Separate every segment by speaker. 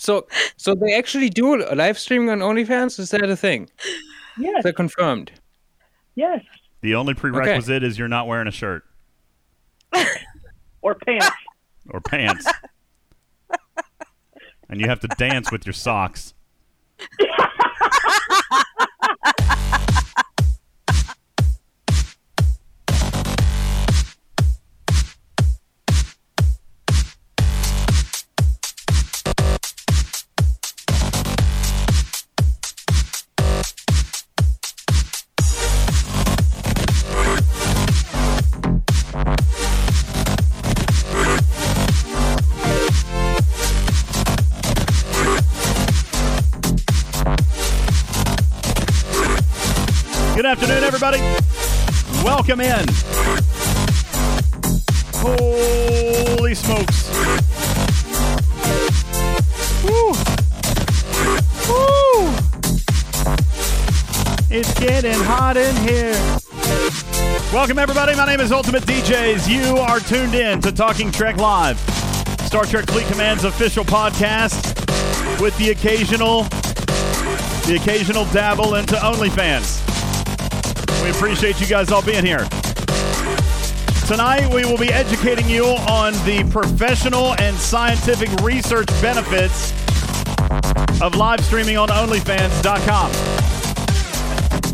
Speaker 1: So, so they actually do live streaming on OnlyFans. Is that a thing?
Speaker 2: Yes.
Speaker 1: Is that confirmed?
Speaker 2: Yes.
Speaker 3: The only prerequisite is you're not wearing a shirt
Speaker 2: Or pants.
Speaker 3: or pants. and you have to dance with your socks. Welcome in. Holy smokes. Woo. Woo. It's getting hot in here. Welcome, everybody. My name is Ultimate DJs. You are tuned in to Talking Trek Live, Star Trek Fleet Command's official podcast with the occasional the occasional dabble into OnlyFans. Appreciate you guys all being here. Tonight, we will be educating you on the professional and scientific research benefits of live streaming on OnlyFans.com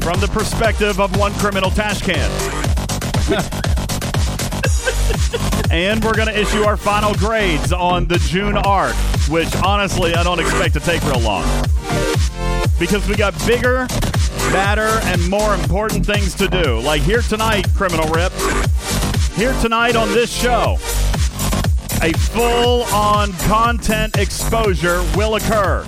Speaker 3: from the perspective of one criminal trash can. and we're going to issue our final grades on the June arc, which honestly, I don't expect to take real long because we got bigger, badder, and more important things to do. Like here tonight, Criminal Rip. Here tonight on this show, a full on content exposure will occur.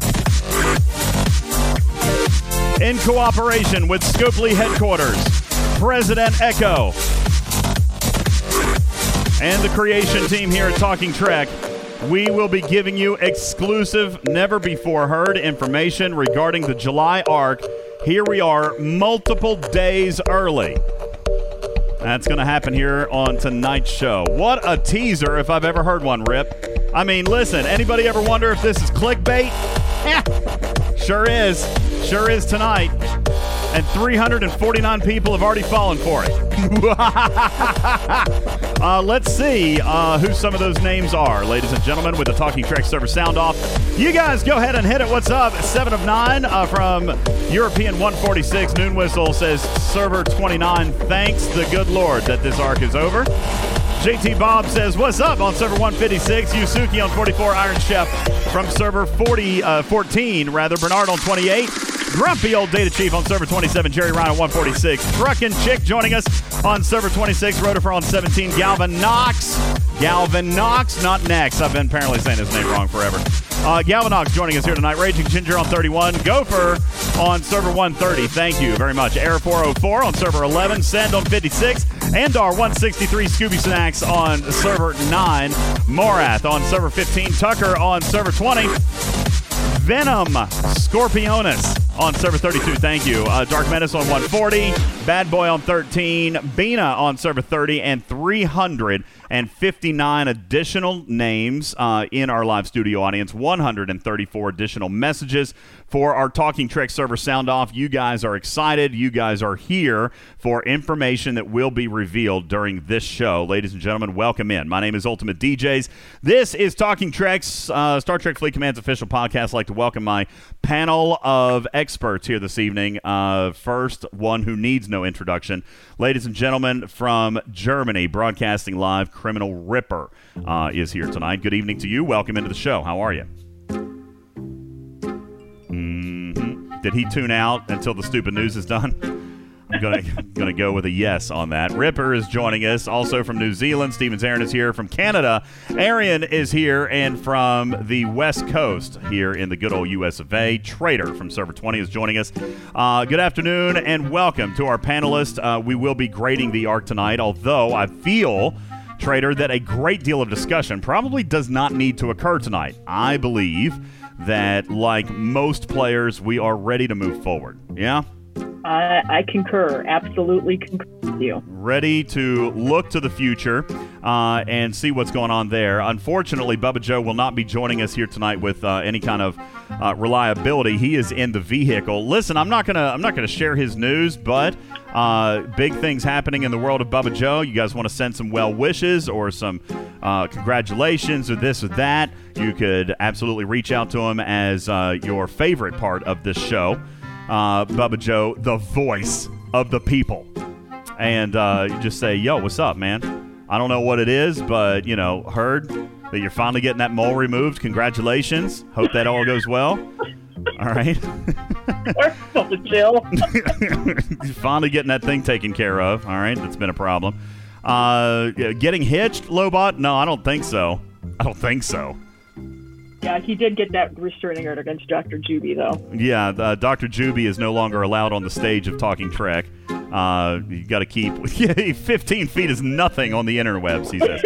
Speaker 3: In cooperation with Scopely Headquarters, President Echo, and the creation team here at Talking Trek, we will be giving you exclusive, never before heard information regarding the July arc. Here we are, multiple days early. That's going to happen here on tonight's show. What a teaser if I've ever heard one, Rip. I mean, listen, anybody ever wonder if this is clickbait? Eh, sure is. Sure is tonight. And 349 people have already fallen for it. uh, let's see uh, who some of those names are, ladies and gentlemen, with the Talking Trek server sound off. You guys go ahead and hit it. What's up? Seven of nine uh, from European 146. Noon Whistle says server 29. Thanks the good Lord that this arc is over. JT Bob says, What's up on server 156? Yusuki on 44. Iron Chef from server 40, uh, 14, rather. Bernard on 28. Grumpy old data chief on server 27, Jerry Ryan on 146. Truckin' Chick joining us on server 26, Rotifer on 17, Galvin Knox. Galvin Knox, not next. I've been apparently saying his name wrong forever. Uh, Galvin Knox joining us here tonight. Raging Ginger on 31. Gopher on server 130. Thank you very much. Air 404 on server 11. Send on 56. Andar 163. Scooby Snacks on server 9. Morath on server 15. Tucker on server 20. Venom Scorpionus on server 32. Thank you. Uh, Dark Menace on 140. Bad Boy on 13. Bina on server 30. And 359 additional names uh, in our live studio audience. 134 additional messages for our Talking Trek server sound off. You guys are excited. You guys are here for information that will be revealed during this show. Ladies and gentlemen, welcome in. My name is Ultimate DJs. This is Talking Trek's uh, Star Trek Fleet Command's official podcast. I'd like to welcome my panel of experts here this evening. Uh, first, one who needs no introduction. Ladies and gentlemen, from Germany, broadcasting live, Criminal Ripper uh, is here tonight. Good evening to you. Welcome into the show. How are you? Hmm Did he tune out until the stupid news is done? I'm gonna gonna go with a yes on that. Ripper is joining us, also from New Zealand. Stevens Aaron is here from Canada. Arian is here, and from the West Coast here in the good old U.S. of A. Trader from Server 20 is joining us. Uh, good afternoon and welcome to our panelists. Uh, we will be grading the arc tonight, although I feel. Trader, that a great deal of discussion probably does not need to occur tonight. I believe that, like most players, we are ready to move forward. Yeah?
Speaker 2: I, I concur. Absolutely concur with you.
Speaker 3: ready to look to the future uh, and see what's going on there. Unfortunately, Bubba Joe will not be joining us here tonight with uh, any kind of uh, reliability. He is in the vehicle. Listen, I'm not gonna I'm not gonna share his news, but uh, big things happening in the world of Bubba Joe. You guys want to send some well wishes or some uh, congratulations or this or that? You could absolutely reach out to him as uh, your favorite part of this show. Uh, Bubba Joe, the voice of the people. And uh, you just say, yo, what's up, man? I don't know what it is, but, you know, heard that you're finally getting that mole removed. Congratulations. Hope that all goes well. All right.
Speaker 2: Chill.
Speaker 3: finally getting that thing taken care of. All right. That's been a problem. Uh, getting hitched, Lobot? No, I don't think so. I don't think so.
Speaker 2: Yeah, he did get that restraining order against Dr. Juby, though.
Speaker 3: Yeah, uh, Dr. Juby is no longer allowed on the stage of Talking Trek. Uh, you got to keep 15 feet is nothing on the interwebs, he says.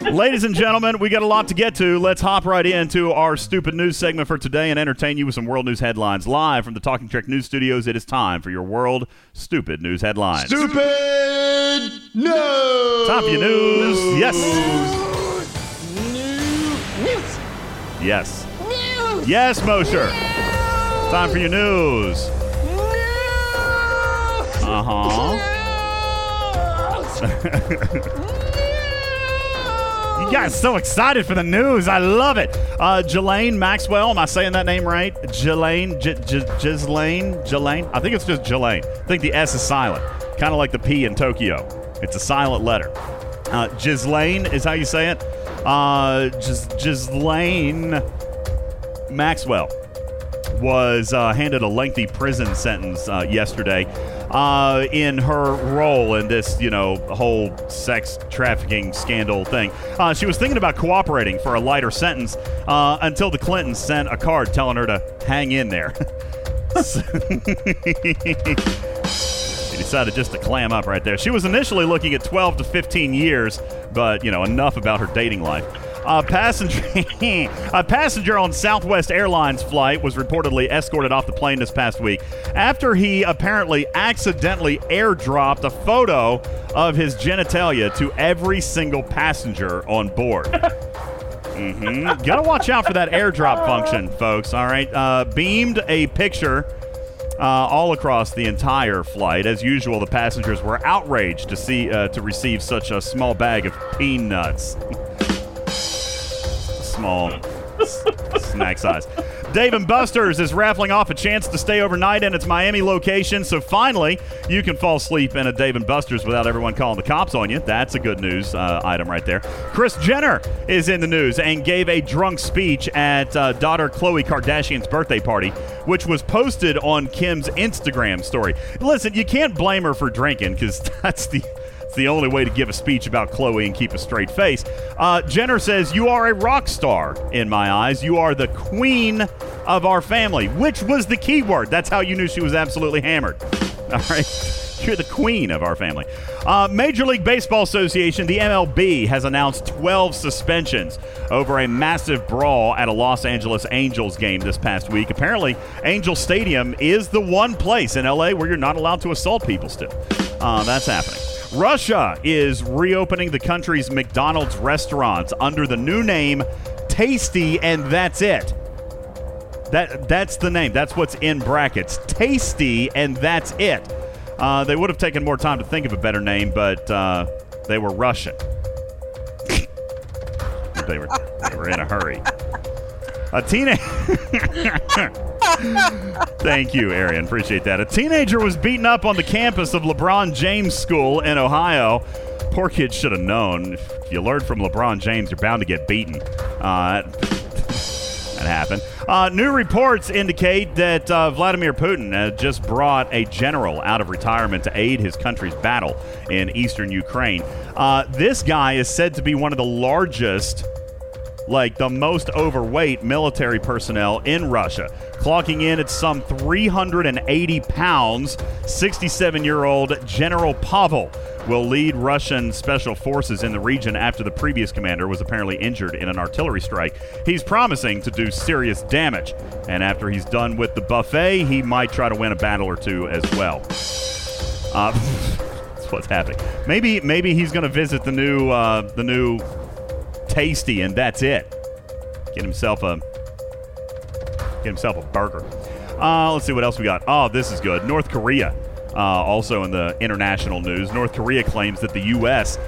Speaker 3: Ladies and gentlemen, we got a lot to get to. Let's hop right into our stupid news segment for today and entertain you with some world news headlines. Live from the Talking Trek News Studios, it is time for your world stupid news headlines.
Speaker 4: Stupid news.
Speaker 3: Top for your news. Yes.
Speaker 4: News.
Speaker 3: Yes.
Speaker 4: News.
Speaker 3: Yes, Mosher. Time for your news. Uh huh. You guys so excited for the news. I love it. Uh, Jelaine Maxwell, am I saying that name right? Jelaine, J- J- Jelaine, Jelaine? I think it's just Jelaine. I think the S is silent, kind of like the P in Tokyo. It's a silent letter. Uh, Ghislaine is how you say it. Uh, Gis- Maxwell was uh, handed a lengthy prison sentence uh, yesterday uh, in her role in this, you know, whole sex trafficking scandal thing. Uh, she was thinking about cooperating for a lighter sentence uh, until the Clintons sent a card telling her to hang in there. She decided just to clam up right there. She was initially looking at 12 to 15 years, but, you know, enough about her dating life. A passenger, a passenger on Southwest Airlines flight was reportedly escorted off the plane this past week after he apparently accidentally airdropped a photo of his genitalia to every single passenger on board. hmm Gotta watch out for that airdrop function, folks. All right. Uh, beamed a picture uh, all across the entire flight. As usual, the passengers were outraged to see uh, to receive such a small bag of peanuts. small snack size. Dave and Buster's is raffling off a chance to stay overnight in its Miami location. So finally, you can fall asleep in a Dave and Buster's without everyone calling the cops on you. That's a good news uh, item right there. Kris Jenner is in the news and gave a drunk speech at uh, daughter Khloe Kardashian's birthday party, which was posted on Kim's Instagram story. Listen, you can't blame her for drinking because that's the it's the only way to give a speech about Khloe and keep a straight face. Uh, Jenner says, You are a rock star in my eyes. You are the queen of our family, which was the key word. That's how you knew she was absolutely hammered. All right. You're the queen of our family. Uh, Major League Baseball Association, the MLB, has announced 12 suspensions over a massive brawl at a Los Angeles Angels game this past week. Apparently, Angel Stadium is the one place in LA where you're not allowed to assault people still. Uh, that's happening. Russia is reopening the country's McDonald's restaurants under the new name Tasty, and that's it. That that's the name. That's what's in brackets. Tasty, and that's it. Uh, they would have taken more time to think of a better name, but uh, they were Russian. they were they were in a hurry. A teenager. Thank you, Arian. Appreciate that. A teenager was beaten up on the campus of LeBron James School in Ohio. Poor kid should have known. If you learn from LeBron James, you're bound to get beaten. Uh, that happened. Uh, new reports indicate that uh, Vladimir Putin uh, just brought a general out of retirement to aid his country's battle in eastern Ukraine. Uh, this guy is said to be one of the largest like the most overweight military personnel in Russia, clocking in at some 380 pounds. 67 year old General Pavel will lead Russian special forces in the region after the previous commander was apparently injured in an artillery strike. He's promising to do serious damage, and after he's done with the buffet, he might try to win a battle or two as well. Uh, That's what's happening. Maybe maybe he's going to visit the new uh, the new Tasty, and that's it. Get himself a get himself a burger. Uh, let's see what else we got. Oh, this is good. North Korea, uh, also in the international news. North Korea claims that the U.S.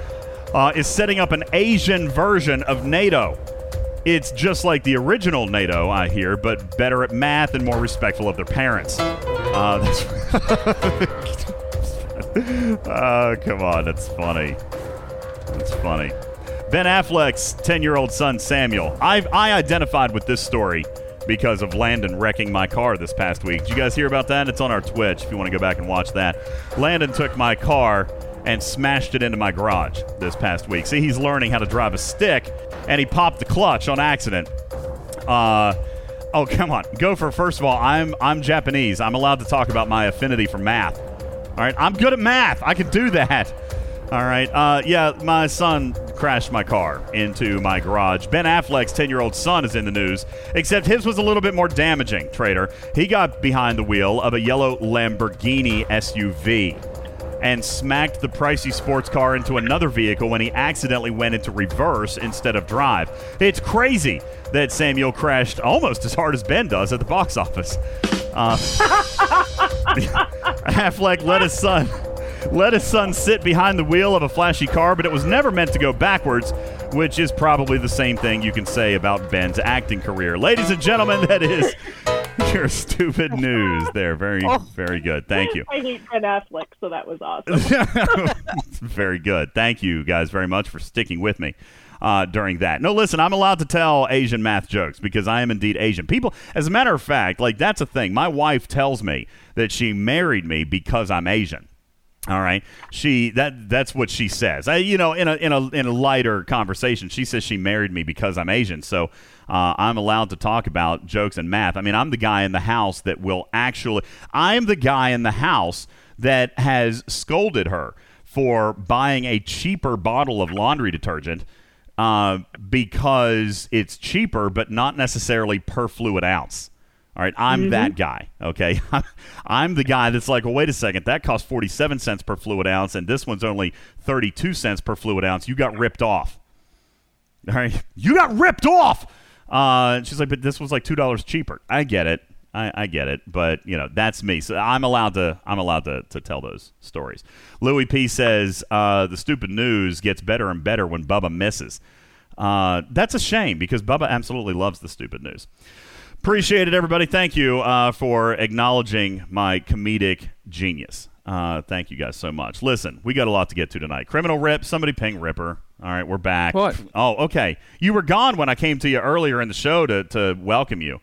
Speaker 3: Uh, is setting up an Asian version of NATO. It's just like the original NATO, I hear, but better at math and more respectful of their parents. Oh, come on. That's funny. That's funny. Ben Affleck's 10 year old son, Samuel. I've, I identified with this story because of Landon wrecking my car this past week. Did you guys hear about that? It's on our Twitch if you want to go back and watch that. Landon took my car and smashed it into my garage this past week. See, he's learning how to drive a stick, and he popped the clutch on accident. Uh, oh, come on. Gopher, first of all, I'm, I'm Japanese. I'm allowed to talk about my affinity for math. All right, I'm good at math. I can do that. All right. Uh, yeah, my son crashed my car into my garage. Ben Affleck's 10 year old son is in the news, except his was a little bit more damaging, Trader. He got behind the wheel of a yellow Lamborghini SUV and smacked the pricey sports car into another vehicle when he accidentally went into reverse instead of drive. It's crazy that Samuel crashed almost as hard as Ben does at the box office. Uh, Affleck let his son let his son sit behind the wheel of a flashy car, but it was never meant to go backwards, which is probably the same thing you can say about Ben's acting career. Ladies and gentlemen, that is your stupid news there. Very, very good. Thank you.
Speaker 2: I hate Ben Affleck, so that was awesome.
Speaker 3: very good. Thank you guys very much for sticking with me. Uh, during that. No, listen, I'm allowed to tell Asian math jokes because I am indeed Asian. People, as a matter of fact, like that's a thing. My wife tells me that she married me because I'm Asian. All right, she that that's what she says. I, you know, in a in a in a lighter conversation, she says she married me because I'm Asian. So uh, I'm allowed to talk about jokes and math. I mean, I'm the guy in the house that will actually. I'm the guy in the house that has scolded her for buying a cheaper bottle of laundry detergent uh, because it's cheaper, but not necessarily per fluid ounce. All right, I'm mm-hmm. that guy. Okay, I'm the guy that's like, well, wait a second, that costs 47 cents per fluid ounce, and this one's only 32 cents per fluid ounce. You got ripped off. All right, you got ripped off. Uh, she's like, but this was like two dollars cheaper. I get it. I, I, get it, but you know that's me. So I'm allowed to. I'm allowed to, to tell those stories. Louis P says uh, the stupid news gets better and better when Bubba misses. Uh, that's a shame because Bubba absolutely loves the stupid news. Appreciate it, everybody. Thank you uh, for acknowledging my comedic genius. Uh, thank you guys so much. Listen, we got a lot to get to tonight. Criminal Rip, somebody ping Ripper. All right, we're back.
Speaker 1: What?
Speaker 3: Oh, okay. You were gone when I came to you earlier in the show to, to welcome you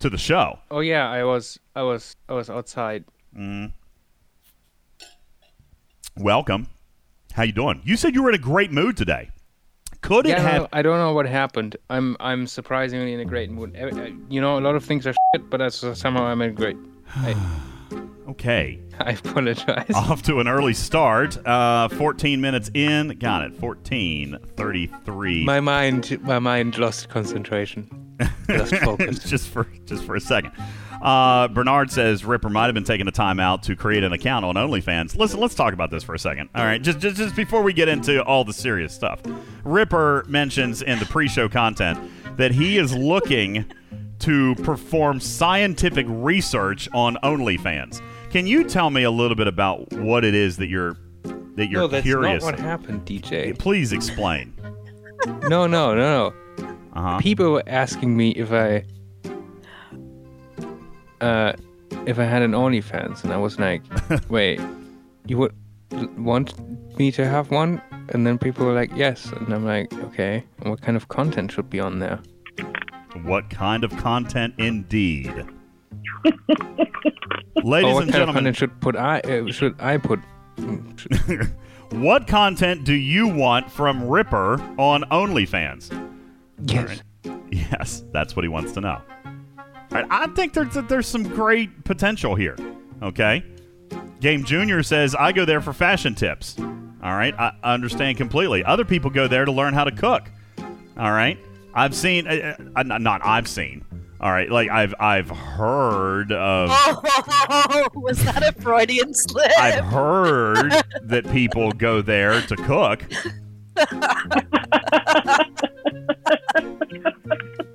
Speaker 3: to the show.
Speaker 1: Oh yeah, I was I was I was outside.
Speaker 3: Mm. Welcome. How you doing? You said you were in a great mood today. Could it
Speaker 1: yeah,
Speaker 3: have?
Speaker 1: No, I don't know what happened. I'm I'm surprisingly in a great mood. You know, a lot of things are shit, but somehow I'm in great. I,
Speaker 3: okay.
Speaker 1: I apologize.
Speaker 3: Off to an early start. Uh, 14 minutes in. Got it. 14:33.
Speaker 1: My mind, my mind lost concentration. Lost focus.
Speaker 3: just for just for a second. Uh, Bernard says Ripper might have been taking a time out to create an account on OnlyFans. Listen, let's talk about this for a second. All right, just, just just before we get into all the serious stuff, Ripper mentions in the pre-show content that he is looking to perform scientific research on OnlyFans. Can you tell me a little bit about what it is that you're that you're
Speaker 1: no, that's
Speaker 3: curious?
Speaker 1: not what happened, DJ.
Speaker 3: Please explain.
Speaker 1: no, no, no, no.
Speaker 3: Uh-huh.
Speaker 1: People were asking me if I uh, if I had an OnlyFans, and I was like, wait, you would want me to have one? And then people were like, yes. And I'm like, okay, what kind of content should be on there?
Speaker 3: What kind of content, indeed? Ladies
Speaker 1: or what
Speaker 3: and
Speaker 1: kind
Speaker 3: gentlemen,
Speaker 1: of content should put I uh, should I put?
Speaker 3: what content do you want from Ripper on OnlyFans?
Speaker 1: Yes.
Speaker 3: Yes, that's what he wants to know. Right, I think there's there's some great potential here. Okay, Game Junior says I go there for fashion tips. All right, I understand completely. Other people go there to learn how to cook. All right, I've seen, uh, uh, not I've seen. All right, like I've I've heard of
Speaker 4: Oh, was that a Freudian slip?
Speaker 3: I've heard that people go there to cook.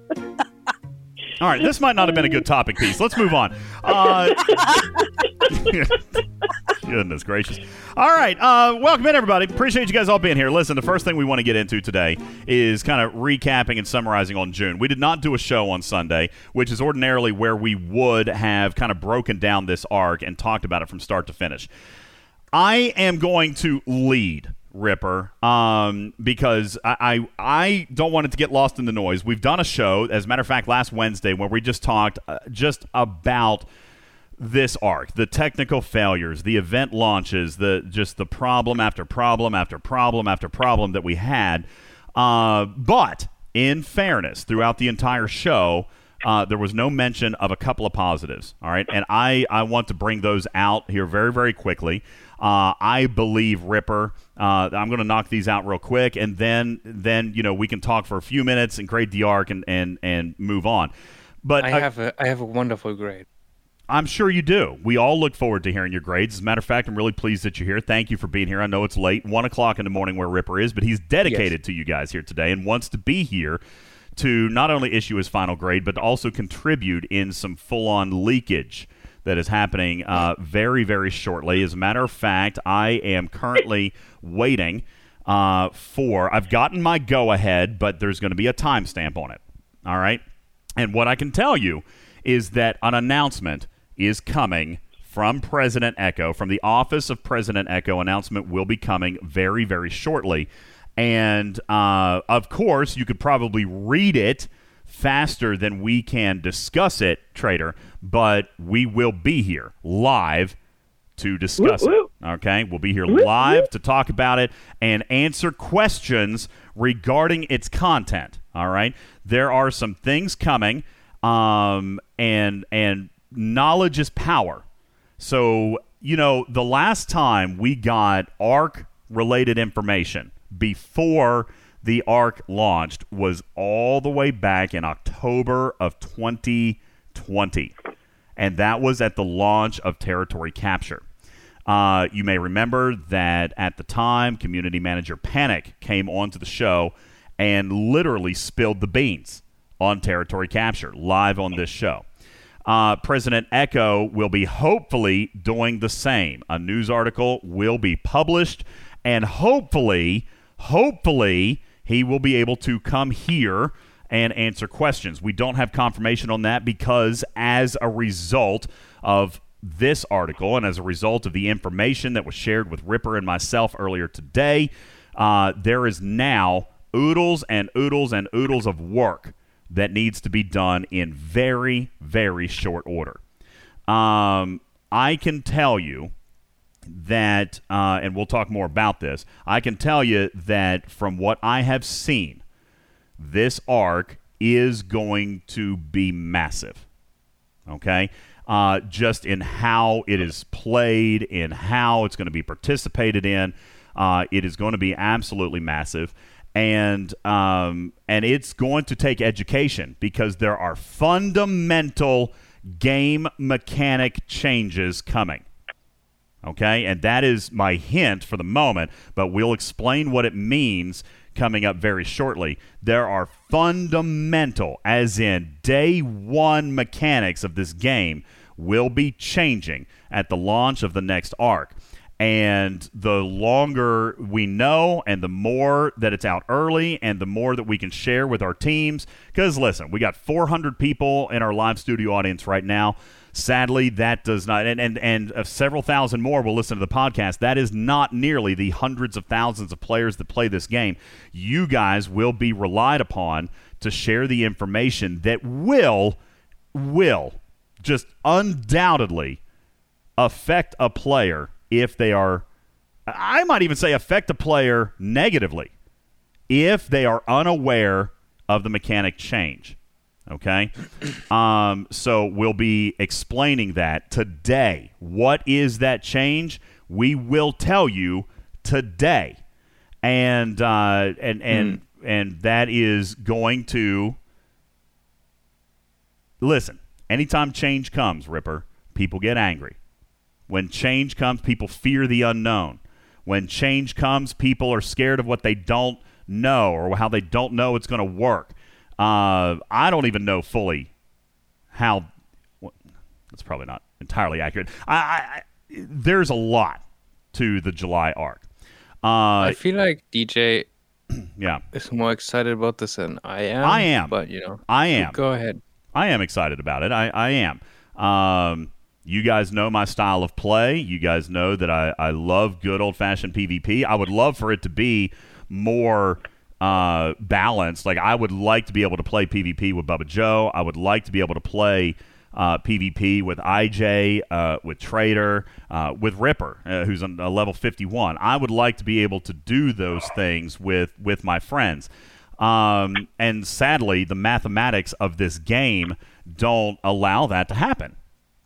Speaker 3: All right, this might not have been a good topic piece. Let's move on. Uh, goodness gracious. All right, uh, welcome in, everybody. Appreciate you guys all being here. Listen, the first thing we want to get into today is kind of recapping and summarizing on June. We did not do a show on Sunday, which is ordinarily where we would have kind of broken down this arc and talked about it from start to finish. I am going to lead Ripper um, because I, I I don't want it to get lost in the noise. We've done a show, as a matter of fact, last Wednesday where we just talked uh, just about this arc, the technical failures, the event launches, the just the problem after problem after problem after problem that we had. Uh, but in fairness, throughout the entire show, uh, there was no mention of a couple of positives. All right, and I I want to bring those out here very very quickly. Uh, I believe Ripper. Uh, I'm going to knock these out real quick, and then then you know we can talk for a few minutes and grade the arc and and and move on. But
Speaker 1: I have a I have a wonderful grade.
Speaker 3: I'm sure you do. We all look forward to hearing your grades. As a matter of fact, I'm really pleased that you're here. Thank you for being here. I know it's late, one o'clock in the morning where Ripper is, but he's dedicated to you guys here today and wants to be here to not only issue his final grade, but also contribute in some full on leakage that is happening uh, very, very shortly. As a matter of fact, I am currently waiting uh, for, I've gotten my go ahead, but there's going to be a timestamp on it. All right. And what I can tell you is that an announcement is coming from President Echo, from the office of President Echo. Announcement will be coming very, very shortly. And uh, of course, you could probably read it faster than we can discuss it, Trader, but we will be here live to discuss
Speaker 2: Whoop, whoop.
Speaker 3: it. Okay? We'll be here
Speaker 2: Whoop,
Speaker 3: live to talk about it and answer questions regarding its content. All right? There are some things coming um and and knowledge is power. So, you know, the last time we got ARC related information before the ARC launched was all the way back in October of 2020. And that was at the launch of Territory Capture. Uh, you may remember that at the time, community manager Panic came onto the show and literally spilled the beans on Territory Capture live on this show. Uh, President Echo will be hopefully doing the same. A news article will be published, and hopefully, hopefully, he will be able to come here and answer questions. We don't have confirmation on that because, as a result of this article and as a result of the information that was shared with Ripper and myself earlier today, uh, there is now oodles and oodles and oodles of work that needs to be done in very, very short order. Um, I can tell you that, uh, and we'll talk more about this, I can tell you that from what I have seen, this arc is going to be massive. Okay? Uh, just in how it is played, in how it's going to be participated in. Uh, it is going to be absolutely massive. And um, and it's going to take education because there are fundamental game mechanic changes coming. Okay, and that is my hint for the moment, but we'll explain what it means coming up very shortly. There are fundamental, as in day one mechanics of this game, will be changing at the launch of the next arc. And the longer we know, and the more that it's out early, and the more that we can share with our teams. Because listen, we got 400 people in our live studio audience right now. Sadly, that does not, and, and, and uh, several thousand more will listen to the podcast. That is not nearly the hundreds of thousands of players that play this game. You guys will be relied upon to share the information that will, will just undoubtedly affect a player if they are, I might even say affect a player negatively if they are unaware of the mechanic change. Okay. Um, so we'll be explaining that today. What is that change? We will tell you today. And uh, and and and that is going to listen, anytime change comes, Ripper, people get angry. When change comes, people fear the unknown. When change comes, people are scared of what they don't know or how they don't know it's going to work. Uh, I don't even know fully how. Well, that's probably not entirely accurate. I, I, there's a lot to the July arc. Uh,
Speaker 1: I feel like DJ
Speaker 3: yeah,
Speaker 1: is more excited about this than I am.
Speaker 3: I am.
Speaker 1: But, you know,
Speaker 3: I am.
Speaker 1: go ahead.
Speaker 3: I am excited about it. I, I am. Um, you guys know my style of play. You guys know that I, I love good old fashioned PvP. I would love for it to be more uh, balanced. Like, I would like to be able to play PvP with Bubba Joe. I would like to be able to play uh, PvP with IJ, uh, with Trader, uh, with Ripper, uh, who's on a level 51. I would like to be able to do those things with, with my friends. Um, and sadly, the mathematics of this game don't allow that to happen.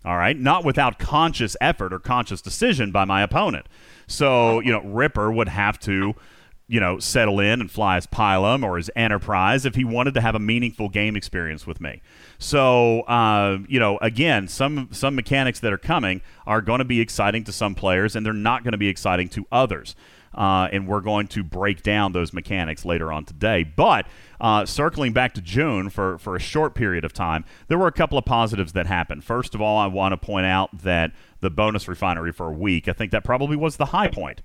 Speaker 3: All right, not without conscious effort or conscious decision by my opponent. So, you know, Ripper would have to, you know, settle in and fly his Pilum or his Enterprise if he wanted to have a meaningful game experience with me. So, uh, you know, again, some some mechanics that are coming are going to be exciting to some players, and they're not going to be exciting to others. Uh, and we're going to break down those mechanics later on today. But uh, circling back to June for, for a short period of time, there were a couple of positives that happened. First of all, I want to point out that the bonus refinery for a week, I think that probably was the high point.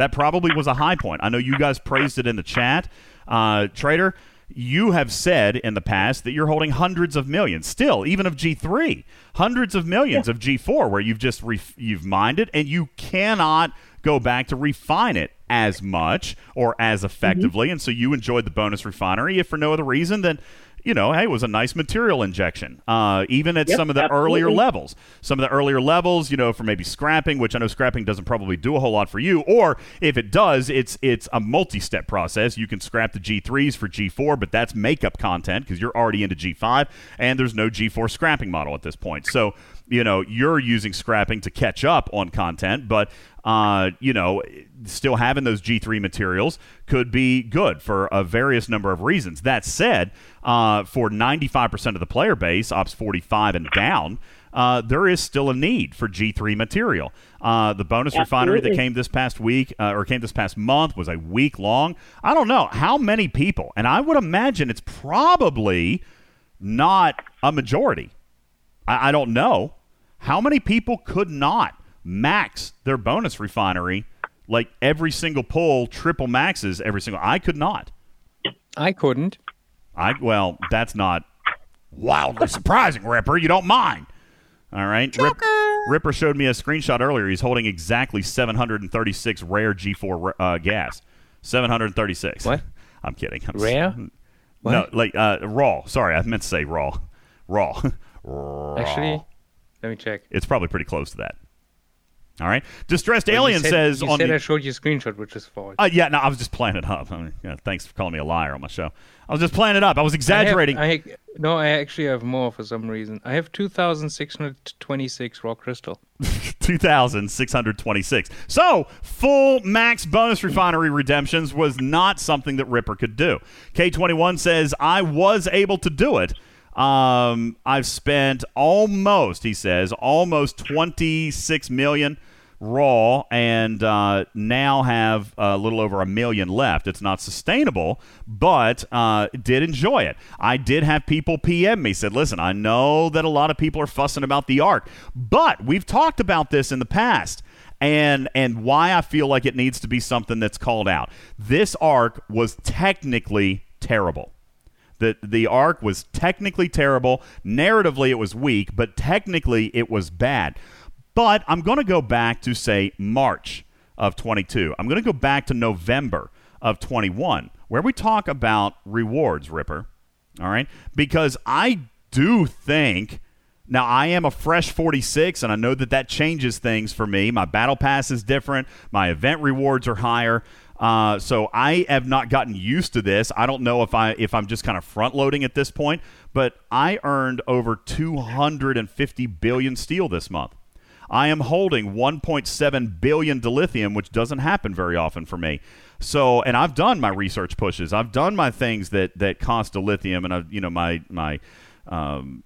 Speaker 3: That probably was a high point. I know you guys praised it in the chat. Uh, Trader, you have said in the past that you're holding hundreds of millions still even of g3 hundreds of millions yeah. of g4 where you've just ref- you've mined it and you cannot go back to refine it as much or as effectively. Mm-hmm. And so you enjoyed the bonus refinery, if for no other reason than you know, hey, it was a nice material injection. Uh, even at
Speaker 2: yep,
Speaker 3: some of the
Speaker 2: absolutely.
Speaker 3: earlier levels, some of the earlier levels, you know, for maybe scrapping, which I know scrapping doesn't probably do a whole lot for you, or if it does, it's it's a multi-step process. You can scrap the G3s for G4, but that's makeup content because you're already into G5, and there's no G4 scrapping model at this point. So you know you're using scrapping to catch up on content, but uh, you know, still having those G3 materials could be good for a various number of reasons. That said, uh, for 95% of the player base, Ops 45 and down, uh, there is still a need for G3 material. Uh, the bonus
Speaker 2: Absolutely.
Speaker 3: refinery that came this past week uh, or came this past month was a week long. I don't know how many people, and I would imagine it's probably not a majority. I, I don't know how many people could not max their bonus refinery like every single pull triple maxes every single I could not.
Speaker 1: I couldn't.
Speaker 3: I well, that's not wildly surprising, Ripper. You don't mind. All right. Rip, Ripper showed me a screenshot earlier. He's holding exactly 736 rare G4 uh, gas. 736.
Speaker 1: What?
Speaker 3: I'm kidding. I'm
Speaker 1: Rare?
Speaker 3: No,
Speaker 1: What?
Speaker 3: like uh, raw. Sorry, I meant to say raw. Raw. raw.
Speaker 1: Actually, let me check.
Speaker 3: it's probably pretty close to that. All right. Distressed
Speaker 1: Well,
Speaker 3: Alien
Speaker 1: said-
Speaker 3: says
Speaker 1: you
Speaker 3: on
Speaker 1: said
Speaker 3: the
Speaker 1: I showed you a screenshot, which is false.
Speaker 3: Uh, yeah, no, I was just playing it up. I mean, yeah, thanks for calling me a liar on my show. I was just playing it up. I was
Speaker 1: I have-
Speaker 3: exaggerating.
Speaker 1: I, no, I actually have more for some reason. I have 2,626 raw crystal.
Speaker 3: 2,626. So, full max bonus refinery redemptions was not something that Ripper could do. K21 says, I was able to do it. Um, I've spent almost, he says, almost 26 million raw and uh, now have a little over a million left. It's not sustainable, but uh, did enjoy it. I did have people PM me, said, listen, I know that a lot of people are fussing about the arc, but we've talked about this in the past. And and why I feel like it needs to be something that's called out. This arc was technically terrible. The the arc was technically terrible. Narratively, it was weak, but technically, it was bad. But I'm going to go back to say March of 22. I'm going to go back to November of 21, where we talk about rewards, Ripper. All right, because I do think. Now, I am a fresh 46, and I know that that changes things for me. My battle pass is different. My event rewards are higher. Uh, so I have not gotten used to this. I don't know if I if I'm just kind of front loading at this point, but I earned over 250 billion steel this month. I am holding 1.7 billion dilithium, which doesn't happen very often for me. So, and I've done my research pushes. I've done my things that that cost dilithium, and I've you know my my um,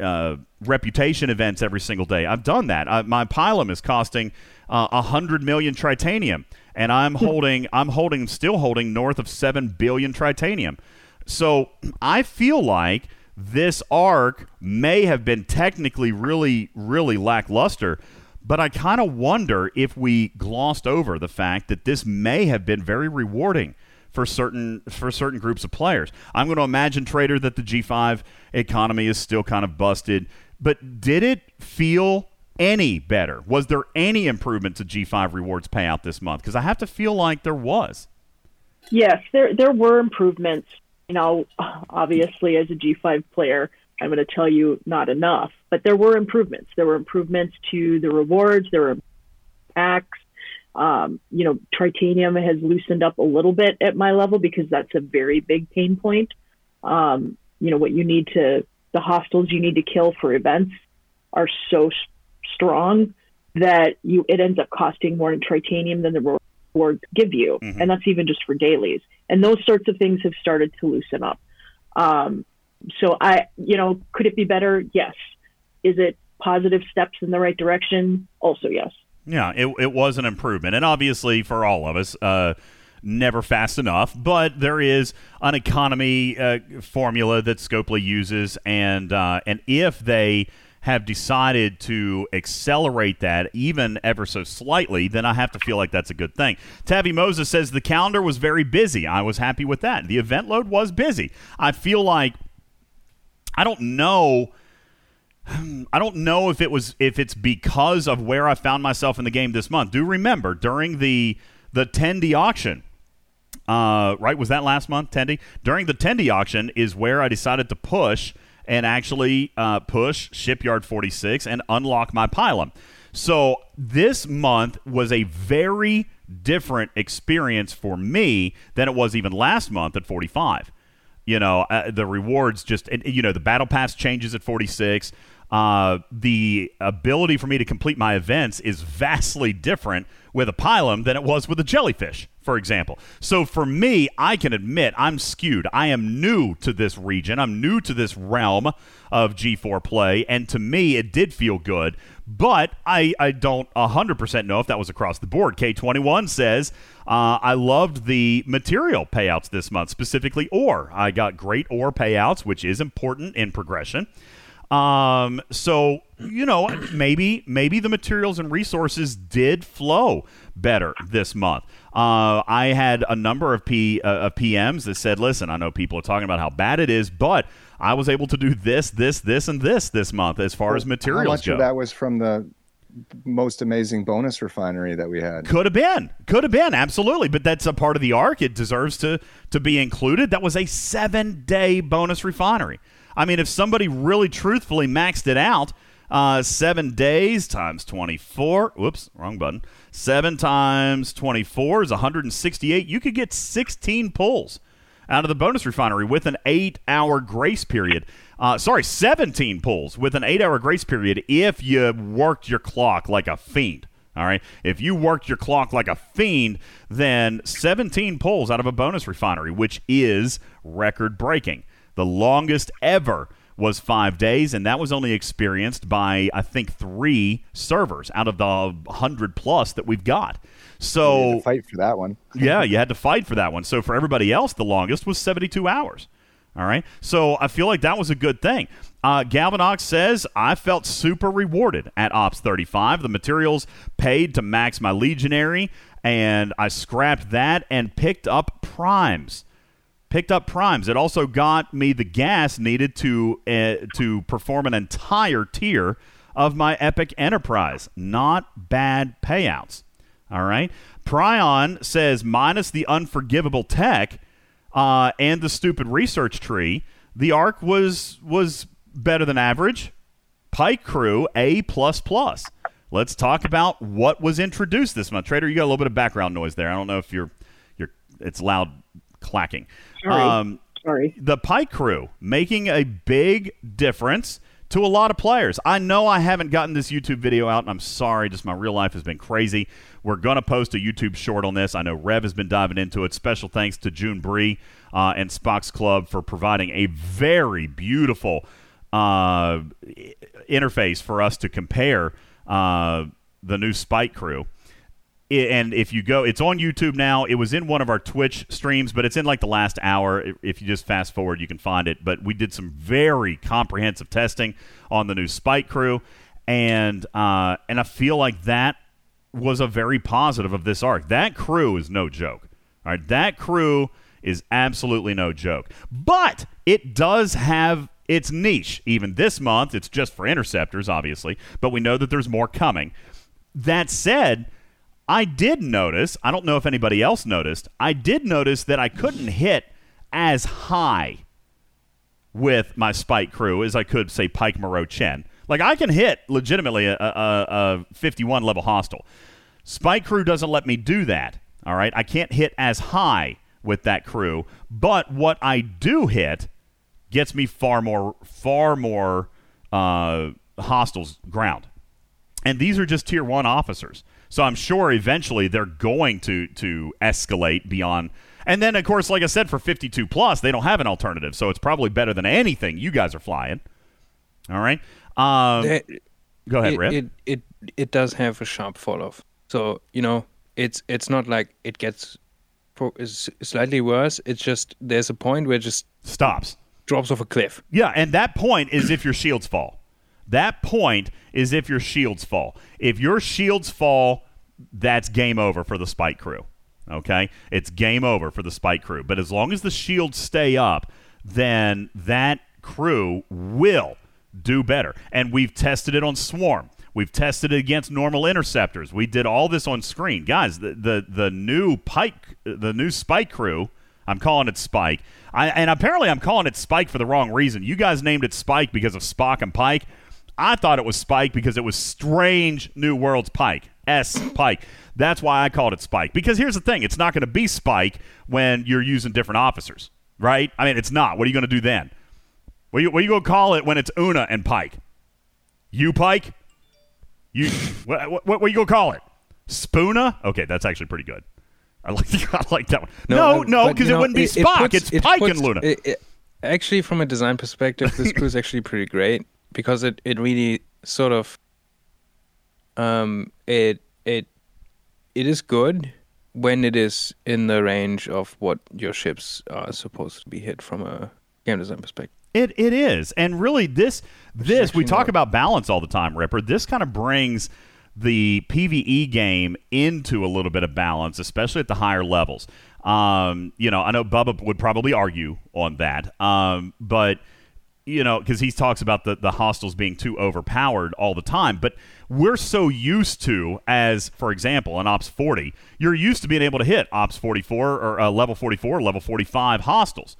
Speaker 3: uh, reputation events every single day. I've done that. Uh, my Pilum is costing uh, a hundred million tritanium, and I'm hmm. holding, I'm holding, still holding north of seven billion tritanium. So I feel like this arc may have been technically really, really lackluster. But I kind of wonder if we glossed over the fact that this may have been very rewarding for certain for certain groups of players. I'm going to imagine trader that the G5 economy is still kind of busted, but did it feel any better? Was there any improvement to G5 rewards payout this month? Because I have to feel like there was.
Speaker 2: Yes, there there were improvements. You know, obviously as a G5 player, I'm going to tell you not enough, but there were improvements. There were improvements to the rewards. There were packs. Um, you know, Tritanium has loosened up a little bit at my level because that's a very big pain point. Um, you know, what you need to, the hostiles you need to kill for events are so strong that you it ends up costing more in Tritanium than the rewards give you,
Speaker 3: Mhm.
Speaker 2: and that's even just for dailies. And those sorts of things have started to loosen up. Um, so I, you know, could it be better? Yes. Is it positive steps in the right direction? Also, yes.
Speaker 3: Yeah, it, it was an improvement. And obviously, for all of us, uh, never fast enough, but there is an economy uh, formula that Scopely uses. And, uh, and if they have decided to accelerate that even ever so slightly, then I have to feel like that's a good thing. Tavi Moses says the calendar was very busy. I was happy with that. The event load was busy. I feel like I don't know. I don't know if it was if it's because of where I found myself in the game this month. Do remember during the the Tendi auction, uh, right? Was that last month, Tendi? During the Tendi auction is where I decided to push and actually uh, push Shipyard 46 and unlock my Pilum. So this month was a very different experience for me than it was even last month at 45 you know uh, the rewards just you know the battle pass changes at 46 uh, the ability for me to complete my events is vastly different with a Pilum than it was with a jellyfish, for example. So for me, I can admit I'm skewed. I am new to this region. I'm new to this realm of G4 play, and to me, it did feel good. But I, I don't 100% know if that was across the board. K21 says, uh, I loved the material payouts this month, specifically ore. I got great ore payouts, which is important in progression. Um, so you know, maybe maybe the materials and resources did flow better this month. Uh, I had a number of P uh, of PMs that said, "Listen, I know people are talking about how bad it is, but I was able to do this, this, this, and this this month as far as materials
Speaker 5: How much
Speaker 3: go."
Speaker 5: of that was from the most amazing bonus refinery that we had?
Speaker 3: Could have been, could have been, absolutely. But that's a part of the arc. It deserves to to be included. That was a seven day bonus refinery. I mean, if somebody really truthfully maxed it out, uh, seven days times twenty four. Whoops, wrong button. Seven times twenty four is one hundred and sixty eight. You could get sixteen pulls out of the bonus refinery with an eight hour grace period. Uh, sorry, 17 pulls with an eight hour grace period if you worked your clock like a fiend. All right. If you worked your clock like a fiend, then 17 pulls out of a bonus refinery, which is record breaking. The longest ever was five days, and that was only experienced by, I think, three servers out of the 100 plus that we've got. So
Speaker 5: We had to fight for that one.
Speaker 3: yeah, you had to fight for that one. So for everybody else, the longest was 72 hours. All right. So I feel like that was a good thing. Uh, Galvanox says, I felt super rewarded at Ops 35. The materials paid to max my Legionary, and I scrapped that and picked up primes. Picked up primes. It also got me the gas needed to uh, to perform an entire tier of my Epic Enterprise. Not bad payouts. All right. Prion says minus the unforgivable tech uh, and the stupid research tree, the arc was was better than average. Pike crew A plus plus. Let's talk about what was introduced this month. Trader, you got a little bit of background noise there. I don't know if you're you're it's loud clacking.
Speaker 2: Sorry.
Speaker 3: Um,
Speaker 2: Sorry.
Speaker 3: the Pike crew making a big difference to a lot of players. I know I haven't gotten this YouTube video out, and I'm sorry, just my real life has been crazy. We're going to post a YouTube short on this. I know Rev has been diving into it. Special thanks to June Bree uh, and Spock's Club for providing a very beautiful uh, interface for us to compare uh, the new Pike Crew. And if you go, it's on YouTube now. It was in one of our Twitch streams, but it's in like the last hour. If you just fast forward, you can find it. But we did some very comprehensive testing on the new Pike Crew, and uh, and I feel like that was a very positive of this arc. That crew is no joke. All right, that crew is absolutely no joke. But it does have its niche. Even this month, it's just for interceptors, obviously, but we know that there's more coming. That said, I did notice, I don't know if anybody else noticed, I did notice that I couldn't hit as high with my spike crew as I could, say, Pike Moreau Chen. Like, I can hit legitimately a, a, a 51 level hostile. Spike crew doesn't let me do that. All right. I can't hit as high with that crew, but what I do hit gets me far more, far more uh, hostiles ground. And these are just tier one officers. So I'm sure eventually they're going to to escalate beyond. And then, of course, like I said, for 52 plus, they don't have an alternative, so it's probably better than anything you guys are flying. All right. Um,
Speaker 1: It-
Speaker 3: go ahead, Rip.
Speaker 1: it it it does have a sharp fall off. So you know, it's it's not like it gets pro- is slightly worse. It's just there's a point where it just
Speaker 3: Stops.
Speaker 1: drops off a cliff.
Speaker 3: Yeah, and that point is if your shields fall. That point is if your shields fall. If your shields fall, that's game over for the spike crew. Okay? It's game over for the spike crew. But as long as the shields stay up, then that crew will do better. And we've tested it on Swarm. We've tested it against normal interceptors. We did all this on screen. Guys, the the, the new Pike the new Spike crew, I'm calling it Spike. I, and apparently I'm calling it Spike for the wrong reason. You guys named it Spike because of Spock and Pike. I thought it was Spike because it was Strange New Worlds Pike. S Pike. That's why I called it Spike. Because here's the thing it's not going to be Spike when you're using different officers, right? I mean, it's not. What are you going to do then? What are you, what you going to call it when it's Una and Pike? You Pike? You what, what, what are you going to call it? Spoona? Okay, that's actually pretty good. I like, I like that one. No, no, because
Speaker 1: you
Speaker 3: it
Speaker 1: know,
Speaker 3: wouldn't be Spock.
Speaker 1: puts-
Speaker 3: it's
Speaker 1: it
Speaker 3: Pike
Speaker 1: puts-
Speaker 3: and Luna.
Speaker 1: it- it- actually, from a design perspective, this crew is actually pretty great because it, it really sort of um it it it is good when it is in the range of what your ships are supposed to be hit from a game design perspective.
Speaker 3: It it is, and really this this we talk about balance all the time, Ripper. This kind of brings the PVE game into a little bit of balance, especially at the higher levels. Um, you know, I know Bubba would probably argue on that, um, but you know, because he talks about the the hostiles being too overpowered all the time. But we're so used to, as for example, in Ops 40, you're used to being able to hit Ops 44 or uh, level 44, level 45 hostiles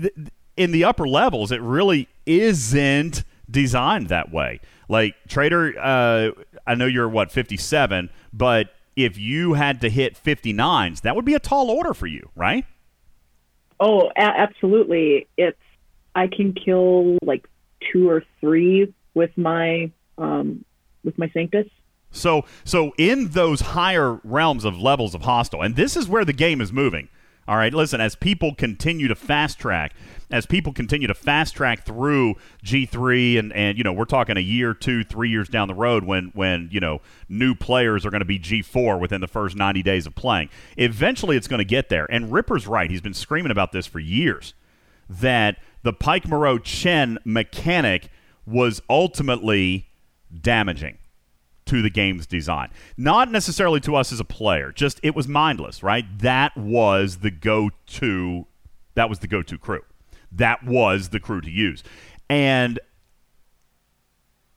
Speaker 3: th- in the upper levels, it really isn't designed that way. Like Trader, uh, I know you're what 57, but if you had to hit 59s, that would be a tall order for you, right?
Speaker 2: Oh, a- absolutely. It's I can kill like two or three with my um with my Sanctus.
Speaker 3: So, so in those higher realms of levels of hostile, and this is where the game is moving. All right, listen, as people continue to fast track, as people continue to fast track through G3 and, and you know, we're talking a year, two, three years down the road when, when you know, new players are going to be G4 within the first 90 days of playing. Eventually it's going to get there. And Ripper's right. He's been screaming about this for years that the Pike Moreau Chen mechanic was ultimately damaging to the game's design. Not necessarily to us as a player, just it was mindless, right? That was the go-to that was the go-to crew. That was the crew to use. And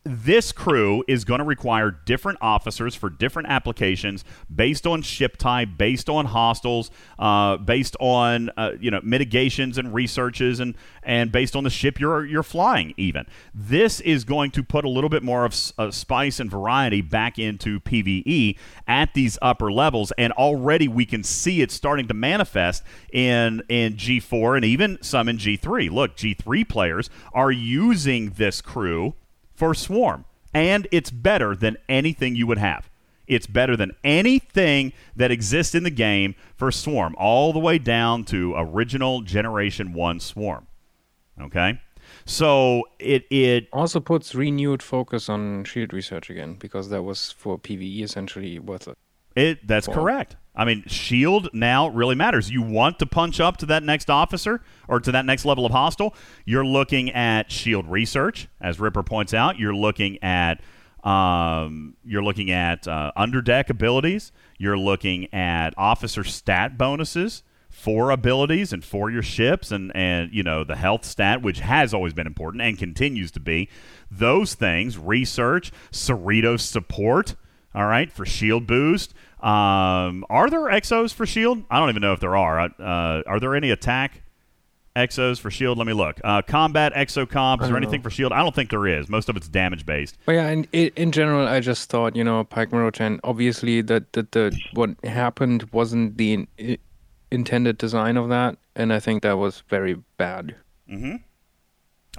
Speaker 3: this crew is going to require different officers for different applications based on ship type, based on hostiles, uh, based on uh, you know mitigations and researches, and and based on the ship you're you're flying. Even this is going to put a little bit more of uh, spice and variety back into PVE at these upper levels, and already we can see it starting to manifest in in G4 and even some in G3. Look, G3 players are using this crew for Swarm, and it's better than anything you would have. It's better than anything that exists in the game for Swarm, all the way down to original Generation 1 Swarm. Okay? So it it
Speaker 1: Also puts renewed focus on shield research again because that was for PVE essentially worthless.
Speaker 3: It that's
Speaker 1: Well-
Speaker 3: correct. I mean, shield now really matters. You want to punch up to that next officer or to that next level of hostile. You're looking at shield research, as Ripper points out. You're looking at um, you're looking at uh, underdeck abilities. You're looking at officer stat bonuses for abilities and for your ships and and you know the health stat which has always been important and continues to be those things research Cerritos support all right for shield boost um, are there exos for shield I don't even know if there are uh, are there any attack exos for shield let me look uh, combat exo comp is there anything
Speaker 1: know.
Speaker 3: for shield I don't think there is most of it's damage based
Speaker 1: But yeah, in, in in general, I just thought, you know, Pike Moreau Chen, obviously that that the what happened wasn't the in, intended design of that, and I think that was very bad.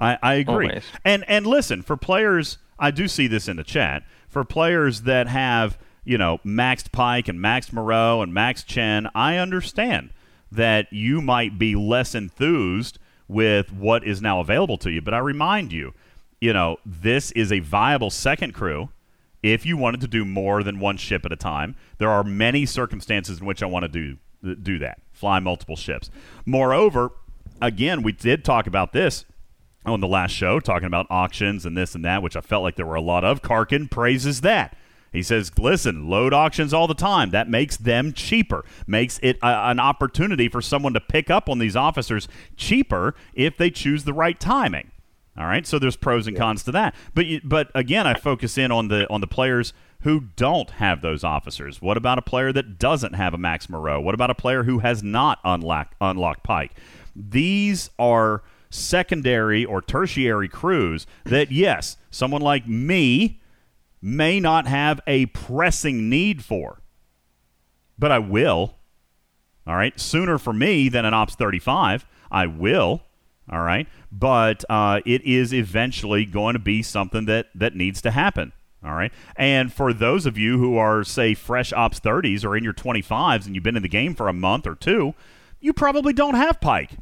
Speaker 3: I, I agree.
Speaker 1: Always.
Speaker 3: And and listen, for players, I do see this in the chat. For players that have, you know, maxed Pike and Max Moreau and Max Chen, I understand that you might be less enthused with what is now available to you. But I remind you, you know, this is a viable second crew if you wanted to do more than one ship at a time. There are many circumstances in which I want to do do that. Fly multiple ships. Moreover, again, we did talk about this on the last show, talking about auctions and this and that, which I felt like there were a lot of. Karkin praises that. He says, listen, load auctions all the time. That makes them cheaper, makes it a, an opportunity for someone to pick up on these officers cheaper if they choose the right timing. All right, so there's pros and cons to that. But you, but again, I focus in on the on the players who don't have those officers. What about a player that doesn't have a Max Moreau? What about a player who has not unlocked unlocked Pike? These are secondary or tertiary crews that yes, someone like me may not have a pressing need for, but I will. All right, sooner for me than an Ops 35. I will. All right, but uh, it is eventually going to be something that that needs to happen. All right, and for those of you who are say fresh Ops 30s or in your 25s and you've been in the game for a month or two, you probably don't have Pike.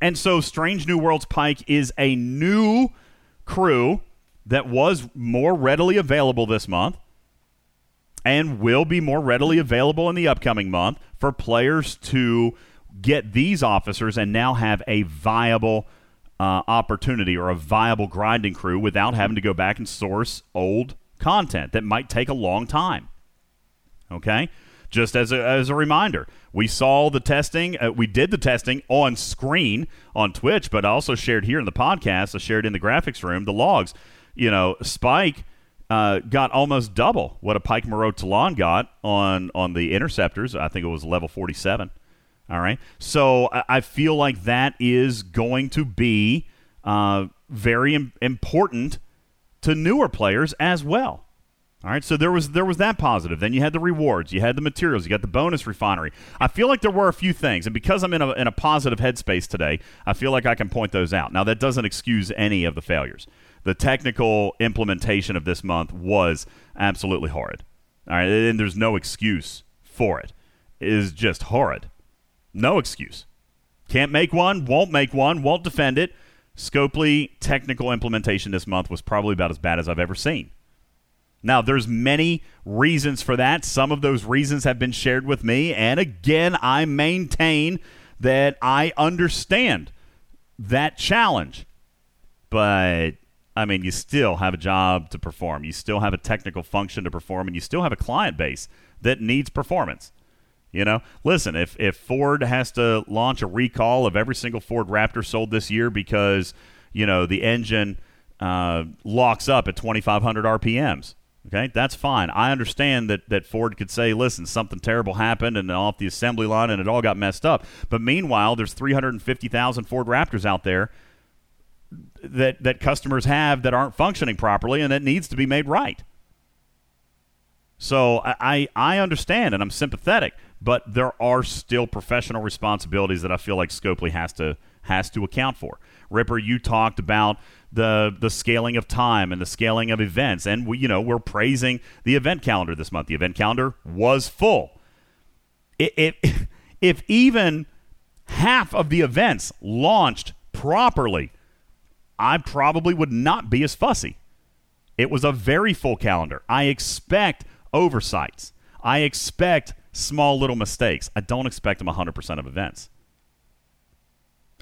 Speaker 3: And so Strange New Worlds Pike is a new crew that was more readily available this month and will be more readily available in the upcoming month for players to get these officers and now have a viable uh, opportunity or a viable grinding crew without having to go back and source old content that might take a long time. Okay? Just as a, as a reminder, we saw the testing. Uh, we did the testing on screen on Twitch, but I also shared here in the podcast. I shared in the graphics room the logs. You know, Spike uh, got almost double what a Pike Moreau Talon got on on the interceptors. I think it was level forty seven. All right, so I, I feel like that is going to be uh, very Im- important to newer players as well. All right, so there was there was that positive. Then you had the rewards, you had the materials, you got the bonus refinery. I feel like there were a few things, and because I'm in a in a positive headspace today, I feel like I can point those out. Now that doesn't excuse any of the failures. The technical implementation of this month was absolutely horrid. All right, and there's no excuse for it. It is just horrid. No excuse. Can't make one, won't make one, won't defend it. Scopely technical implementation this month was probably about as bad as I've ever seen. Now, there's many reasons for that. Some of those reasons have been shared with me, and again, I maintain that I understand that challenge. But I mean, you still have a job to perform. You still have a technical function to perform, and you still have a client base that needs performance. You know, listen, if if Ford has to launch a recall of every single Ford Raptor sold this year because you know the engine uh, locks up at 2,500 RPMs, okay, that's fine. I understand that that Ford could say, listen, something terrible happened and off the assembly line and it all got messed up. But meanwhile, there's 350,000 Ford Raptors out there that that customers have that aren't functioning properly and that needs to be made right. So I, I understand and I'm sympathetic, but there are still professional responsibilities that I feel like Scopely has to has to account for. Ripper, you talked about the the scaling of time and the scaling of events, and we you know we're praising the event calendar this month. The event calendar was full. If it, if even half of the events launched properly I probably would not be as fussy. It was a very full calendar. I expect oversights. I expect small little mistakes. I don't expect them 100% of events.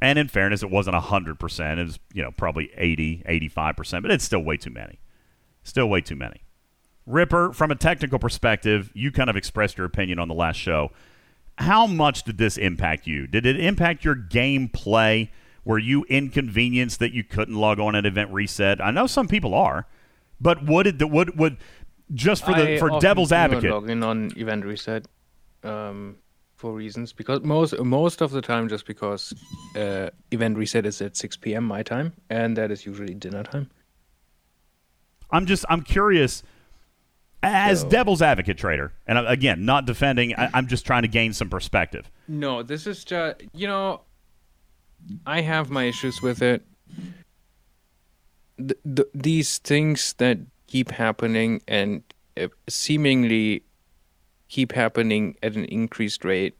Speaker 3: And in fairness, it wasn't 100%. It was, you know, probably 80, 85%, but it's still way too many. Still way too many. Ripper, from a technical perspective, you kind of expressed your opinion on the last show. How much did this impact you? Did it impact your gameplay? Were you inconvenienced that you couldn't log on at event reset? I know some people are, but would it would would just for the
Speaker 1: I
Speaker 3: for
Speaker 1: often
Speaker 3: devil's advocate?
Speaker 1: log in on event reset um, for reasons because most most of the time just because uh, event reset is at 6 p.m. my time and that is usually dinner time.
Speaker 3: I'm just I'm curious as
Speaker 1: So-
Speaker 3: devil's advocate trader, and again, not defending. I, I'm just trying to gain some perspective.
Speaker 1: No, this is just you know, I have my issues with it. Th- th- these things that keep happening and uh, seemingly keep happening at an increased rate,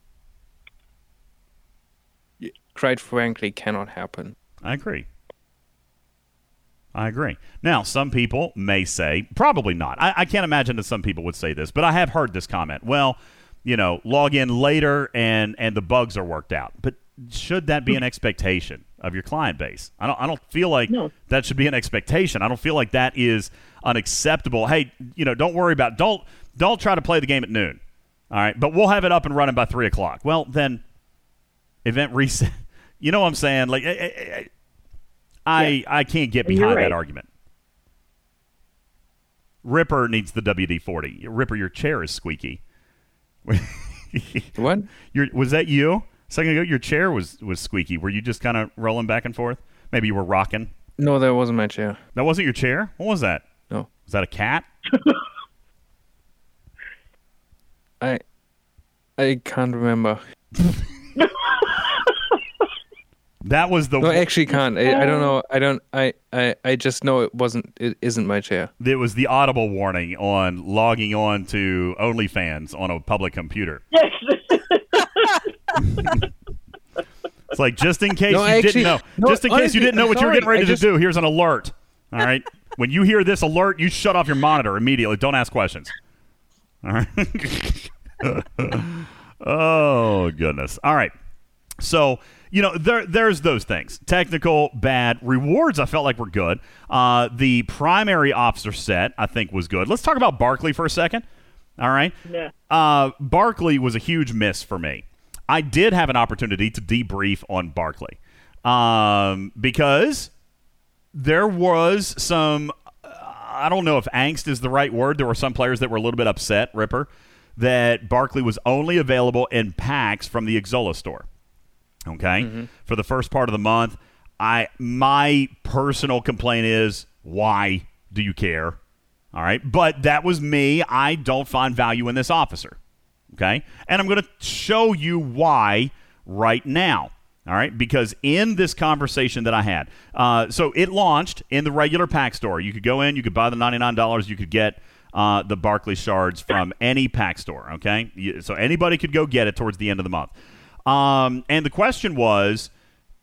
Speaker 1: quite frankly, cannot happen.
Speaker 3: I agree. I agree. Now, some people may say, probably not. I, I can't imagine that some people would say this, but I have heard this comment. Well, you know, log in later and and the bugs are worked out. But should that be an expectation of your client base? I don't. I don't feel like
Speaker 2: No.
Speaker 3: that should be an expectation. I don't feel like that is unacceptable. Hey, you know, don't worry about. Don't don't try to play the game at noon. All right, but we'll have it up and running by three o'clock. Well, then, event reset. You know what I'm saying? Like, eh, eh, eh, I, I, I, I can't get
Speaker 2: And you're
Speaker 3: behind that argument. Ripper needs the WD forty. Ripper, your chair is squeaky.
Speaker 1: What?
Speaker 3: Your, was that you? A second ago, your chair was was squeaky. Were you just kind of rolling back and forth? Maybe you were rocking.
Speaker 1: No, that wasn't my chair.
Speaker 3: That wasn't your chair. What was that?
Speaker 1: No,
Speaker 3: Was that a cat?
Speaker 1: I, I can't remember.
Speaker 3: That was the.
Speaker 1: No, I actually can't. I, I don't know. I don't. I, I. I just know it wasn't. It isn't my chair.
Speaker 3: It was the audible warning on logging on to OnlyFans on a public computer.
Speaker 2: Yes.
Speaker 3: It's like just in case
Speaker 1: No,
Speaker 3: you
Speaker 1: actually-
Speaker 3: didn't know,
Speaker 1: no,
Speaker 3: just in case you didn't know
Speaker 1: I'm
Speaker 3: what you were getting ready
Speaker 1: I
Speaker 3: to do. Here's an alert. All right. when you hear this alert, you shut off your monitor immediately. Don't ask questions. All right. oh goodness. All right. So you know there there's those things. Technical bad rewards. I felt like were good. Uh, the primary officer set I think was good. Let's talk about Barclay for a second. All right.
Speaker 2: Yeah.
Speaker 3: Uh, Barclay was a huge miss for me. I did have an opportunity to debrief on Barclay um, because there was some. I don't know if angst is the right word. There were some players that were a little bit upset, Ripper, that Barclay was only available in packs from the Exola store. Okay, for the first part of the month, I my personal complaint is why do you care? All right, but that was me. I don't find value in this officer. Okay, and I'm going to show you why right now. All right, because in this conversation that I had, uh, so it launched in the regular pack store. You could go in, you could buy the $99, you could get uh, the Barclay shards from any pack store. Okay, so anybody could go get it towards the end of the month. Um, and the question was,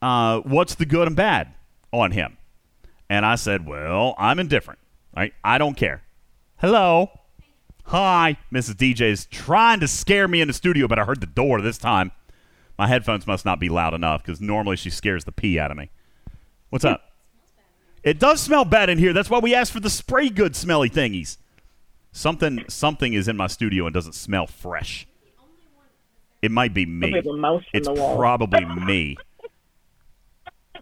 Speaker 3: uh, what's the good and bad on him? And I said, well, I'm indifferent. Right? I don't care. Hello. Hi, Mrs. DJ is trying to scare me in the studio, but I heard the door this time. My headphones must not be loud enough because normally she scares the pee out of me. What's up? It does smell bad in here. That's why we asked for the spray good smelly thingies. Something something is in my studio and doesn't smell fresh. It might be me.
Speaker 2: There's a mouse in
Speaker 3: It's probably me.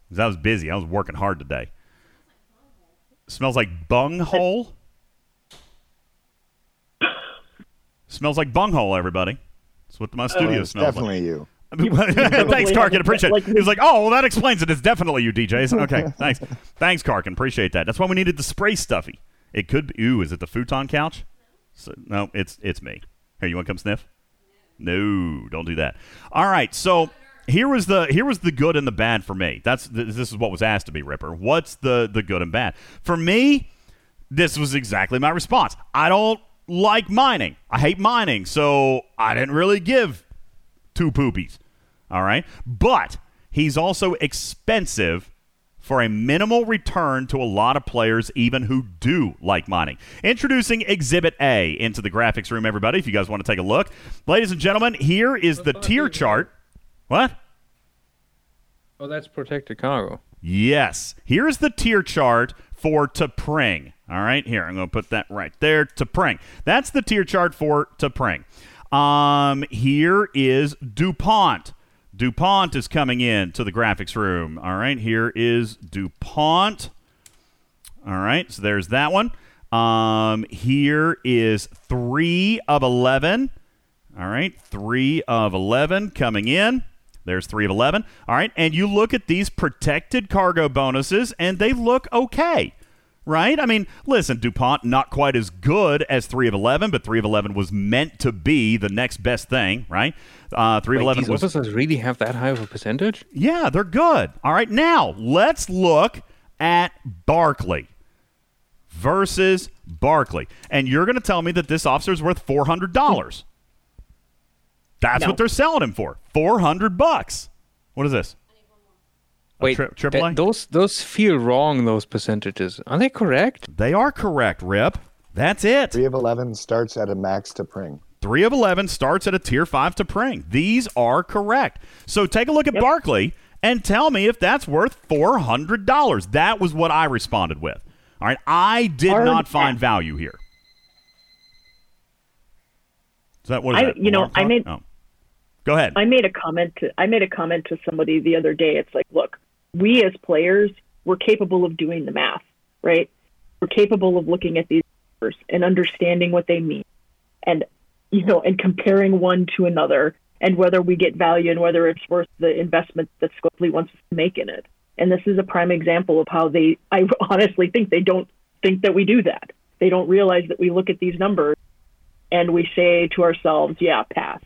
Speaker 3: 'Cause I was busy. I was working hard today. Smells like bunghole. Smells like bunghole, everybody. That's what my oh, studio
Speaker 5: Oh, It's
Speaker 3: smells
Speaker 5: definitely you.
Speaker 3: like. thanks, Karkin. Appreciate it.
Speaker 2: like
Speaker 3: He was like, oh, well, that explains it. It's definitely you, DJs. Okay, thanks. Thanks, Karkin. Appreciate that. That's why we needed the spray stuffy. It could be, ooh, is it the futon couch? So, no, it's it's me. Here, you want to come sniff? No, don't do that. All right, so here was the here was the good and the bad for me. That's th- this is what was asked to be Ripper. What's the the good and bad for me? This was exactly my response. I don't like mining. I hate mining, so I didn't really give two poopies. All right, but he's also expensive for a minimal return to a lot of players, even who do like mining. Introducing Exhibit A into the graphics room, everybody, if you guys want to take a look. Ladies and gentlemen, here is the tier chart. What?
Speaker 1: Oh, that's protected cargo.
Speaker 3: Yes. Here's the tier chart for T'Pring. All right, here, I'm going to put that right there. To T'Pring. That's the tier chart for T'Pring. Um, here is DuPont. DuPont is coming in to the graphics room. All right, here is DuPont. All right, so there's that one. Um, here is 3 of 11. All right, 3 of 11 coming in. There's 3 of 11. All right, and you look at these protected cargo bonuses, and they look okay right? I mean, listen, DuPont, not quite as good as 3 of 11, but 3 of 11 was meant to be the next best thing, right? Uh, 3 of 11
Speaker 1: these
Speaker 3: was.
Speaker 1: officers really have that high of a percentage?
Speaker 3: Yeah, they're good. All right, now let's look at Barclay versus Barclay. And you're going to tell me that this officer is worth $400. That's
Speaker 2: No.
Speaker 3: what they're selling him for. 400 bucks. What is this? A
Speaker 1: Wait,
Speaker 3: tri- triple A?
Speaker 1: those those feel wrong. Those percentages are they correct?
Speaker 3: They are correct, Rip. That's it.
Speaker 5: Three of eleven starts at a max T'Pring.
Speaker 3: 3 of 11 starts at a tier 5 T'Pring. These are correct. So take a look at Barclay and tell me if that's worth $400. That was what I responded with. All right. I did
Speaker 2: Hard
Speaker 3: not find
Speaker 2: pass.
Speaker 3: value here. Is that what is
Speaker 2: I-
Speaker 3: that?
Speaker 2: you know,
Speaker 3: alarm
Speaker 2: I
Speaker 3: clock?
Speaker 2: made-
Speaker 3: Oh. Go ahead.
Speaker 2: I made a comment to I made a comment to somebody the other day. It's like, look, we as players, we're capable of doing the math, right? We're capable of looking at these numbers and understanding what they mean, and you know, and comparing one to another, and whether we get value and whether it's worth the investment that Scopely wants us to make in it. And this is a prime example of how they. I honestly think they don't think that we do that. They don't realize that we look at these numbers and we say to ourselves, "Yeah, pass."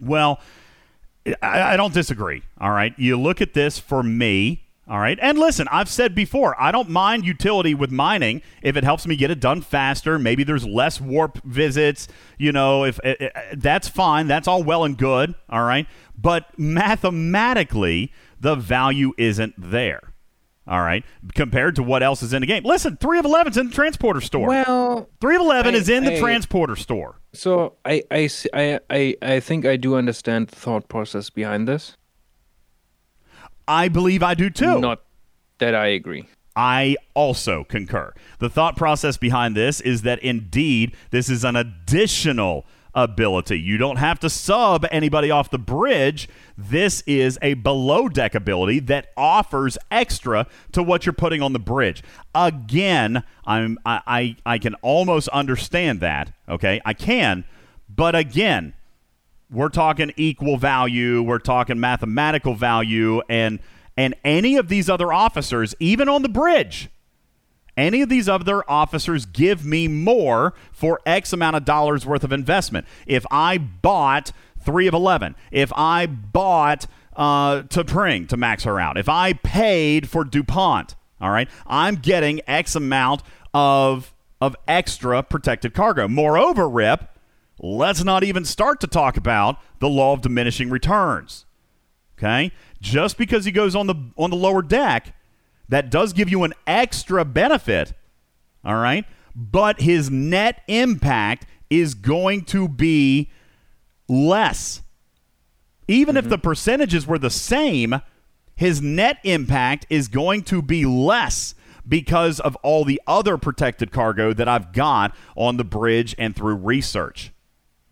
Speaker 3: Well, I, I don't disagree. All right. You look at this for me. All right. And listen, I've said before, I don't mind utility with mining if it helps me get it done faster. Maybe there's less warp visits. You know, if eh, eh, that's fine. That's all well and good. All right. But mathematically, the value isn't there. All right. Compared to what else is in the game. Listen, 3 of 11's in the transporter store.
Speaker 1: Well,
Speaker 3: 3 of 11
Speaker 1: I-
Speaker 3: is in the
Speaker 1: I-
Speaker 3: transporter store.
Speaker 1: so I, I, I, I think I do understand the thought process behind this.
Speaker 3: I believe I do too.
Speaker 1: Not that I agree.
Speaker 3: I also concur. The thought process behind this is that indeed this is an additional ability. You don't have to sub anybody off the bridge. This is a below deck ability that offers extra to what you're putting on the bridge. Again, I'm I, I, I can almost understand that. Okay, I can, but again, we're talking equal value we're talking mathematical value and and any of these other officers even on the bridge any of these other officers give me more for x amount of dollars worth of investment if i bought 3 of 11 if i bought uh, T'Pring to max her out if i paid for dupont all right i'm getting x amount of of extra protected cargo moreover rip let's not even start to talk about the law of diminishing returns. Okay? Just because he goes on the on the lower deck, that does give you an extra benefit. All right? But his net impact is going to be less. Even if the percentages were the same, his net impact is going to be less because of all the other protected cargo that I've got on the bridge and through research.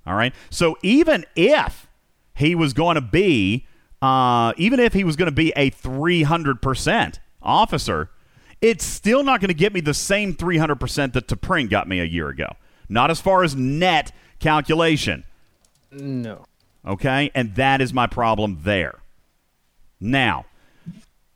Speaker 3: All right. So even if he was going to be, uh, even if he was going to be a 300% officer, it's still not going to get me the same 300% that T'Pring got me a year ago. Not as far as net calculation.
Speaker 1: No.
Speaker 3: Okay. And that is my problem there. Now,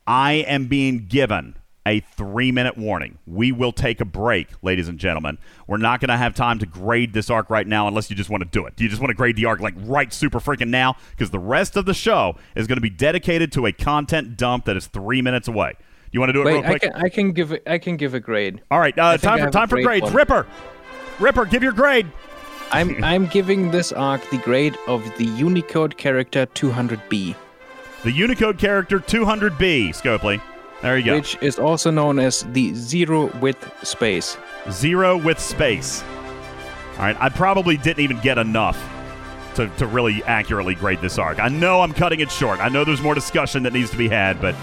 Speaker 3: I am being given a three minute warning. We will take a break, ladies and gentlemen. We're not going to have time to grade this arc right now unless you just want to do it. Do you just want to grade the arc like right super freaking now? Because the rest of the show is going to be dedicated to a content dump that is three minutes away. You want to do it
Speaker 1: Wait,
Speaker 3: real
Speaker 1: I
Speaker 3: quick?
Speaker 1: can I can give a, I can give a grade.
Speaker 3: All right, uh, time for time for grades.
Speaker 1: one.
Speaker 3: Ripper, Ripper, give your grade.
Speaker 1: I'm I'm giving this arc the grade of the Unicode character 200B.
Speaker 3: The Unicode character 200B, Scopely. There you go.
Speaker 1: Which is also known as the zero width space.
Speaker 3: Zero with space. All right, I probably didn't even get enough to, to really accurately grade this arc. I know I'm cutting it short. I know there's more discussion that needs to be had, but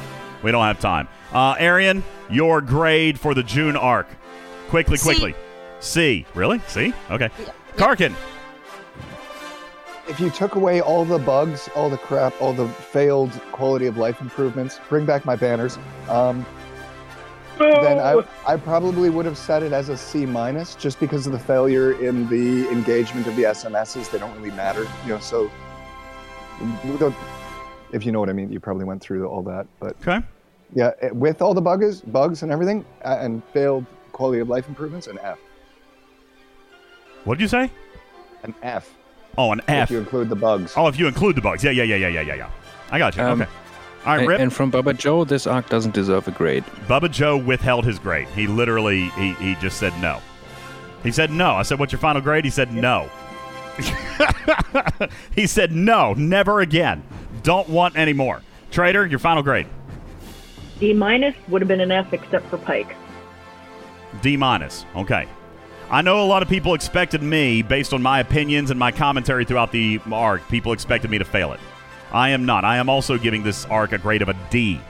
Speaker 3: we don't have time. Uh, Arian, your grade for the June arc. Quickly, quickly. C. Really? C? Okay. Karkin.
Speaker 5: If you took away all the bugs, all the crap, all the failed quality of life improvements, bring back my banners. Um, then I, I probably would have set it as a C minus, just because of the failure in the engagement of the SMSs. They don't really matter, you know. So, we don't- if you know what I mean, you probably went through all that. But
Speaker 3: Okay.
Speaker 5: yeah, eh, with all the bugs, bugs and everything, uh, and failed quality of life improvements, an F,
Speaker 3: What did you say?
Speaker 5: an F.
Speaker 3: Oh, an F.
Speaker 5: If you include the bugs.
Speaker 3: Oh, if you include the bugs. Yeah, yeah, yeah, yeah, yeah, yeah, yeah. I got you.
Speaker 1: Um,
Speaker 3: okay. All right,
Speaker 1: And,
Speaker 3: Rip.
Speaker 1: and from Bubba Joe, this arc doesn't deserve a grade.
Speaker 3: Bubba Joe withheld his grade. He literally, he, he just said no. He said no. I said, what's your final grade? He said no. he said no, never again. Don't want any more. Trader, your final grade.
Speaker 2: D minus would have been an F except for Pike.
Speaker 3: D minus. Okay. I know a lot of people expected me, based on my opinions and my commentary throughout the arc, people expected me to fail it. I am not. I am also giving this arc a grade of a D.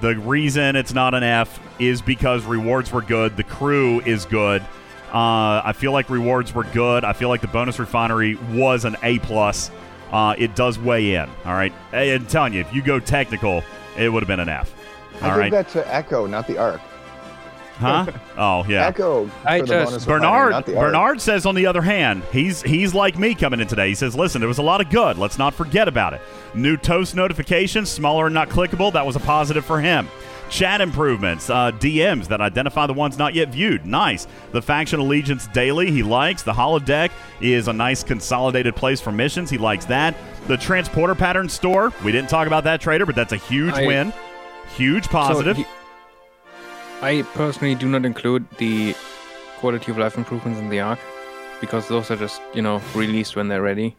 Speaker 3: The reason it's not an F is because rewards were good. The crew is good. Uh, I feel like rewards were good. I feel like the bonus refinery was an A plus. Uh, it does weigh in. All right, Hey, I'm telling you, if you go technical, it would have been an F.
Speaker 5: I
Speaker 3: All
Speaker 5: give
Speaker 3: right,
Speaker 5: that to Echo, not the Arc.
Speaker 3: huh? Oh yeah.
Speaker 5: Echo.
Speaker 1: I
Speaker 5: the
Speaker 1: just-
Speaker 5: bonus refinery,
Speaker 3: Bernard
Speaker 5: not the Arc.
Speaker 3: Bernard says on the other hand, he's he's like me coming in today. He says, "Listen, there was a lot of good. Let's not forget about it. New toast notifications, smaller and not clickable. That was a positive for him. Chat improvements, uh, DMs that identify the ones not yet viewed. Nice. The faction allegiance daily he likes. The holodeck is a nice consolidated place for missions. He likes that. The transporter pattern store. We didn't talk about that trader, but that's a huge
Speaker 1: I-
Speaker 3: win. Huge positive.
Speaker 1: So he- I personally do not include the quality of life improvements in the arc because those are just, you know, released when they're ready.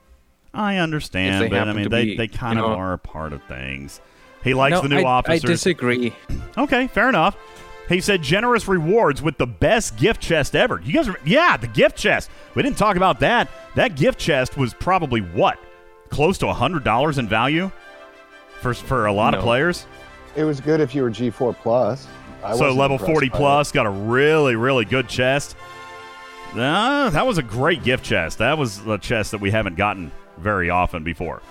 Speaker 3: I understand, but I mean, they,
Speaker 1: be,
Speaker 3: they kind of
Speaker 1: know-
Speaker 3: are a part of things. He likes
Speaker 1: No,
Speaker 3: the new
Speaker 1: I, I disagree.
Speaker 3: okay, fair enough. He said generous rewards with the best gift chest ever. You guys, are, yeah, the gift chest. We didn't talk about that. That gift chest was probably what, close to hundred dollars in value for for a lot of players.
Speaker 5: It was good if you were G4 plus. I
Speaker 3: so level forty
Speaker 5: by
Speaker 3: plus got a really really good chest. Uh, that was a great gift chest. That was a chest that we haven't gotten very often before.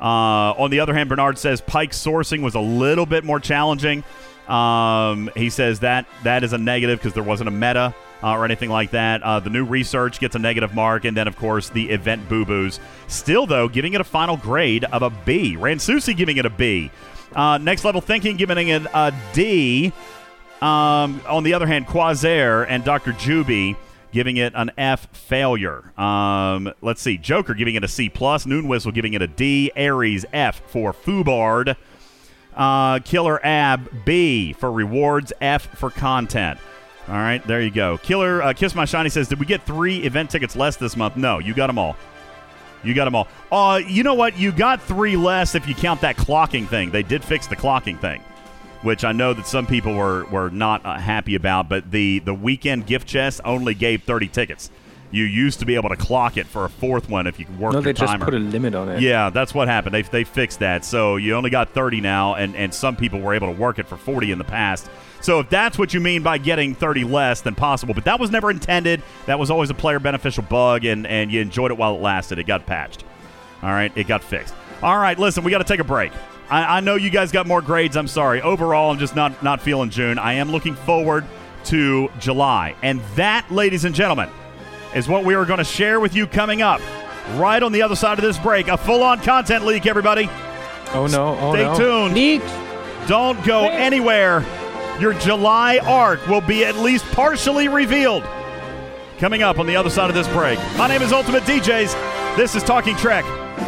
Speaker 3: Uh, on the other hand, Bernard says Pike sourcing was a little bit more challenging. Um, he says that that is a negative because there wasn't a meta uh, or anything like that. Uh, the new research gets a negative mark, and then of course the event boo boos. Still though, giving it a final grade of a B. Ransusi giving it a B. Uh, next level thinking giving it a D. Um, on the other hand, Quasair and Dr. Juby giving it an F failure. Um, let's see. Joker giving it a C plus. Noon Whistle giving it a D. Aries F for Fubard. Uh, Killer Ab B for rewards. F for content. All right, there you go. Killer uh, Kiss My Shiny says, "Did we get three event tickets less this month?" No, you got them all. You got them all. Uh, you know what? You got three less if you count that clocking thing. They did fix the clocking thing which I know that some people were were not uh, happy about. But the the weekend gift chest only gave thirty tickets. You used to be able to clock it for a fourth one if you worked
Speaker 1: No, they just
Speaker 3: timer.
Speaker 1: put a limit on it.
Speaker 3: yeah, that's what happened. They they fixed that, so you only got thirty now, and and some people were able to work it for forty in the past. So if that's what you mean by getting thirty less than possible, but that was never intended. That was always a player beneficial bug, and and you enjoyed it while it lasted. It got patched. All right, it got fixed. All right, listen, we got to take a break. I, I know you guys got more grades. I'm sorry. Overall, I'm just not not feeling June. I am looking forward to July, and that, ladies and gentlemen, is what we are going to share with you coming up. Right on the other side of this break, a full-on content leak. Everybody,
Speaker 1: Oh no! Oh
Speaker 3: Stay
Speaker 1: no!
Speaker 3: tuned.
Speaker 1: Leaked.
Speaker 3: don't go anywhere. Your July arc will be at least partially revealed. Coming up on the other side of this break. My name is Ultimate DJs. This is Talking Trek.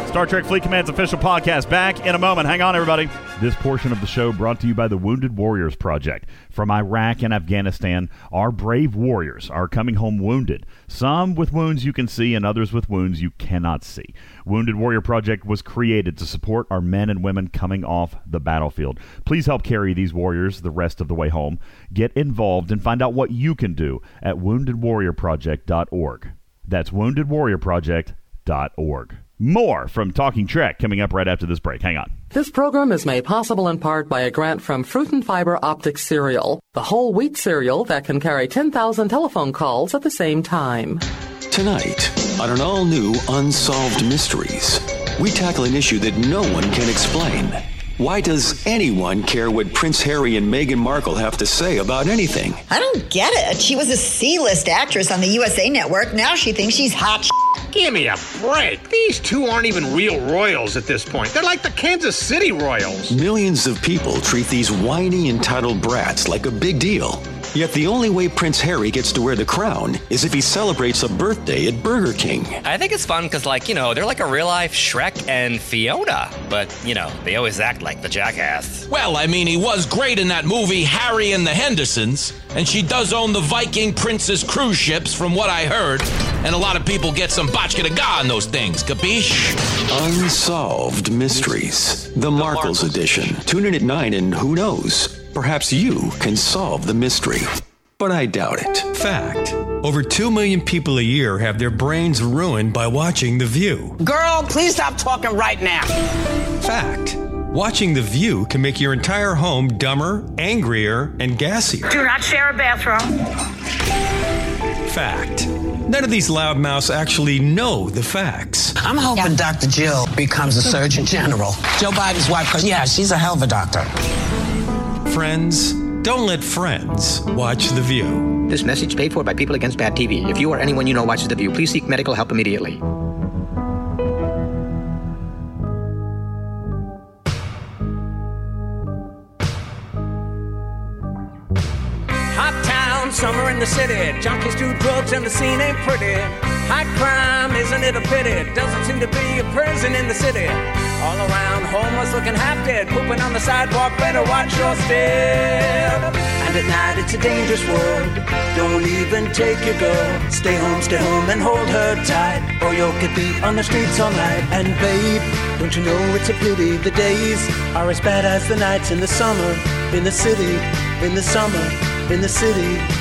Speaker 3: Star Trek Fleet Command's official podcast back in a moment. Hang on, everybody. This portion of the show brought to you by the Wounded Warriors Project. From Iraq and Afghanistan, our brave warriors are coming home wounded. Some with wounds you can see, and others with wounds you cannot see. Wounded Warrior Project was created to support our men and women coming off the battlefield. Please help carry these warriors the rest of the way home. Get involved and find out what you can do at woundedwarriorproject.org. That's woundedwarriorproject.org. More from Talking Trek coming up right after this break. Hang on.
Speaker 6: This program is made possible in part by a grant from Fruit and Fiber Optic Cereal, the whole wheat cereal that can carry 10,000 telephone calls at the same time.
Speaker 7: Tonight, on an all new Unsolved Mysteries, we tackle an issue that no one can explain. Why does anyone care what Prince Harry and Meghan Markle have to say about anything?
Speaker 8: I don't get it. She was a C list actress on the USA Network. Now she thinks she's hot. Sh-
Speaker 9: Give me a break. These two aren't even real royals at this point. They're like the Kansas City Royals.
Speaker 7: Millions of people treat these whiny, entitled brats like a big deal. Yet the only way Prince Harry gets to wear the crown is if he celebrates a birthday at Burger King.
Speaker 10: I think it's fun because, like, you know, they're like a real life Shrek and Fiona, but, you know, they always act like the jackass.
Speaker 11: Well, I mean, he was great in that movie, Harry and the Hendersons, and she does own the Viking Princess cruise ships, from what I heard. And a lot of people get some botchka to ga on those things, capiche?
Speaker 7: Unsolved Mysteries, the Markles edition. Tune in at 9 and who knows? Perhaps you can solve the mystery. But I doubt it.
Speaker 12: Fact Over 2 million people a year have their brains ruined by watching The View.
Speaker 13: Girl, please stop talking right now.
Speaker 12: Fact Watching The View can make your entire home dumber, angrier, and gassier.
Speaker 14: Do not share a bathroom.
Speaker 12: Fact None of these loudmouths actually know the facts.
Speaker 13: I'm hoping Dr. Jill becomes a Surgeon General. Joe Biden's wife, because, yeah, she's a hell of a doctor.
Speaker 12: Friends, don't let friends watch The View.
Speaker 15: This message paid for by People Against Bad TV. If you or anyone you know watches The View, please seek medical help immediately.
Speaker 16: In the city. Junkies do drugs and the scene ain't pretty. High crime, isn't it a pity? Doesn't seem to be a prison in the city. All around, homeless looking half dead. Pooping on the sidewalk, better watch your step. And at night, it's a dangerous world. Don't even take your girl. Stay home, stay home, and hold her tight. Or you'll get beat on the streets all night. And babe, don't you know it's a pity? The days are as bad as the nights in the summer. In the city, in the summer, in the city.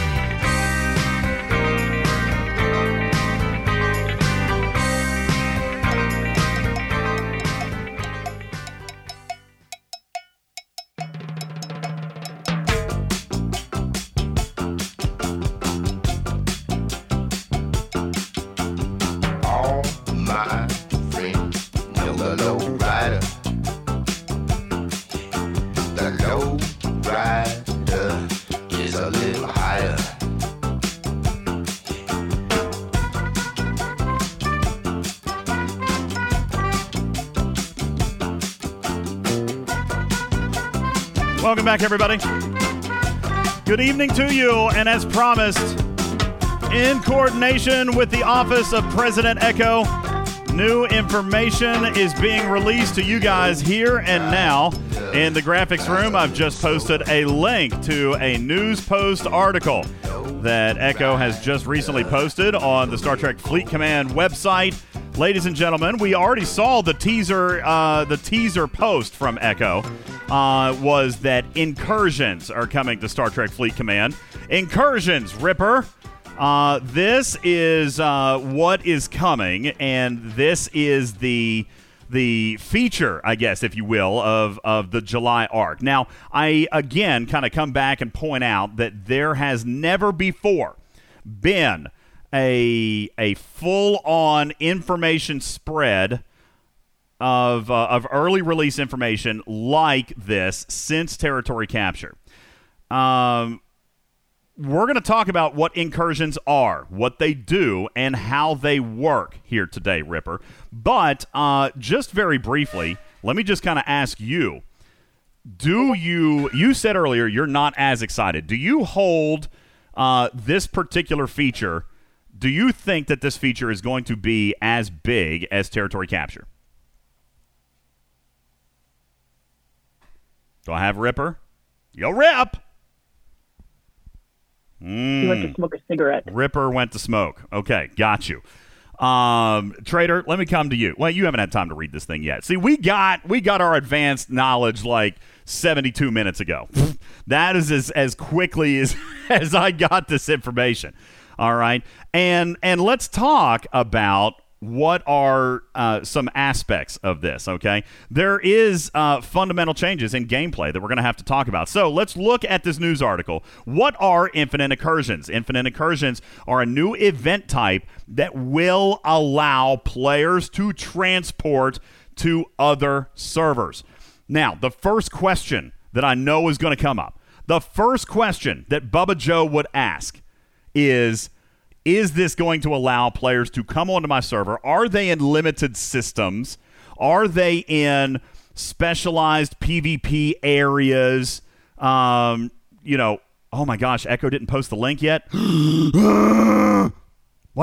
Speaker 3: Back, everybody. Good evening to you, and as promised, in coordination with the Office of President Echo, new information is being released to you guys here and now. In the graphics room, I've just posted a link to a news post article that Echo has just recently posted on the Star Trek Fleet Command website. Ladies and gentlemen, we already saw the teaser. Uh, the teaser post from Echo uh, was that incursions are coming to Star Trek Fleet Command. Incursions, Ripper. Uh, this is uh, what is coming, and this is the the feature, I guess, if you will, of of the July arc. Now, I again kind of come back and point out that there has never before been a a full on information spread of uh, of early release information like this since territory capture. Um, we're going to talk about what incursions are, what they do, and how they work here today, Ripper. But uh, just very briefly, let me just kind of ask you: Do you? You said earlier you're not as excited. Do you hold uh, this particular feature? Do you think that this feature is going to be as big as territory capture? Do I have Ripper? Yo, Rip.
Speaker 2: He went to
Speaker 3: Mm.
Speaker 2: smoke a cigarette.
Speaker 3: Ripper went to smoke. Okay, got you. Um, Trader, let me come to you. Well, you haven't had time to read this thing yet. See, we got we got our advanced knowledge like 72 minutes ago. that is as, as quickly as as I got this information. All right, and and let's talk about what are uh, some aspects of this okay? There is uh, fundamental changes in gameplay that we're going to have to talk about. So let's look at this news article. What are infinite incursions? Infinite incursions are a new event type that will allow players to transport to other servers. Now the first question that i know is going to come up the first question that bubba joe would ask is is this going to allow players to come onto my server? Are they in limited systems? Are they in specialized PvP areas? Um, you know, oh my gosh, Echo didn't post the link yet. Why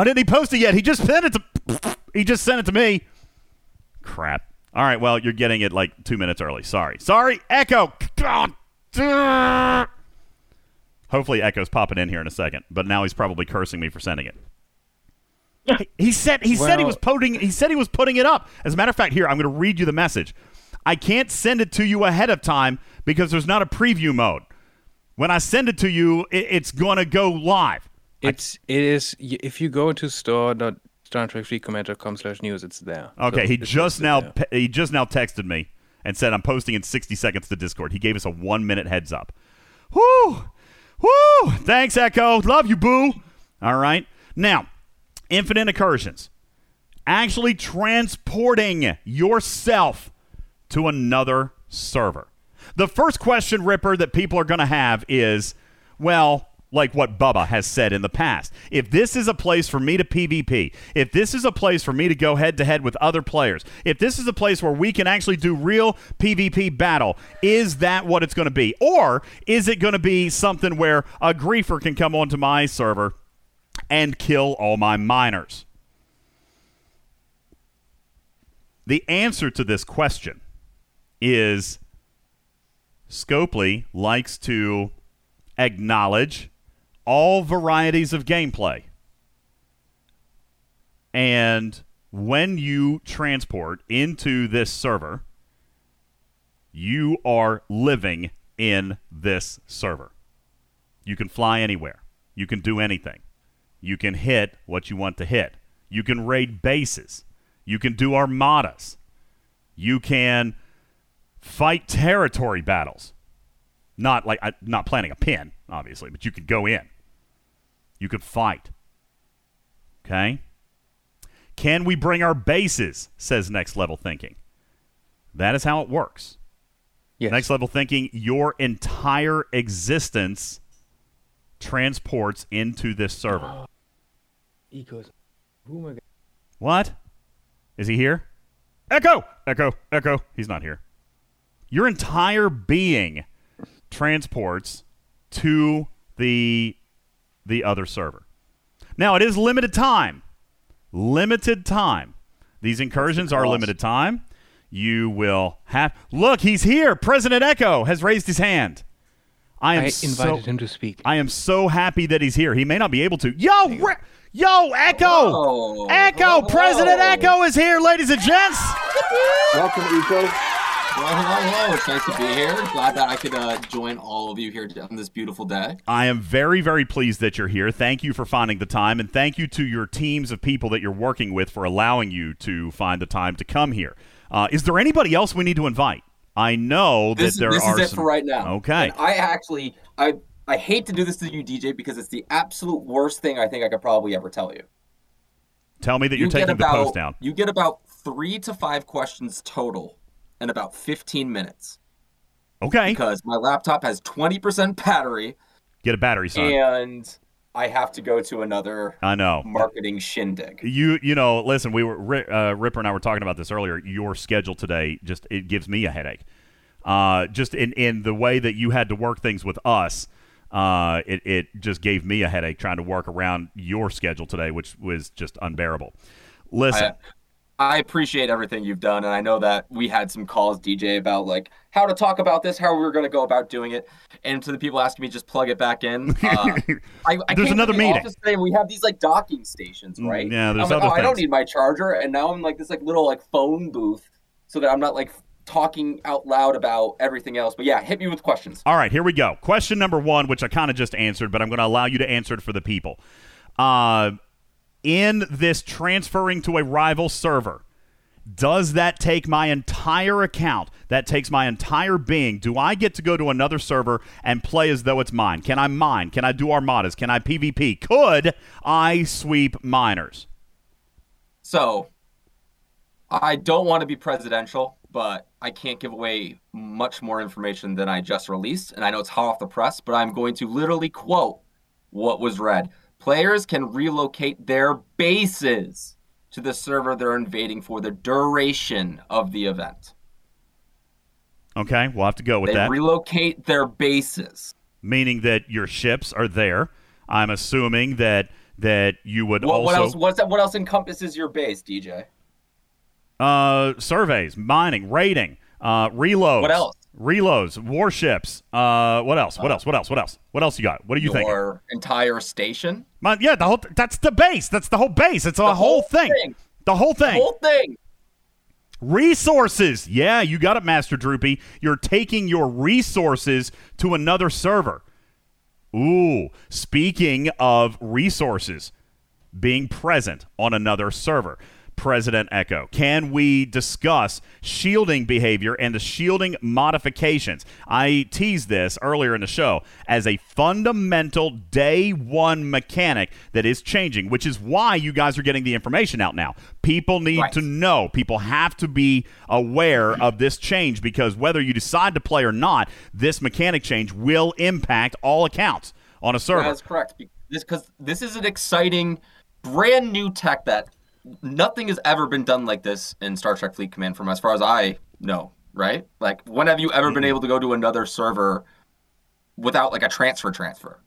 Speaker 3: didn't he post it yet? He just sent it to he just sent it to me. Crap. All right, well, you're getting it like 2 minutes early. Sorry. Sorry, Echo. God. Hopefully, Echo's popping in here in a second, but now he's probably cursing me for sending it. He- He said he said he was putting he said he was putting it up. As a matter of fact, here I'm going to read you the message. I can't send it to you ahead of time because there's not a preview mode. When I send it to you, it, it's going to go live.
Speaker 1: It's it is if you go to store.startrekfleetcommand.com slash news, it's there.
Speaker 3: Okay,
Speaker 1: So
Speaker 3: he just now
Speaker 1: there.
Speaker 3: pe- he just now texted me and said I'm posting in 60 seconds to Discord. He gave us a one minute heads up. Whoo, whoo! Thanks, Echo. Love you, boo. All right, now infinite incursions, actually transporting yourself to another server. The first question, Ripper, that people are going to have is, well, like what Bubba has said in the past. If this is a place for me to PvP, if this is a place for me to go head to head with other players, if this is a place where we can actually do real PvP battle, is that what it's going to be? Or is it going to be something where a griefer can come onto my server and kill all my miners? The answer to this question is Scopely likes to acknowledge all varieties of gameplay. And when you transport into this server, you are living in this server. You can fly anywhere. You can do anything. You can hit what you want to hit. You can raid bases. You can do armadas. You can fight territory battles. Not like not planning a pin, obviously, but you could go in. You could fight. Okay? Can we bring our bases? Says Next Level Thinking. That is how it works.
Speaker 1: Yes.
Speaker 3: Next Level Thinking, your entire existence transports into this server.
Speaker 1: He goes, "Oh my god."
Speaker 3: What? Is he here? Echo! Echo! Echo! He's not here. Your entire being transports to the the other server. Now it is limited time. Limited time. These incursions are limited time. You will have Look, he's here. President Echo has raised his hand. I am
Speaker 1: I
Speaker 3: so-
Speaker 1: invited him to speak.
Speaker 3: I am so happy that he's here. He may not be able to. Yo, Re- yo, Echo,
Speaker 14: Whoa.
Speaker 3: Echo,
Speaker 14: Whoa.
Speaker 3: President Echo is here, ladies and gents.
Speaker 14: Welcome, Echo. Well, hello, hello. It's nice to be here. Glad that I could uh, join all of you here on this beautiful day.
Speaker 3: I am very, very pleased that you're here. Thank you for finding the time, and thank you to your teams of people that you're working with for allowing you to find the time to come here. Uh, is there anybody else we need to invite? I know that
Speaker 14: This,
Speaker 3: there
Speaker 14: this
Speaker 3: are
Speaker 14: is it
Speaker 3: some-
Speaker 14: for right now.
Speaker 3: Okay.
Speaker 14: And I actually, I, I hate to do this to you, DJ, because it's the absolute worst thing I think I could probably ever tell you.
Speaker 3: Tell me that you're
Speaker 14: you get
Speaker 3: taking the post down.
Speaker 14: You get about three to five questions total in about 15 minutes.
Speaker 3: Okay.
Speaker 14: Because my laptop has 20% battery
Speaker 3: Get a battery, son.
Speaker 14: and I have to go to another
Speaker 3: I know.
Speaker 14: marketing shindig.
Speaker 3: You you know, listen, we were uh, Ripper and I were talking about this earlier. Your schedule today just it gives me a headache. Uh, just in in the way that you had to work things with us, uh, it it just gave me a headache trying to work around your schedule today, which was just unbearable. Listen,
Speaker 14: I appreciate everything you've done, and I know that we had some calls, DJ, about like how to talk about this, how we were going to go about doing it, and to the people asking me, just plug it back in. Uh, I, I
Speaker 3: There's another
Speaker 14: the
Speaker 3: meeting.
Speaker 14: today, we have these like docking stations,
Speaker 3: Mm,
Speaker 14: right?
Speaker 3: yeah, there's
Speaker 14: I'm like,
Speaker 3: other
Speaker 14: oh, I don't need my charger, and now I'm like this like little like phone booth, so that I'm not like talking out loud about everything else. But yeah, hit me with questions.
Speaker 3: All right, here we go. Question number one, which I kind of just answered, but I'm going to allow you to answer it for the people. Uh, in this transferring to a rival server, does that take my entire account? That takes my entire being. Do I get to go to another server and play as though it's mine? Can I mine? Can I do armadas? Can I PvP? Could I sweep miners?
Speaker 14: So, I don't want to be presidential, but I can't give away much more information than I just released. And I know it's hot off the press, but I'm going to literally quote what was read. Players can relocate their bases to the server they're invading for the duration of the event.
Speaker 3: Okay, we'll have to go with
Speaker 14: they
Speaker 3: that.
Speaker 14: relocate their bases.
Speaker 3: Meaning that your ships are there. I'm assuming that that you would
Speaker 14: What,
Speaker 3: also
Speaker 14: what else? What's that? What else encompasses your base, DJ?
Speaker 3: Uh, surveys, mining, raiding, uh, reloads.
Speaker 14: What else?
Speaker 3: Reloads, warships. Uh, what else? What else? What else? What else? What else you got? What do you think?
Speaker 14: Your entire station.
Speaker 3: My, yeah, the whole. That's the base. That's the whole base. It's a whole, thing. The whole thing.
Speaker 14: The whole thing.
Speaker 3: Resources. Yeah, you got it, Master Droopy. You're taking your resources to another server. Ooh, speaking of resources being present on another server. President Echo, can we discuss shielding behavior and the shielding modifications? I teased this earlier in the show as a fundamental day one mechanic that is changing, which is why you guys are getting the information out now. People need to know. People have to be aware of this change because whether you decide to play or not, this mechanic change will impact all accounts on a server.
Speaker 14: That's correct. This because this is an exciting, brand new tech that nothing has ever been done like this in Star Trek Fleet Command, from as far as I know. Right? Like, when have you ever been mm-hmm. able to go to another server without like a transfer transfer?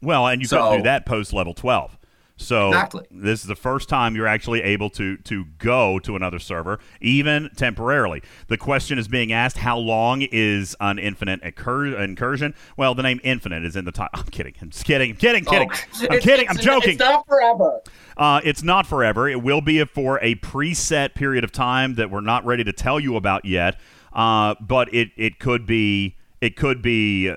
Speaker 3: Well, and you couldn't do that post level 12. So
Speaker 14: Exactly.
Speaker 3: this is the first time you're actually able to to go to another server, even temporarily. The question is being asked: How long is an infinite incur- incursion? Well, the name infinite is in the title. I'm kidding. I'm just kidding. I'm kidding. Kidding.
Speaker 14: Oh,
Speaker 3: I'm
Speaker 14: it's-
Speaker 3: kidding.
Speaker 14: it's-
Speaker 3: I'm joking.
Speaker 14: It's not forever.
Speaker 3: Uh, it's not forever. It will be for a preset period of time that we're not ready to tell you about yet. Uh, but it it could be it could be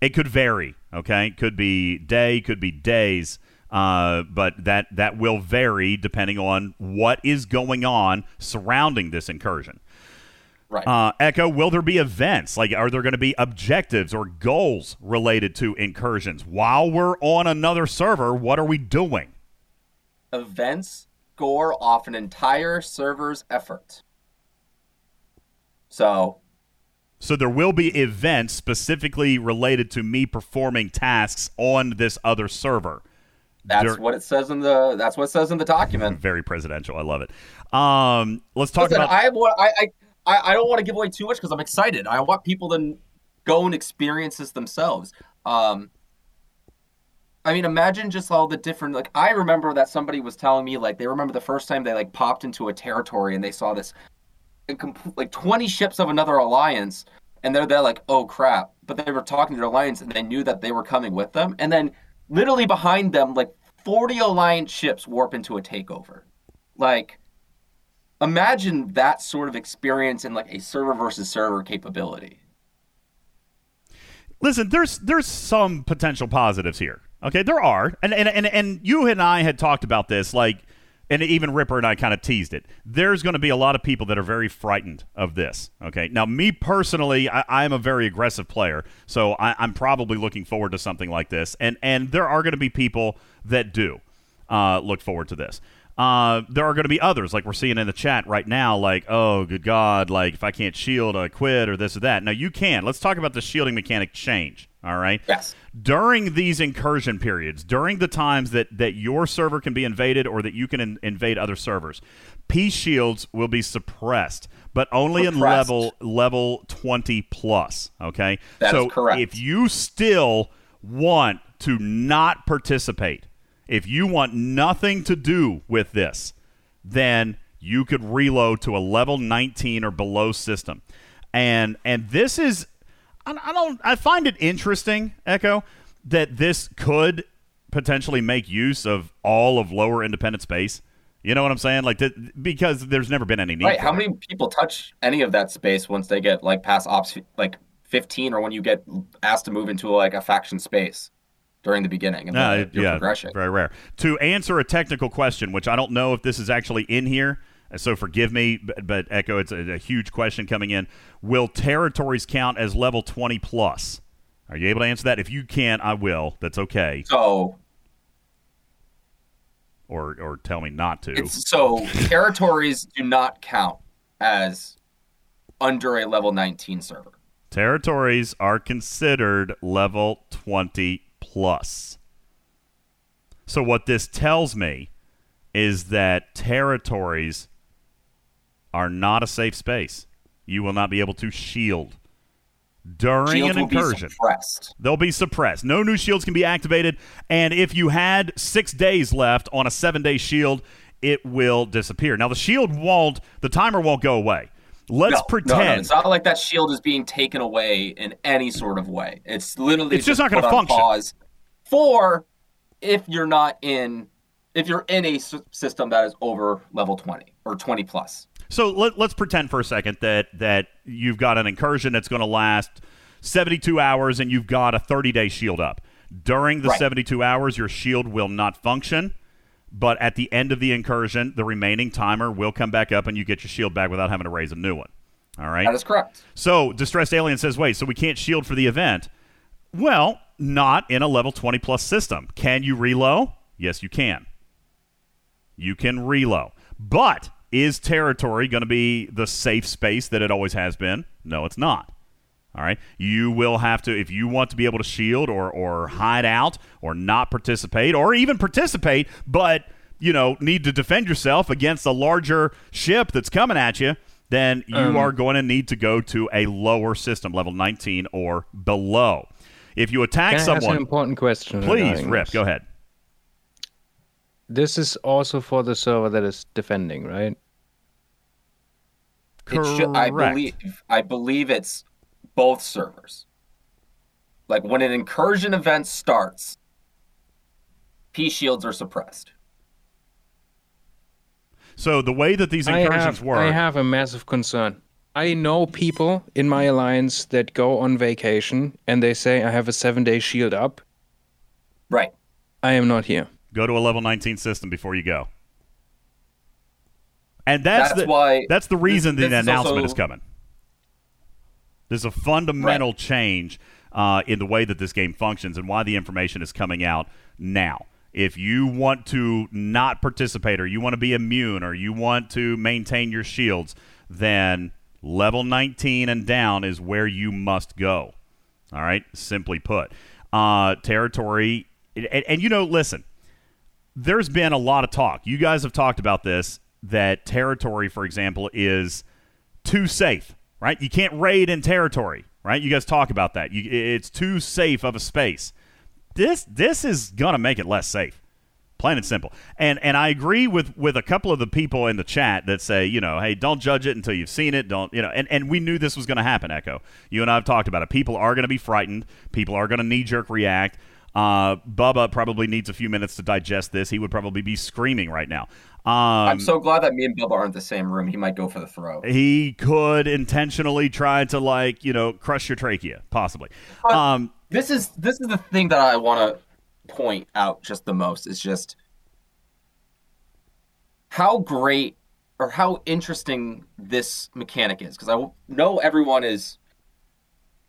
Speaker 3: it could vary. Okay, could be day, could be days. Uh, but that that will vary depending on what is going on surrounding this incursion.
Speaker 14: Right.
Speaker 3: Uh, Echo, will there be events? Like, are there going to be objectives or goals related to incursions? While we're on another server, what are we doing?
Speaker 14: Events score off an entire server's effort. So
Speaker 3: So there will be events specifically related to me performing tasks on this other server.
Speaker 14: That's
Speaker 3: Dur-
Speaker 14: what it says in the that's what it says in the document.
Speaker 3: very presidential. I love it. Um, let's talk
Speaker 14: Listen,
Speaker 3: about.
Speaker 14: I, want- I, I, I don't want to give away too much because I'm excited. I want people to go and experience this themselves. Um, I mean, imagine just all the different. Like, I remember that somebody was telling me, like, they remember the first time they like popped into a territory and they saw this, like, 20 ships of another alliance, and they're there like, oh crap. But they were talking to their alliance and they knew that they were coming with them, and then literally behind them, like 40 alliance ships warp into a takeover. Like, imagine that sort of experience in like a server versus server capability.
Speaker 3: Listen, there's there's some potential positives here. Okay, there are, and and and, and you and I had talked about this, like, and even Ripper and I kind of teased it. There's going to be a lot of people that are very frightened of this. Okay, now me personally, I, I'm a very aggressive player, so I, I'm probably looking forward to something like this, and and there are going to be people that do uh, look forward to this. Uh, there are going to be others, like we're seeing in the chat right now, like, oh, good God, like, if I can't shield, I quit, or this or that. Now, you can. Let's talk about the shielding mechanic change, all right?
Speaker 14: Yes.
Speaker 3: During these incursion periods, during the times that, that your server can be invaded or that you can in- invade other servers, peace shields will be suppressed, but only in level level 20 plus, okay?
Speaker 14: That is
Speaker 3: so
Speaker 14: correct.
Speaker 3: if you still want to not participate, if you want nothing to do with this, then you could reload to a level 19 or below system. And and this is I, I don't I find it interesting, Echo, that this could potentially make use of all of lower independent space. You know what I'm saying? Like that because there's never been any need.
Speaker 14: Right. How
Speaker 3: it.
Speaker 14: many people touch any of that space once they get like past ops like 15 or when you get asked to move into like a faction space during the beginning of
Speaker 3: No,
Speaker 14: the,
Speaker 3: it-
Speaker 14: your
Speaker 3: yeah,
Speaker 14: progression?
Speaker 3: very rare. To answer a technical question, which I don't know if this is actually in here, so forgive me, but, but Echo, it's a, a huge question coming in. Will territories count as level 20 plus? Are you able to answer that? If you can't, I will. That's okay.
Speaker 14: So
Speaker 3: Or or tell me not to.
Speaker 14: so territories do not count as under a level 19 server.
Speaker 3: Territories are considered level 20 plus. So, what this tells me is that territories are not a safe space. You will not be able to shield during
Speaker 14: Shields
Speaker 3: an
Speaker 14: be
Speaker 3: incursion.
Speaker 14: suppressed.
Speaker 3: They'll be suppressed. No new shields can be activated. And if you had six days left on a seven day shield, it will disappear. Now, the shield won't, the timer won't go away. Let's
Speaker 14: No,
Speaker 3: pretend.
Speaker 14: No, no, it's not like that shield is being taken away in any sort of way. It's literally
Speaker 3: It's just not gonna function.
Speaker 14: Pause for if you're not in if you're in a system that is over level 20 or 20 plus.
Speaker 3: So let, let's pretend for a second that that you've got an incursion that's going to last 72 hours and you've got a 30 day shield up. During the
Speaker 14: Right.
Speaker 3: 72 hours, your shield will not function, but at the end of the incursion, the remaining timer will come back up and you get your shield back without having to raise a new one. All right?
Speaker 14: That is correct.
Speaker 3: So Distressed Alien says, wait, so we can't shield for the event? Well, not in a level 20 plus system. Can you reload? Yes, you can. You can reload. But is territory going to be the safe space that it always has been? No, it's not. All right. You will have to, if you want to be able to shield or, or hide out or not participate or even participate, but, you know, need to defend yourself against a larger ship that's coming at you, then you
Speaker 1: Um,
Speaker 3: are going to need to go to a lower system, level 19 or below. If you attack
Speaker 1: Can I ask
Speaker 3: someone,
Speaker 1: an important question?
Speaker 3: please, Rip, go ahead.
Speaker 1: This is also for the server that is defending, right?
Speaker 14: It should, I believe I believe it's both servers. Like when an incursion event starts, peace shields are suppressed.
Speaker 3: So the way that these
Speaker 1: I
Speaker 3: incursions
Speaker 1: have,
Speaker 3: work,
Speaker 1: I have a massive concern. I know people in my alliance that go on vacation and they say, I have a seven day shield up.
Speaker 14: Right.
Speaker 1: I am not here.
Speaker 3: go to a level 19 system before you go. And that's,
Speaker 14: That's
Speaker 3: the,
Speaker 14: why
Speaker 3: that's the reason
Speaker 14: this-
Speaker 3: the
Speaker 14: this is
Speaker 3: announcement
Speaker 14: also-
Speaker 3: is coming. There's a fundamental change uh, in the way that this game functions and why the information is coming out now. If you want to not participate or you want to be immune or you want to maintain your shields, then level 19 and down is where you must go. All right, simply put. Uh, territory, and, and you know, listen, there's been a lot of talk. You guys have talked about this that territory, for example, is too safe, right? You can't raid in territory, right? You guys talk about that. You, it's too safe of a space. This this is gonna make it less safe, plain and simple. And and I agree with with a couple of the people in the chat that say, you know, hey, don't judge it until you've seen it. Don't you know? And and we knew this was gonna happen. Echo, you and I have talked about it. People are gonna be frightened. People are gonna knee jerk react. Uh, Bubba probably needs a few minutes to digest this. He would probably be screaming right now. Um,
Speaker 14: I'm so glad that me and Bubba aren't the same room. He might go for the throw.
Speaker 3: he could intentionally try to like you know crush your trachea, possibly. Um,
Speaker 14: this is this is the thing that I want to point out just the most is just how great or how interesting this mechanic is because I know everyone is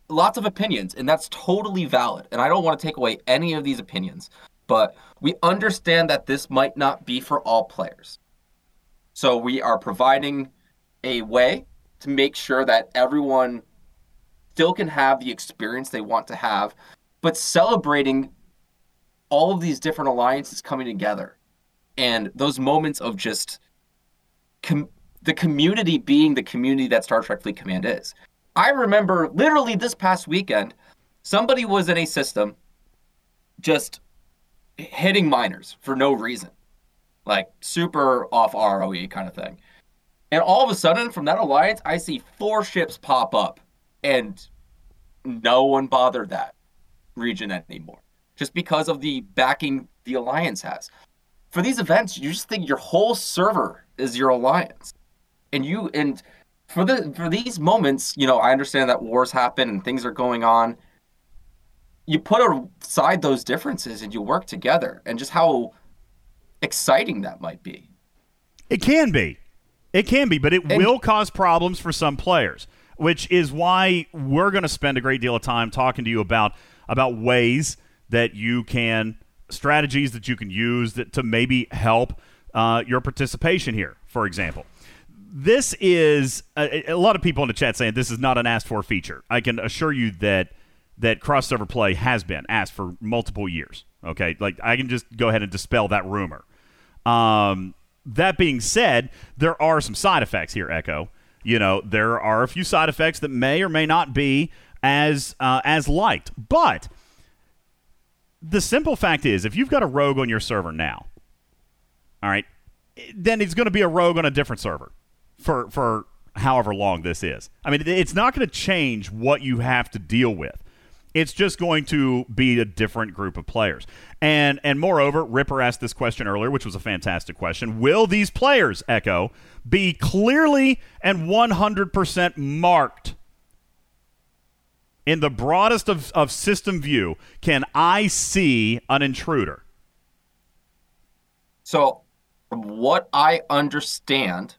Speaker 14: lots of opinions and that's totally valid and I don't want to take away any of these opinions but we understand that this might not be for all players. So we are providing a way to make sure that everyone still can have the experience they want to have, but celebrating all of these different alliances coming together and those moments of just com- the community being the community that Star Trek Fleet Command is. I remember literally this past weekend, somebody was in a system just hitting miners for no reason. like super off ROE kind of thing. And all of a sudden, from that alliance, I see four ships pop up, and no one bothered that region anymore, just because of the backing the alliance has. For these events, you just think your whole server is your alliance, and you and for the for these moments, you know, I understand that wars happen and things are going on. You put aside those differences and you work together, and just how exciting that might be.
Speaker 3: It can be. It can be, but it
Speaker 14: And-
Speaker 3: will cause problems for some players, which is why we're going to spend a great deal of time talking to you about about ways that you can strategies that you can use that to maybe help uh, your participation here. For example, this is a, a lot of people in the chat saying this is not an asked for feature. I can assure you that that crossover play has been asked for multiple years. Okay, like I can just go ahead and dispel that rumor. Um, that being said, there are some side effects here, Echo. You know, there are a few side effects that may or may not be as uh, as liked, but the simple fact is, if you've got a rogue on your server now, all right, then it's going to be a rogue on a different server for for however long this is. I mean, it's not going to change what you have to deal with. It's just going to be a different group of players. And and moreover, Ripper asked this question earlier, which was a fantastic question. Will these players, Echo, be clearly and 100% marked in the broadest of, of system view? Can I see an intruder?
Speaker 14: So, from what I understand,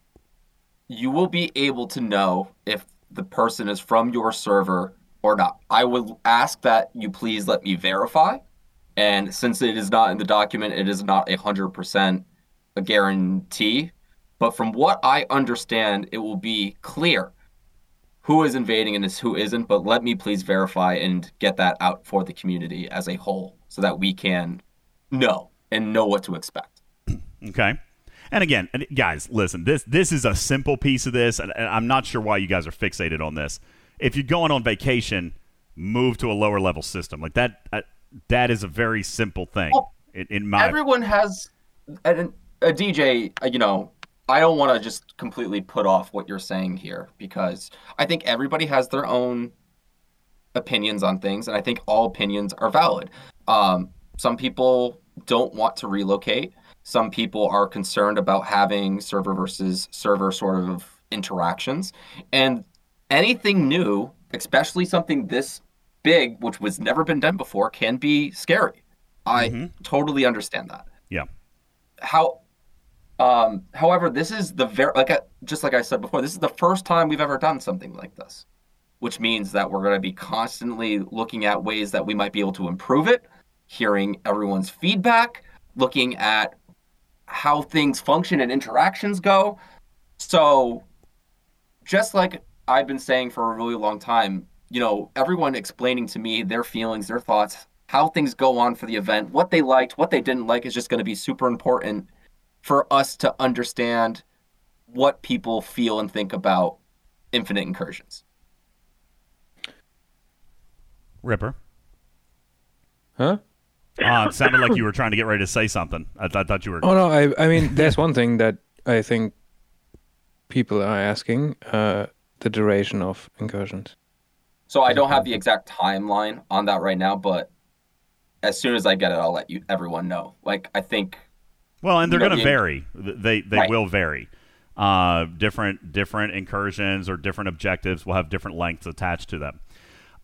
Speaker 14: you will be able to know if the person is from your server or not. I would ask that you please let me verify. And since it is not in the document, it is not a 100% a guarantee. But from what I understand, it will be clear who is invading and who isn't. But let me please verify and get that out for the community as a whole so that we can know and know what to expect.
Speaker 3: Okay. And again, guys, listen. This this is a simple piece of this, and I'm not sure why you guys are fixated on this. If you're going on vacation, move to a lower level system like that. Uh, that is a very simple thing. in, in my
Speaker 14: Everyone has a, a DJ. You know, I don't want to just completely put off what you're saying here because I think everybody has their own opinions on things, and I think all opinions are valid. Um, some people don't want to relocate. Some people are concerned about having server versus server sort of interactions, and anything new, especially something this big, which was never been done before, can be scary. I totally understand that.
Speaker 3: yeah.
Speaker 14: How, um, however, this is the very like I, just like I said before, this is the first time we've ever done something like this, which means that we're going to be constantly looking at ways that we might be able to improve it, hearing everyone's feedback, looking at how things function and interactions go. So, just like I've been saying for a really long time, you know, everyone explaining to me their feelings, their thoughts, how things go on for the event, what they liked, what they didn't like is just going to be super important for us to understand what people feel and think about infinite incursions.
Speaker 3: Ripper.
Speaker 1: Huh?
Speaker 3: Uh, it sounded like you were trying to get ready to say something. I, th- I thought you were.
Speaker 1: Oh no, I I mean there's one thing that I think people are asking: uh, the duration of incursions.
Speaker 14: So I don't have the exact timeline on that right now, but as soon as I get it, I'll let you everyone know. Like I think
Speaker 3: Well, and they're going to vary. They they
Speaker 14: Right.
Speaker 3: will vary. Uh, different different incursions or different objectives will have different lengths attached to them.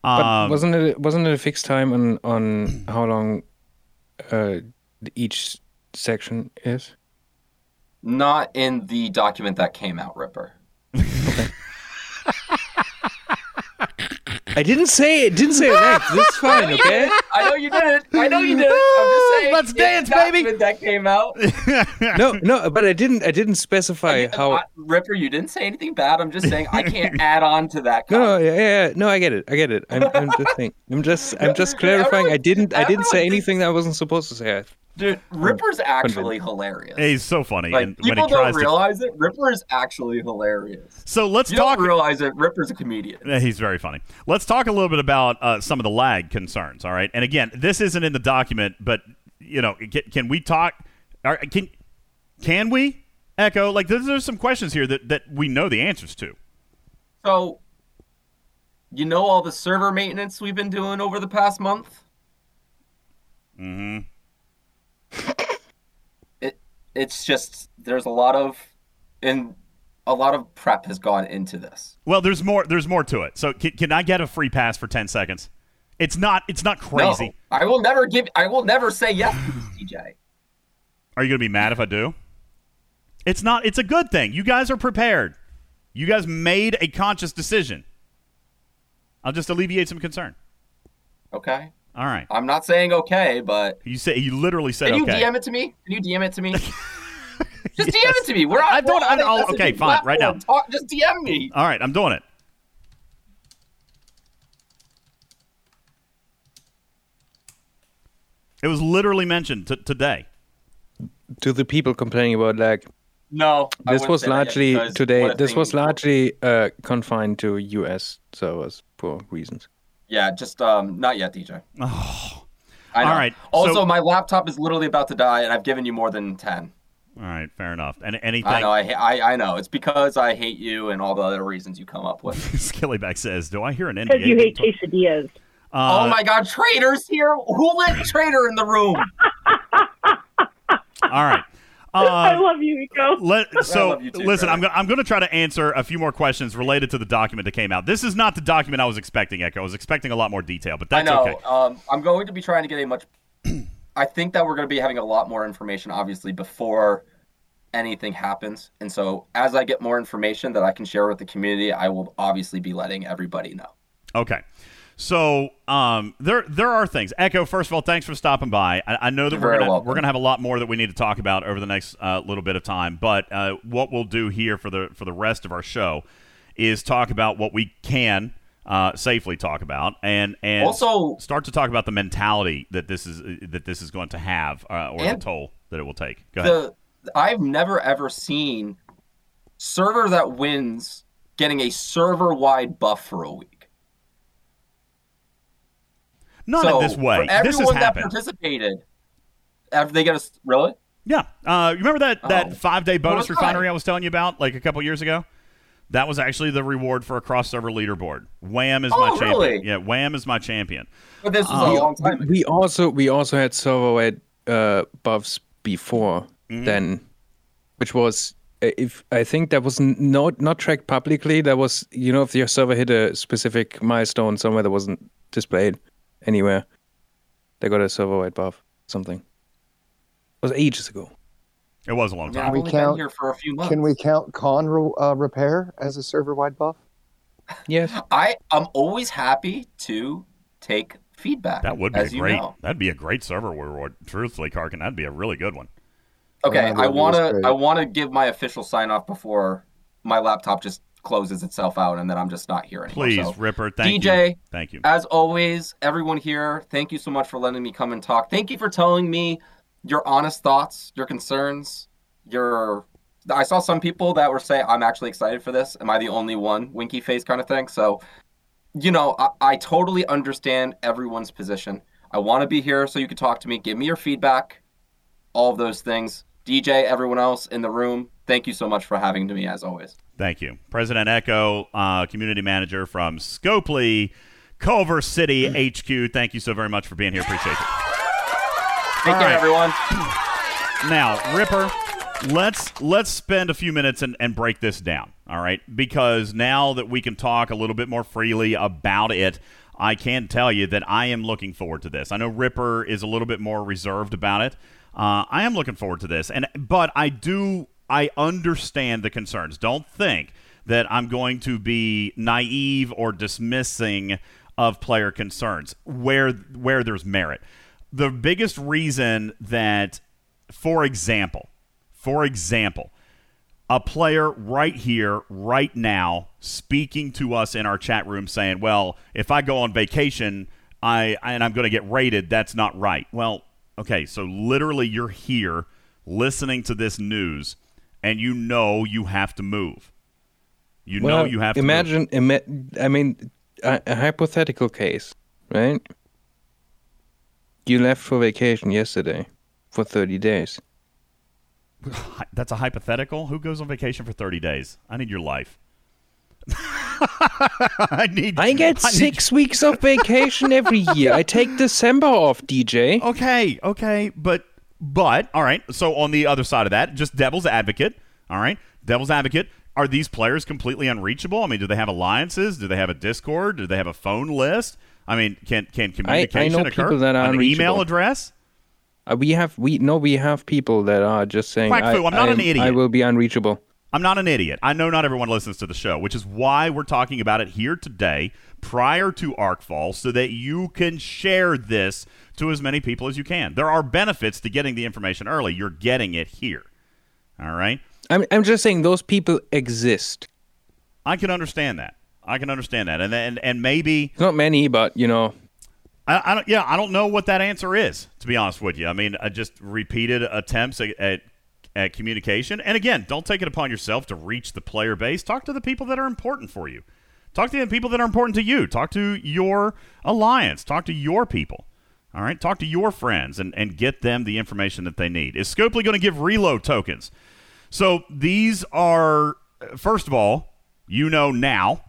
Speaker 1: But
Speaker 3: Um,
Speaker 1: wasn't it wasn't it a fixed time on on how long uh, each section is?
Speaker 14: not in the document that came out, Ripper.
Speaker 1: I didn't say it. Didn't say it right. This is fine, okay?
Speaker 14: I know you did it. I know you did it. I'm just saying.
Speaker 3: Let's dance, baby.
Speaker 14: document That came out.
Speaker 1: No, no, but I didn't. I didn't specify how.
Speaker 14: I- Ripper, you didn't say anything bad. I'm just saying I can't add on to that.
Speaker 1: No, no, yeah, yeah, yeah. no, I get it. I get it. I'm, I'm just saying. I'm just, I'm just clarifying. I didn't, I didn't say
Speaker 14: everyone
Speaker 1: anything that I wasn't supposed to say.
Speaker 14: Dude, Ripper's actually hilarious.
Speaker 3: he's so funny,
Speaker 14: Like
Speaker 3: and when
Speaker 14: people
Speaker 3: he tries
Speaker 14: don't realize it. Ripper is actually hilarious.
Speaker 3: So let's
Speaker 14: you
Speaker 3: talk.
Speaker 14: Don't realize it. Ripper's a comedian.
Speaker 3: Yeah, He's very funny. Let's talk a little bit about uh, some of the lag concerns. All right, and again, this isn't in the document, but you know, can, can we talk? Can Can we? Echo, like there's, there's some questions here that, that we know the answers to.
Speaker 14: So, you know all the server maintenance we've been doing over the past month?
Speaker 3: Mm-hmm.
Speaker 14: It it's just there's a lot of and a lot of prep has gone into this.
Speaker 3: Well, there's more. There's more to it. So can, can I get a free pass for ten seconds? It's not. It's not crazy.
Speaker 14: No, I will never give. I will never say yes to this, DJ.
Speaker 3: Are you gonna be mad if I do? It's not. It's a good thing. You guys are prepared. You guys made a conscious decision. I'll just alleviate some concern.
Speaker 14: Okay.
Speaker 3: All right.
Speaker 14: I'm not saying okay, but
Speaker 3: You say you literally said
Speaker 14: can you
Speaker 3: okay.
Speaker 14: DM it to me? Can you DM it to me? just DM it to me. We're
Speaker 3: I don't-
Speaker 14: we're on
Speaker 3: I
Speaker 14: a
Speaker 3: don't- okay, fine, right now.
Speaker 14: Talk, just DM me.
Speaker 3: All right, I'm doing it. It was literally mentioned t- today.
Speaker 1: To the people complaining about like
Speaker 14: No.
Speaker 1: This
Speaker 14: wouldn't
Speaker 1: was
Speaker 14: say that yet
Speaker 1: largely today. This was largely uh, confined to U.S. servers for reasons.
Speaker 14: Yeah, just um, not yet, DJ.
Speaker 3: Oh.
Speaker 14: I.
Speaker 3: All right,
Speaker 14: Also,
Speaker 3: so-
Speaker 14: my laptop is literally about to die, and I've given you more than ten.
Speaker 3: All right, fair enough. And anything
Speaker 14: I know. I, I I know. It's because I hate you and all the other reasons you come up with.
Speaker 3: Skillyback says, "Do I hear an
Speaker 2: Because you hate quesadillas.
Speaker 3: Uh,
Speaker 14: oh my God, traitors here! Who let traitor in the room?
Speaker 3: All right.
Speaker 2: I
Speaker 3: Uh,
Speaker 2: love you, Nico.
Speaker 3: Let, so
Speaker 14: love you too,
Speaker 3: listen,
Speaker 14: Trevor.
Speaker 3: I'm going I'm going to try to answer a few more questions related to the document that came out. This is not the document I was expecting, Echo. I was expecting a lot more detail, but that's
Speaker 14: I know.
Speaker 3: okay.
Speaker 14: Um, I'm going to be trying to get a much. I think that we're going to be having a lot more information, obviously, before anything happens. And so, as I get more information that I can share with the community, I will obviously be letting everybody know.
Speaker 3: Okay. So um, there there are things. Echo, first of all, thanks for stopping by. I, I know that
Speaker 14: You're
Speaker 3: we're gonna
Speaker 14: welcome.
Speaker 3: we're gonna have a lot more that we need to talk about over the next uh, little bit of time. But uh, what we'll do here for the for the rest of our show is talk about what we can uh, safely talk about, and and
Speaker 14: Also-
Speaker 3: start to talk about the mentality that this is that this is going to have, uh, or the toll that it will take. Go ahead.
Speaker 14: I've never ever seen server that wins getting a server wide buff for a week.
Speaker 3: Not
Speaker 14: so
Speaker 3: in this way.
Speaker 14: For
Speaker 3: This has
Speaker 14: everyone that
Speaker 3: happened.
Speaker 14: participated, after they get us really.
Speaker 3: Yeah. Uh, you remember that,
Speaker 14: Oh.
Speaker 3: that five day bonus
Speaker 14: was
Speaker 3: refinery
Speaker 14: I?
Speaker 3: I was telling you about like a couple years ago? That was actually the reward for a cross server leaderboard. Wham is my
Speaker 14: Oh,
Speaker 3: champion.
Speaker 14: really?
Speaker 3: Yeah, Wham is my champion.
Speaker 14: But this was
Speaker 3: Um,
Speaker 14: a long time ago.
Speaker 1: We also we also had server wide uh, buffs before
Speaker 3: Mm-hmm.
Speaker 1: then, which was uh, if I think that was not not tracked publicly. That was you know if your server hit a specific milestone somewhere that wasn't displayed anywhere, they got a server wide buff. Something. It was ages ago.
Speaker 3: It was a long time.
Speaker 14: I've
Speaker 5: we
Speaker 14: only been
Speaker 5: count-
Speaker 14: here for a few months.
Speaker 5: Can we count con re- uh, repair as a server wide buff?
Speaker 1: Yes.
Speaker 14: I I'm always happy to take feedback.
Speaker 3: That would be
Speaker 14: as
Speaker 3: a
Speaker 14: you
Speaker 3: great.
Speaker 14: know.
Speaker 3: That'd be a great server reward. Truthfully, Karkin, that'd be a really good one.
Speaker 14: Okay,
Speaker 5: Yeah,
Speaker 14: I wanna I want to give my official sign off before my laptop just closes itself out and then I'm just not here anymore.
Speaker 3: Please,
Speaker 14: So,
Speaker 3: Ripper. Thank you.
Speaker 14: DJ,
Speaker 3: you. Thank you.
Speaker 14: As always, everyone here, thank you so much for letting me come and talk. Thank you for telling me your honest thoughts, your concerns, your. I saw some people that were saying, "I'm actually excited for this." Am I the only one? Winky face kind of thing. So, you know, I, I totally understand everyone's position. I want to be here so you can talk to me, give me your feedback, all of those things. DJ, everyone else in the room, thank you so much for having me as always.
Speaker 3: Thank you. President Echo, uh, community manager from Scopely, Culver City HQ. Thank you so very much for being here. Appreciate it.
Speaker 14: Take
Speaker 3: All
Speaker 14: care,
Speaker 3: right.
Speaker 14: everyone.
Speaker 3: Now, Ripper, let's let's spend a few minutes and, and break this down. All right, because now that we can talk a little bit more freely about it, I can tell you that I am looking forward to this. I know Ripper is a little bit more reserved about it. Uh, I am looking forward to this, and but I do I understand the concerns. Don't think that I'm going to be naive or dismissing of player concerns where where there's merit. The biggest reason that for example, for example, a player right here, right now, speaking to us in our chat room saying, "Well, if I go on vacation, I and I'm going to get rated, that's not right." Well, okay, so literally you're here listening to this news and you know you have to move. You know you have to
Speaker 1: imagine. I mean, a, a hypothetical case, right? You left for vacation yesterday for thirty days.
Speaker 3: That's a hypothetical. Who goes on vacation for 30 days? I need your life. I need.
Speaker 1: I get
Speaker 3: I need-
Speaker 1: six weeks of vacation every year. I take December off, DJ.
Speaker 3: Okay, okay, but but all right. So on the other side of that, just devil's advocate. All right, devil's advocate. Are these players completely unreachable? I mean, do they have alliances? Do they have a Discord? Do they have a phone list? I mean, can can
Speaker 1: I,
Speaker 3: communication
Speaker 1: I know
Speaker 3: occur?
Speaker 1: people that are
Speaker 3: An
Speaker 1: unreachable.
Speaker 3: email address?
Speaker 1: Uh, we have we no, we have people that are just saying.
Speaker 3: Quack
Speaker 1: I,
Speaker 3: foo, I'm not
Speaker 1: I
Speaker 3: an idiot.
Speaker 1: I will be unreachable.
Speaker 3: I'm not an idiot. I know not everyone listens to the show, which is why we're talking about it here today prior to Arcfall so that you can share this to as many people as you can. There are benefits to getting the information early. You're getting it here. All right?
Speaker 1: I'm I'm just saying those people exist.
Speaker 3: I can understand that. I can understand that. And and and maybe
Speaker 1: Not many, but you know,
Speaker 3: I, I don't yeah, I don't know what that answer is, to be honest with you. I mean, I just repeated attempts at, at at communication. And again, don't take it upon yourself to reach the player base. Talk to the people that are important for you. Talk to the people that are important to you. Talk to your alliance. Talk to your people. All right. Talk to your friends and, and get them the information that they need. Is Scopely going to give reload tokens? So these are, first of all, you know now,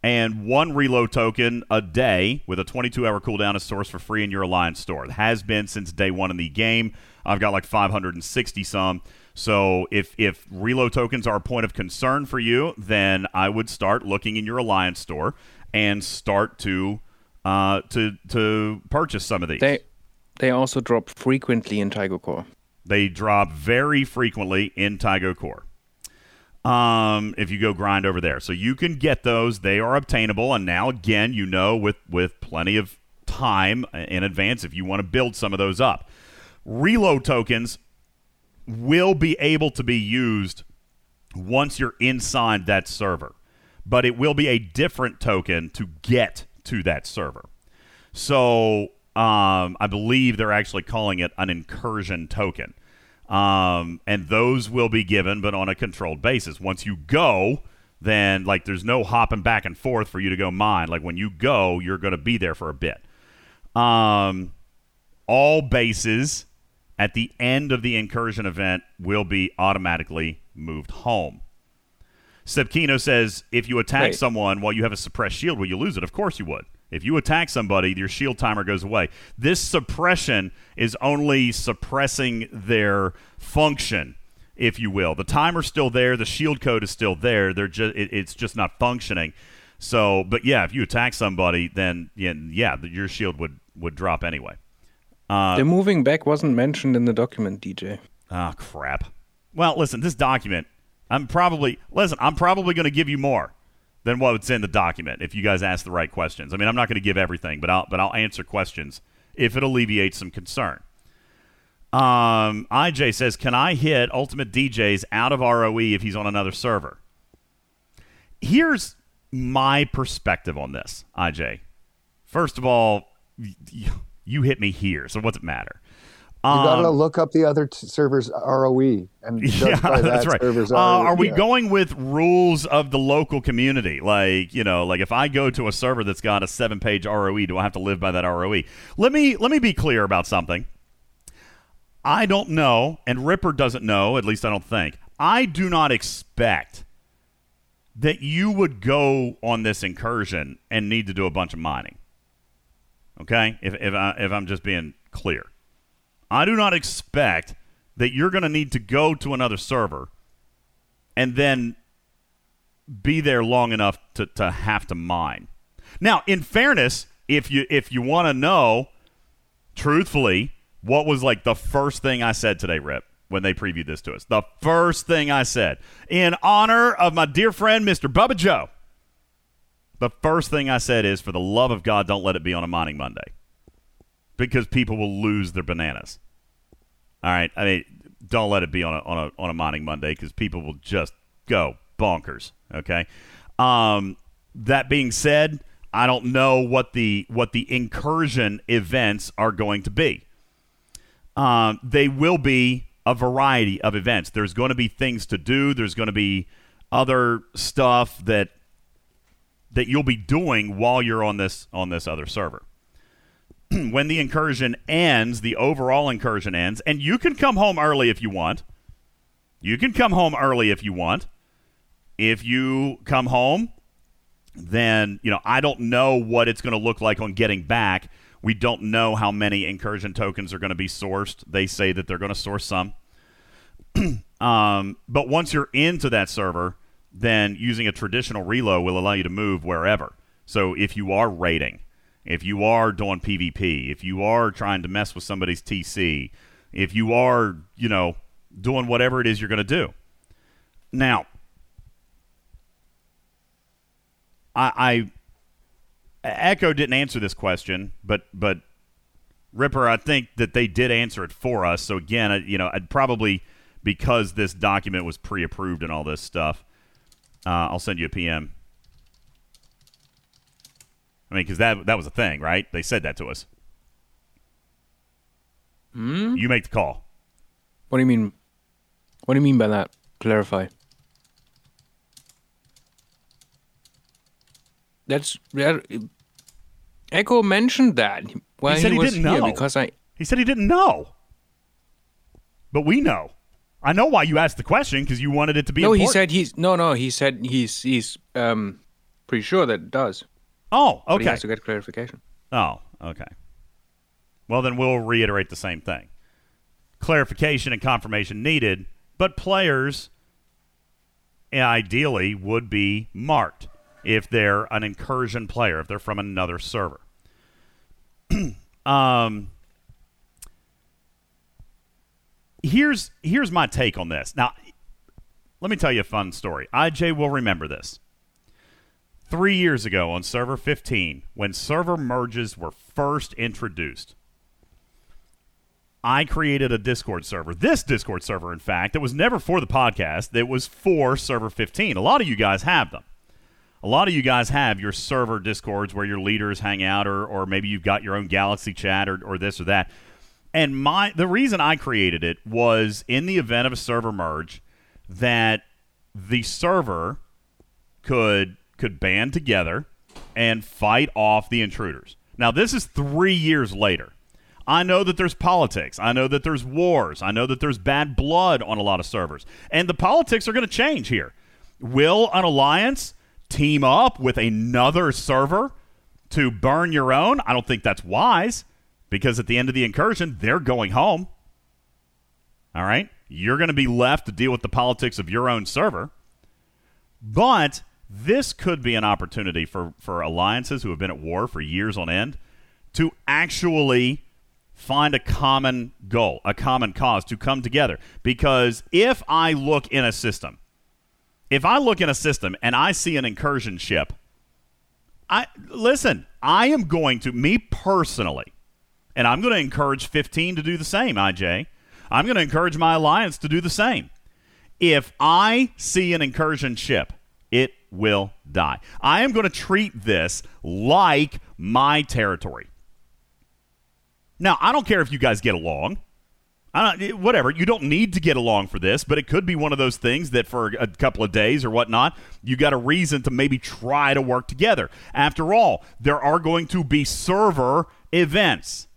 Speaker 3: and one reload token a day with a 22 hour cooldown is sourced for free in your Alliance store. It has been since day one in the game. I've got like 560 some. So if if reload tokens are a point of concern for you, then I would start looking in your Alliance store and start to uh, to to purchase some of these.
Speaker 1: they they also drop frequently in Tiger Core.
Speaker 3: They drop very frequently in Tygo Core. Um, if you go grind over there, so you can get those. They are obtainable, and now again, you know, with with plenty of time in advance, if you want to build some of those up, reload tokens will be able to be used once you're inside that server, but it will be a different token to get to that server. So um, I believe they're actually calling it an incursion token. Um, and those will be given, but on a controlled basis. Once you go, then like there's no hopping back and forth for you to go mine. Like when you go, you're going to be there for a bit. Um, all bases at the end of the incursion event will be automatically moved home. Sebkino says, if you attack
Speaker 1: Right.
Speaker 3: someone while you have a suppressed shield, will you lose it? Of course you would. If you attack somebody, your shield timer goes away. This suppression is only suppressing their function, if you will. The timer's still there. The shield code is still there. They're just it, it's just not functioning. So, but yeah, if you attack somebody, then yeah, yeah your shield would would drop anyway. Uh,
Speaker 1: the moving back wasn't mentioned in the document, DJ.
Speaker 3: Ah, crap. Well, listen, this document, I'm probably listen. I'm probably going to give you more than what's in the document if you guys ask the right questions. I mean, I'm not going to give everything, but I'll but I'll answer questions if it alleviates some concern. Um, IJ says, "Can I hit Ultimate DJs out of ROE if he's on another server?" Here's my perspective on this, IJ. First of all, you hit me here, so what's it matter?
Speaker 5: You gotta
Speaker 3: Um,
Speaker 5: look up the other t- server's ROE and
Speaker 3: yeah,
Speaker 5: by that
Speaker 3: that's right.
Speaker 5: server's
Speaker 3: Uh, are we
Speaker 5: Yeah.
Speaker 3: going with rules of the local community? Like, you know, like if I go to a server that's got a seven-page ROE, do I have to live by that ROE? Let me let me be clear about something. I don't know, and Ripper doesn't know. At least I don't think. I do not expect that you would go on this incursion and need to do a bunch of mining. Okay, if if, I, if I'm just being clear. I do not expect that you're going to need to go to another server and then be there long enough to, to have to mine. Now, in fairness, if you if you want to know truthfully what was like the first thing I said today, Rip, when they previewed this to us. The first thing I said in honor of my dear friend Mr. Bubba Joe. The first thing I said is for the love of God, don't let it be on a mining Monday because people will lose their bananas. All right, I mean, don't let it be on a on a on a mining Monday because people will just go bonkers. Okay. Um, that being said, I don't know what the what the incursion events are going to be. Um, they will be a variety of events. There's going to be things to do. There's going to be other stuff that that you'll be doing while you're on this on this other server. when the incursion ends, the overall incursion ends, and you can come home early if you want. You can come home early if you want. If you come home, then, you know, I don't know what it's going to look like on getting back. We don't know how many incursion tokens are going to be sourced. They say that they're going to source some. um, but once you're into that server, then using a traditional reload will allow you to move wherever. So if you are raiding, if you are doing PvP, if you are trying to mess with somebody's TC, if you are, you know, doing whatever it is you're going to do. Now, I, I Echo didn't answer this question, but but Ripper, I think that they did answer it for us. So again, you know, I'd probably because this document was pre-approved and all this stuff. Uh, I'll send you a PM. I mean, because that that was a thing, right? They said that to us.
Speaker 1: Hmm?
Speaker 3: You make the call.
Speaker 1: What do you mean? What do you mean by that? Clarify. That's that. Echo mentioned that. Well,
Speaker 3: he said he,
Speaker 1: was
Speaker 3: didn't
Speaker 1: here
Speaker 3: know
Speaker 1: because I.
Speaker 3: He said he didn't know. But we know. I know why you asked the question because you wanted it to be.
Speaker 1: no, he said he's no, no. He said he's he's um pretty sure that it does.
Speaker 3: Oh,
Speaker 1: But he
Speaker 3: okay.
Speaker 1: has to get clarification.
Speaker 3: Oh, okay. Well, then we'll reiterate the same thing. Clarification and confirmation needed, but players ideally would be marked if they're an incursion player, if they're from another server. um, here's here's my take on this. Now, let me tell you a fun story. IJ will remember this. Three years ago on Server 15, when server merges were first introduced, I created a Discord server. This Discord server, in fact, it was never for the podcast. It was for Server 15. A lot of you guys have them. A lot of you guys have your server Discords where your leaders hang out, or, or maybe you've got your own Galaxy chat, or, or this or that. And my the reason I created it was in the event of a server merge that the server could could band together and fight off the intruders. Now this is 3 years later. I know that there's politics. I know that there's wars. I know that there's bad blood on a lot of servers. And the politics are going to change here. Will an alliance team up with another server to burn your own? I don't think that's wise because at the end of the incursion, they're going home. All right? You're going to be left to deal with the politics of your own server. But this could be an opportunity for, for alliances who have been at war for years on end to actually find a common goal, a common cause to come together. Because if I look in a system, if I look in a system and I see an incursion ship, I listen, I am going to me personally, and I'm going to encourage 15 to do the same, IJ. I'm going to encourage my alliance to do the same. If I see an incursion ship, it will die. I am going to treat this like my territory. Now, I don't care if you guys get along. I don't, eh, whatever. You don't need to get along for this, but it could be one of those things that for a couple of days or whatnot, you got a reason to maybe try to work together. After all, there are going to be server events.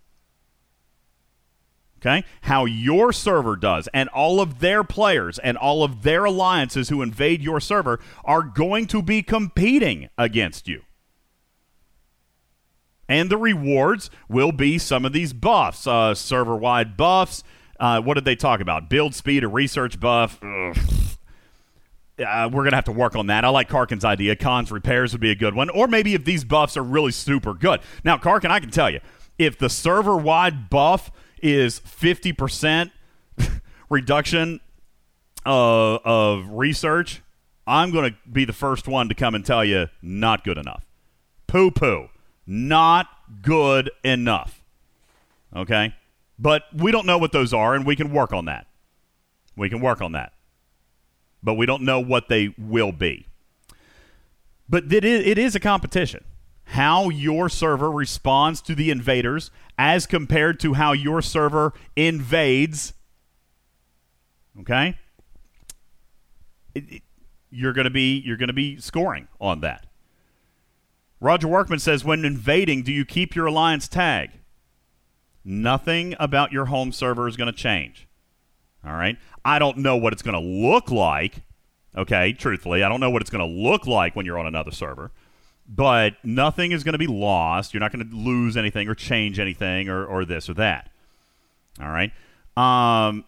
Speaker 3: Okay? How your server does and all of their players and all of their alliances who invade your server are going to be competing against you. And the rewards will be some of these buffs, uh, server wide buffs. Uh, what did they talk about? Build speed, a research buff. Uh, we're going to have to work on that. I like Karkin's idea. Cons repairs would be a good one. Or maybe if these buffs are really super good. Now, Karkin, I can tell you, if the server wide buff is 50% reduction uh, of research, I'm going to be the first one to come and tell you not good enough. Poo poo. Not good enough. Okay? But we don't know what those are, and we can work on that. We can work on that. But we don't know what they will be. But it is, it is a competition. How your server responds to the invaders as compared to how your server invades. Okay? It, it, you're going to be you're going to be scoring on that. Roger Workman says, when invading, do you keep your alliance tag? Nothing about your home server is going to change. All right. I don't know what it's going to look like. Okay, truthfully, I don't know what it's going to look like when you're on another server. But nothing is going to be lost. You're not going to lose anything or change anything or, or this or that. All right. Um,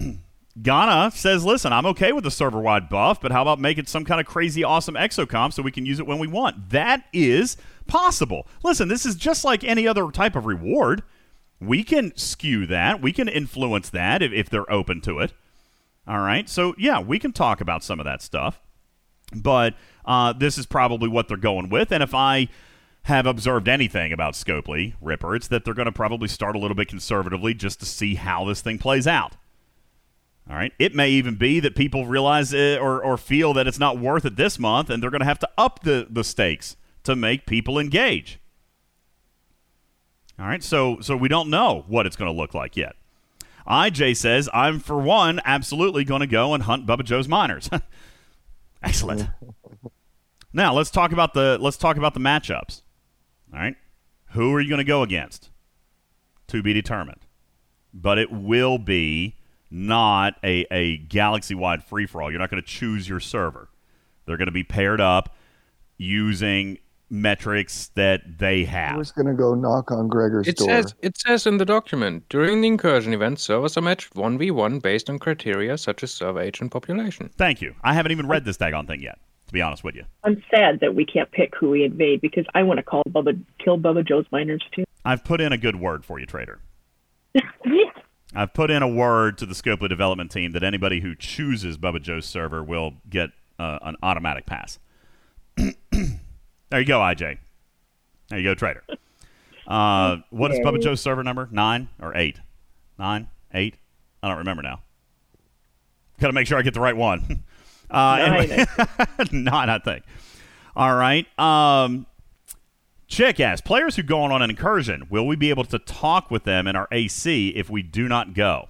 Speaker 3: Ghana says, listen, I'm okay with the server wide buff, but how about making some kind of crazy awesome exocomp so we can use it when we want? That is possible. Listen, this is just like any other type of reward. We can skew that, we can influence that if, if they're open to it. All right. So, yeah, we can talk about some of that stuff. But uh, this is probably what they're going with. And if I have observed anything about Scopely, Ripper, it's that they're going to probably start a little bit conservatively just to see how this thing plays out. All right. It may even be that people realize it or, or feel that it's not worth it this month, and they're going to have to up the, the stakes to make people engage. All right. So so we don't know what it's going to look like yet. IJ says, I'm for one absolutely going to go and hunt Bubba Joe's miners. Excellent. now let's talk about the let's talk about the matchups. All right. Who are you going to go against? To be determined. But it will be not a, a galaxy wide free for all. You're not going to choose your server. They're going to be paired up using metrics that they have.
Speaker 5: Who's going to go knock on Gregor's
Speaker 1: It
Speaker 5: door?
Speaker 1: says it says in the document during the incursion event, servers are matched one v one based on criteria such as server age and population.
Speaker 3: Thank you. I haven't even read this daggone thing yet, to be honest with you.
Speaker 2: I'm sad that we can't pick who we invade because I want to call Bubba, kill Bubba Joe's miners too.
Speaker 3: I've put in a good word for you, Trader. I've put in a word to the Scopely development team that anybody who chooses Bubba Joe's server will get uh, an automatic pass. there you go, IJ. There you go, Trader. Uh, what is Bubba Joe's server number? Nine or eight? Nine? Eight? I don't remember now. Got to make sure I get the right one. Uh, anyway, nine, I think. All right. Um, Chick asks, players who go on an incursion, will we be able to talk with them in our AC if we do not go?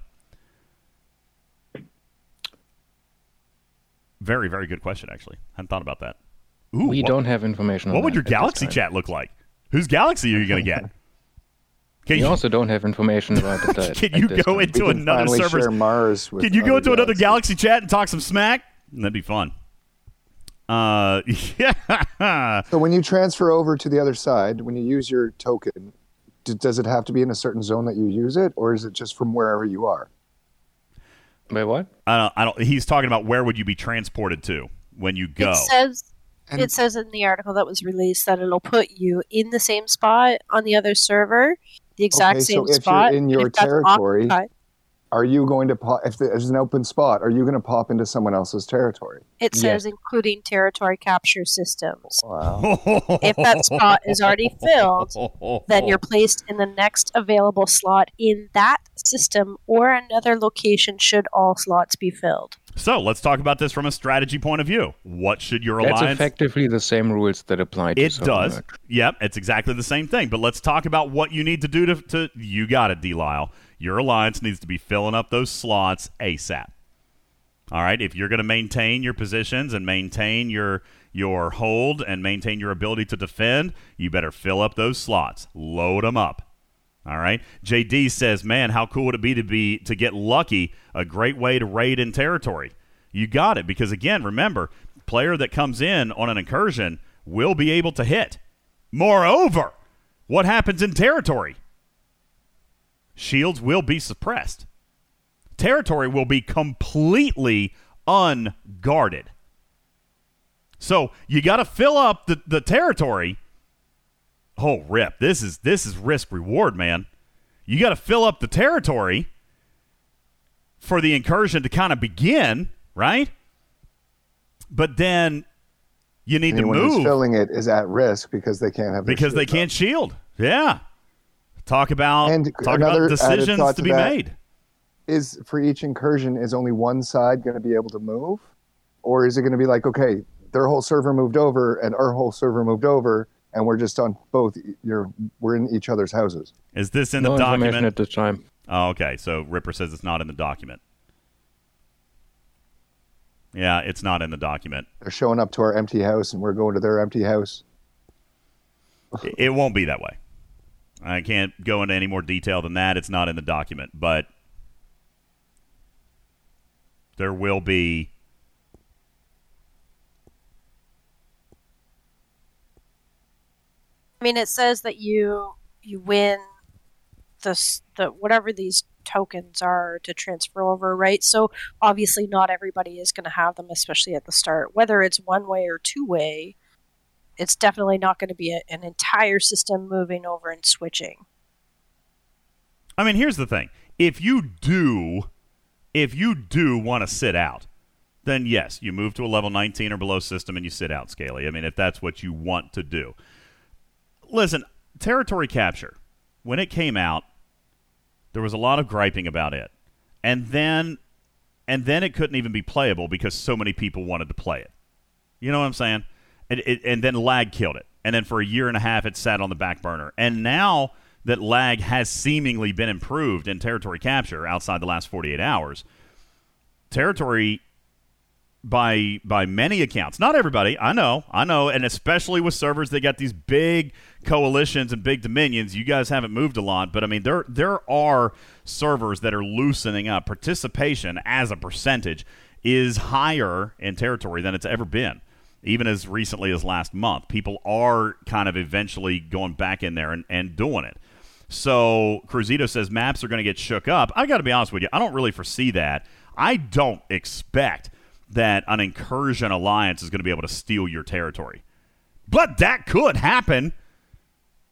Speaker 3: Very, very good question, actually. I hadn't thought about that. Ooh,
Speaker 1: we
Speaker 3: what,
Speaker 1: don't have information.
Speaker 3: What would your galaxy chat look like? Whose galaxy are you going to get? Can
Speaker 1: We
Speaker 3: you,
Speaker 1: also don't have information about the
Speaker 3: can you go
Speaker 1: time.
Speaker 3: into another
Speaker 5: finally
Speaker 3: server's
Speaker 5: share Mars
Speaker 3: Can you go
Speaker 5: other
Speaker 3: into another galaxy chat and talk some smack? That'd be fun. Uh, yeah.
Speaker 5: So when you transfer over to the other side, when you use your token, d- does it have to be in a certain zone that you use it, or is it just from wherever you are?
Speaker 1: Wait, what?
Speaker 3: I don't. I don't. He's talking about where would you be transported to when you go?
Speaker 17: It says it says in the article that was released that it'll put you in the same spot on the other server, the exact
Speaker 5: okay,
Speaker 17: same
Speaker 5: so if
Speaker 17: spot.
Speaker 5: you're in your territory,
Speaker 17: occupied-
Speaker 5: are you going to pop? If there's an open spot, are you going to pop into someone else's territory?
Speaker 17: it says including territory capture systems.
Speaker 5: Wow.
Speaker 17: if that spot is already filled, then you're placed in the next available slot in that system or another location should all slots be filled.
Speaker 3: So let's talk about this from a strategy point of view. What should your
Speaker 1: That's
Speaker 3: alliance?
Speaker 1: effectively the same rules that apply to
Speaker 3: It
Speaker 1: server
Speaker 3: does.
Speaker 1: merge.
Speaker 3: Yep, it's exactly the same thing. But let's talk about what you need to do to. to you got it, D. Lyle. Your alliance needs to be filling up those slots ASAP. All right, if you're going to maintain your positions and maintain your your hold and maintain your ability to defend, you better fill up those slots. Load them up. All right. JD says, "Man, how cool would it be to be to get lucky? A great way to raid in territory. You got it because again, remember, player that comes in on an incursion will be able to hit. Moreover, what happens in territory? Shields will be suppressed. Territory will be completely unguarded. So you got to fill up the, the territory. Oh, rip! This is this is risk reward, man. You got to fill up the territory for the incursion to kind of begin, right? But then you need
Speaker 5: Anyone
Speaker 3: to
Speaker 5: who's
Speaker 3: move
Speaker 5: filling it is at risk because they can't have
Speaker 3: because they can't shield. Yeah. Talk about
Speaker 5: And
Speaker 3: talk
Speaker 5: another
Speaker 3: about decisions to
Speaker 5: to
Speaker 3: be made.
Speaker 5: is for each incursion is only one side going to be able to move or is it going to be like okay their whole server moved over and our whole server moved over and we're just on both you're we're in each other's houses
Speaker 3: Is this in
Speaker 1: No
Speaker 3: the
Speaker 1: information
Speaker 3: document?
Speaker 1: at this time.
Speaker 3: Oh, okay. So Ripper says it's not in the document. Yeah, it's not in the document.
Speaker 5: they're showing up to our empty house and we're going to their empty house
Speaker 3: It- it won't be that way. I can't go into any more detail than that. It's not in the document, but there will be.
Speaker 17: I mean, it says that you you win the the whatever these tokens are to transfer over, right? So obviously, not everybody is going to have them, especially at the start. Whether it's one way or two way, it's definitely not going to be a, an entire system moving over and switching.
Speaker 3: I mean, here's the thing: if you do, if you do want to sit out, then yes, you move to a level 19 or below system and you sit out, Scaly. I mean, if that's what you want to do. Listen, territory capture, when it came out, there was a lot of griping about it, and then, and then it couldn't even be playable because so many people wanted to play it. You know what I'm saying? And, it, and then lag killed it. And then for a year and a half, it sat on the back burner. And now that lag has seemingly been improved in territory capture outside the last 48 hours, territory by by many accounts, not everybody, I know, I know, and especially with servers that got these big coalitions and big dominions, you guys haven't moved a lot, but I mean there there are servers that are loosening up. Participation as a percentage is higher in territory than it's ever been even as recently as last month. People are kind of eventually going back in there and, and doing it. So Cruzito says maps are going to get shook up. I got to be honest with you, I don't really foresee that. I don't expect that an incursion alliance is going to be able to steal your territory, but that could happen.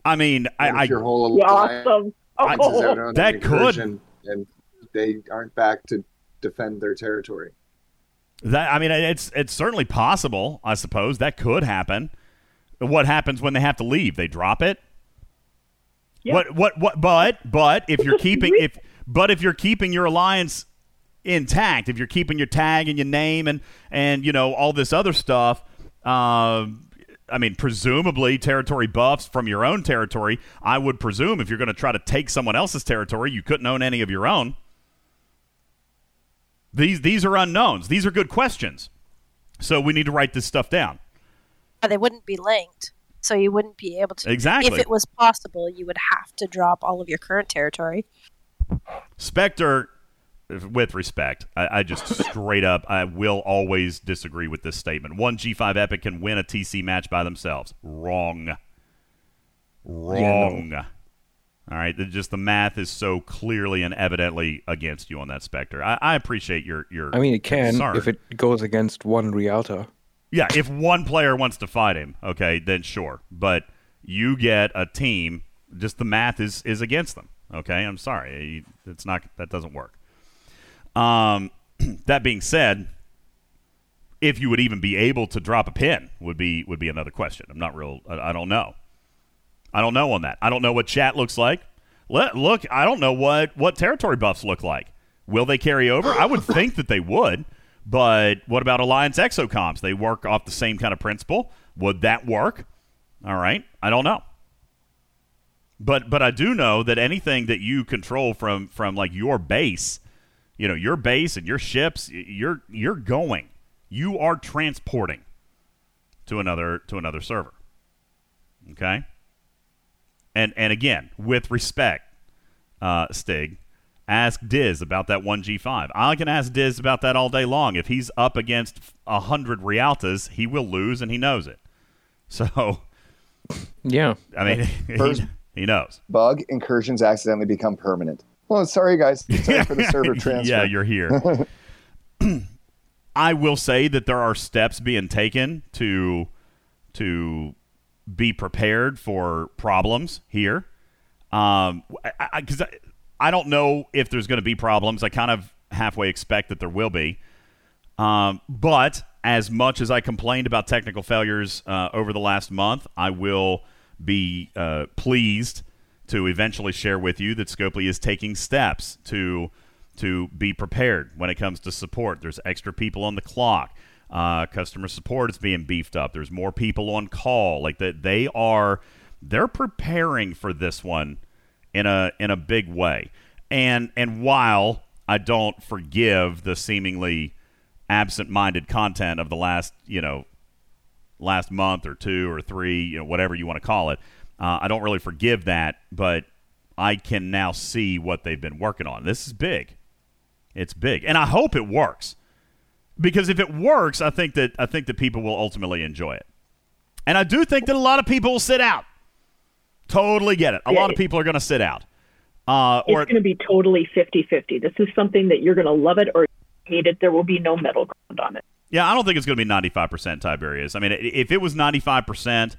Speaker 3: I mean, I, I
Speaker 5: your whole alliance
Speaker 2: awesome. Oh,
Speaker 5: is out on
Speaker 3: that could-
Speaker 5: and they aren't back to defend their territory.
Speaker 3: That I mean, it's it's certainly possible. I suppose that could happen. What happens when they have to leave? They drop it. What what what? But but if you're keeping if but if you're keeping your alliance intact, if you're keeping your tag and your name and and you know all this other stuff, uh, I mean, presumably territory buffs from your own territory. I would presume if you're going to try to take someone else's territory, you couldn't own any of your own. These these are unknowns. These are good questions. So we need to write this stuff down.
Speaker 17: They wouldn't be linked, so you wouldn't be able to.
Speaker 3: Exactly.
Speaker 17: If it was possible, you would have to drop all of your current territory.
Speaker 3: Spectre, with respect, I, I just straight up, I will always disagree with this statement. One G5 Epic can win a TC match by themselves. Wrong. Wrong. All right, just the math is so clearly and evidently against you on that Spectre. I, I appreciate your your.
Speaker 1: I mean, it can
Speaker 3: concern.
Speaker 1: if it goes against one Rialto.
Speaker 3: Yeah, if one player wants to fight him, okay, then sure. But you get a team. Just the math is is against them. Okay, I'm sorry, it's not that doesn't work. Um, that being said, if you would even be able to drop a pin would be would be another question. I'm not real. I, I don't know. I don't know on that. I don't know what chat looks like. Let look. I don't know what what territory buffs look like. Will they carry over? I would think that they would. But what about Alliance exocomps? They work off the same kind of principle. Would that work? All right. I don't know. But but I do know that anything that you control from from like your base, you know, your base and your ships, you're you're going. You are transporting to another to another server. Okay? And and again, with respect, uh, Stig, ask Diz about that one G five. I can ask Diz about that all day long. If he's up against a hundred Rialtas, he will lose, and he knows it. So,
Speaker 1: yeah,
Speaker 3: I mean,
Speaker 5: First-
Speaker 3: he, he knows.
Speaker 5: Bug incursions accidentally become permanent. Well, sorry guys, sorry for the server transfer.
Speaker 3: yeah, you're here. I will say that there are steps being taken to to be prepared for problems here. Um, because I, I, I don't know if there's going to be problems. I kind of halfway expect that there will be. Um, but as much as I complained about technical failures uh, over the last month, I will be uh, pleased to eventually share with you that Scopely is taking steps to to be prepared when it comes to support. There's extra people on the clock. Uh, customer support is being beefed up. There's more people on call. Like that, they are they're preparing for this one in a in a big way. And and while I don't forgive the seemingly absent-minded content of the last you know last month or two or three, you know whatever you want to call it, uh, I don't really forgive that. But I can now see what they've been working on. This is big. It's big, and I hope it works. Because if it works, I think that I think that people will ultimately enjoy it, and I do think that a lot of people will sit out. Totally get it. A
Speaker 2: Yeah,
Speaker 3: lot of people are going to sit out, uh, or
Speaker 2: it's going to be totally 50-50. This is something that you're going to love it or hate it. There will be no middle ground on it.
Speaker 3: Yeah, I don't think it's going to be 95% Tiberius. I mean, if it was 95%,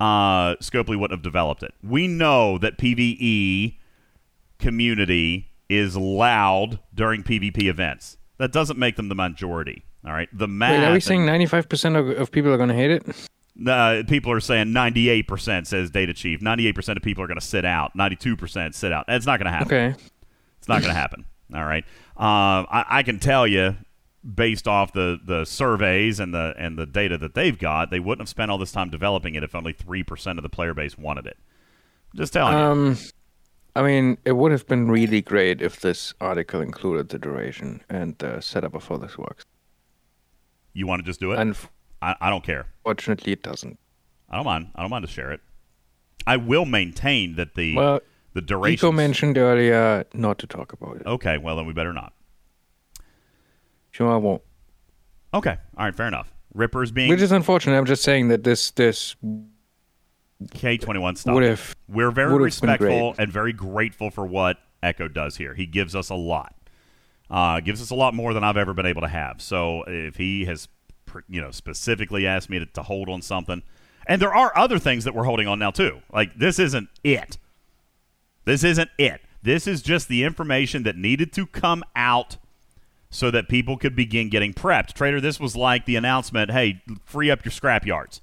Speaker 3: uh, Scopely wouldn't have developed it. We know that PvE community is loud during PvP events. That doesn't make them the majority. All right, the math.
Speaker 1: Wait, are we saying 95% of, of people are going to hate it?
Speaker 3: uh, people are saying 98% says Data Chief. 98% of people are going to sit out. 92% sit out. It's not going to happen.
Speaker 1: Okay.
Speaker 3: It's not going to happen. All right. Um, I, I can tell you, based off the, the surveys and the and the data that they've got, they wouldn't have spent all this time developing it if only three percent of the player base wanted it. Just telling you.
Speaker 1: I mean, it would have been really great if this article included the duration and the setup of how this works.
Speaker 3: You want to just do it?
Speaker 1: And
Speaker 3: I, I don't care.
Speaker 1: Fortunately, it doesn't.
Speaker 3: I don't mind. I don't mind to share it. I will maintain that the
Speaker 1: Well,
Speaker 3: the
Speaker 1: Nico
Speaker 3: duration.
Speaker 1: mentioned earlier not to talk about it.
Speaker 3: Okay, well then we better not.
Speaker 1: Sure, I won't.
Speaker 3: Okay, all right, fair enough. Rippers being
Speaker 1: Which is unfortunate. I'm just saying that this this
Speaker 3: K twenty one stuff.
Speaker 1: Would have-
Speaker 3: We're very
Speaker 1: would have been
Speaker 3: respectful and very grateful for what Echo does here. He gives us a lot. Uh, gives us a lot more than I've ever been able to have. So if he has, you know, specifically asked me to, to hold on something, and there are other things that we're holding on now too. Like this isn't it. This isn't it. This is just the information that needed to come out so that people could begin getting prepped. Trader, this was like the announcement, hey, free up your scrap yards.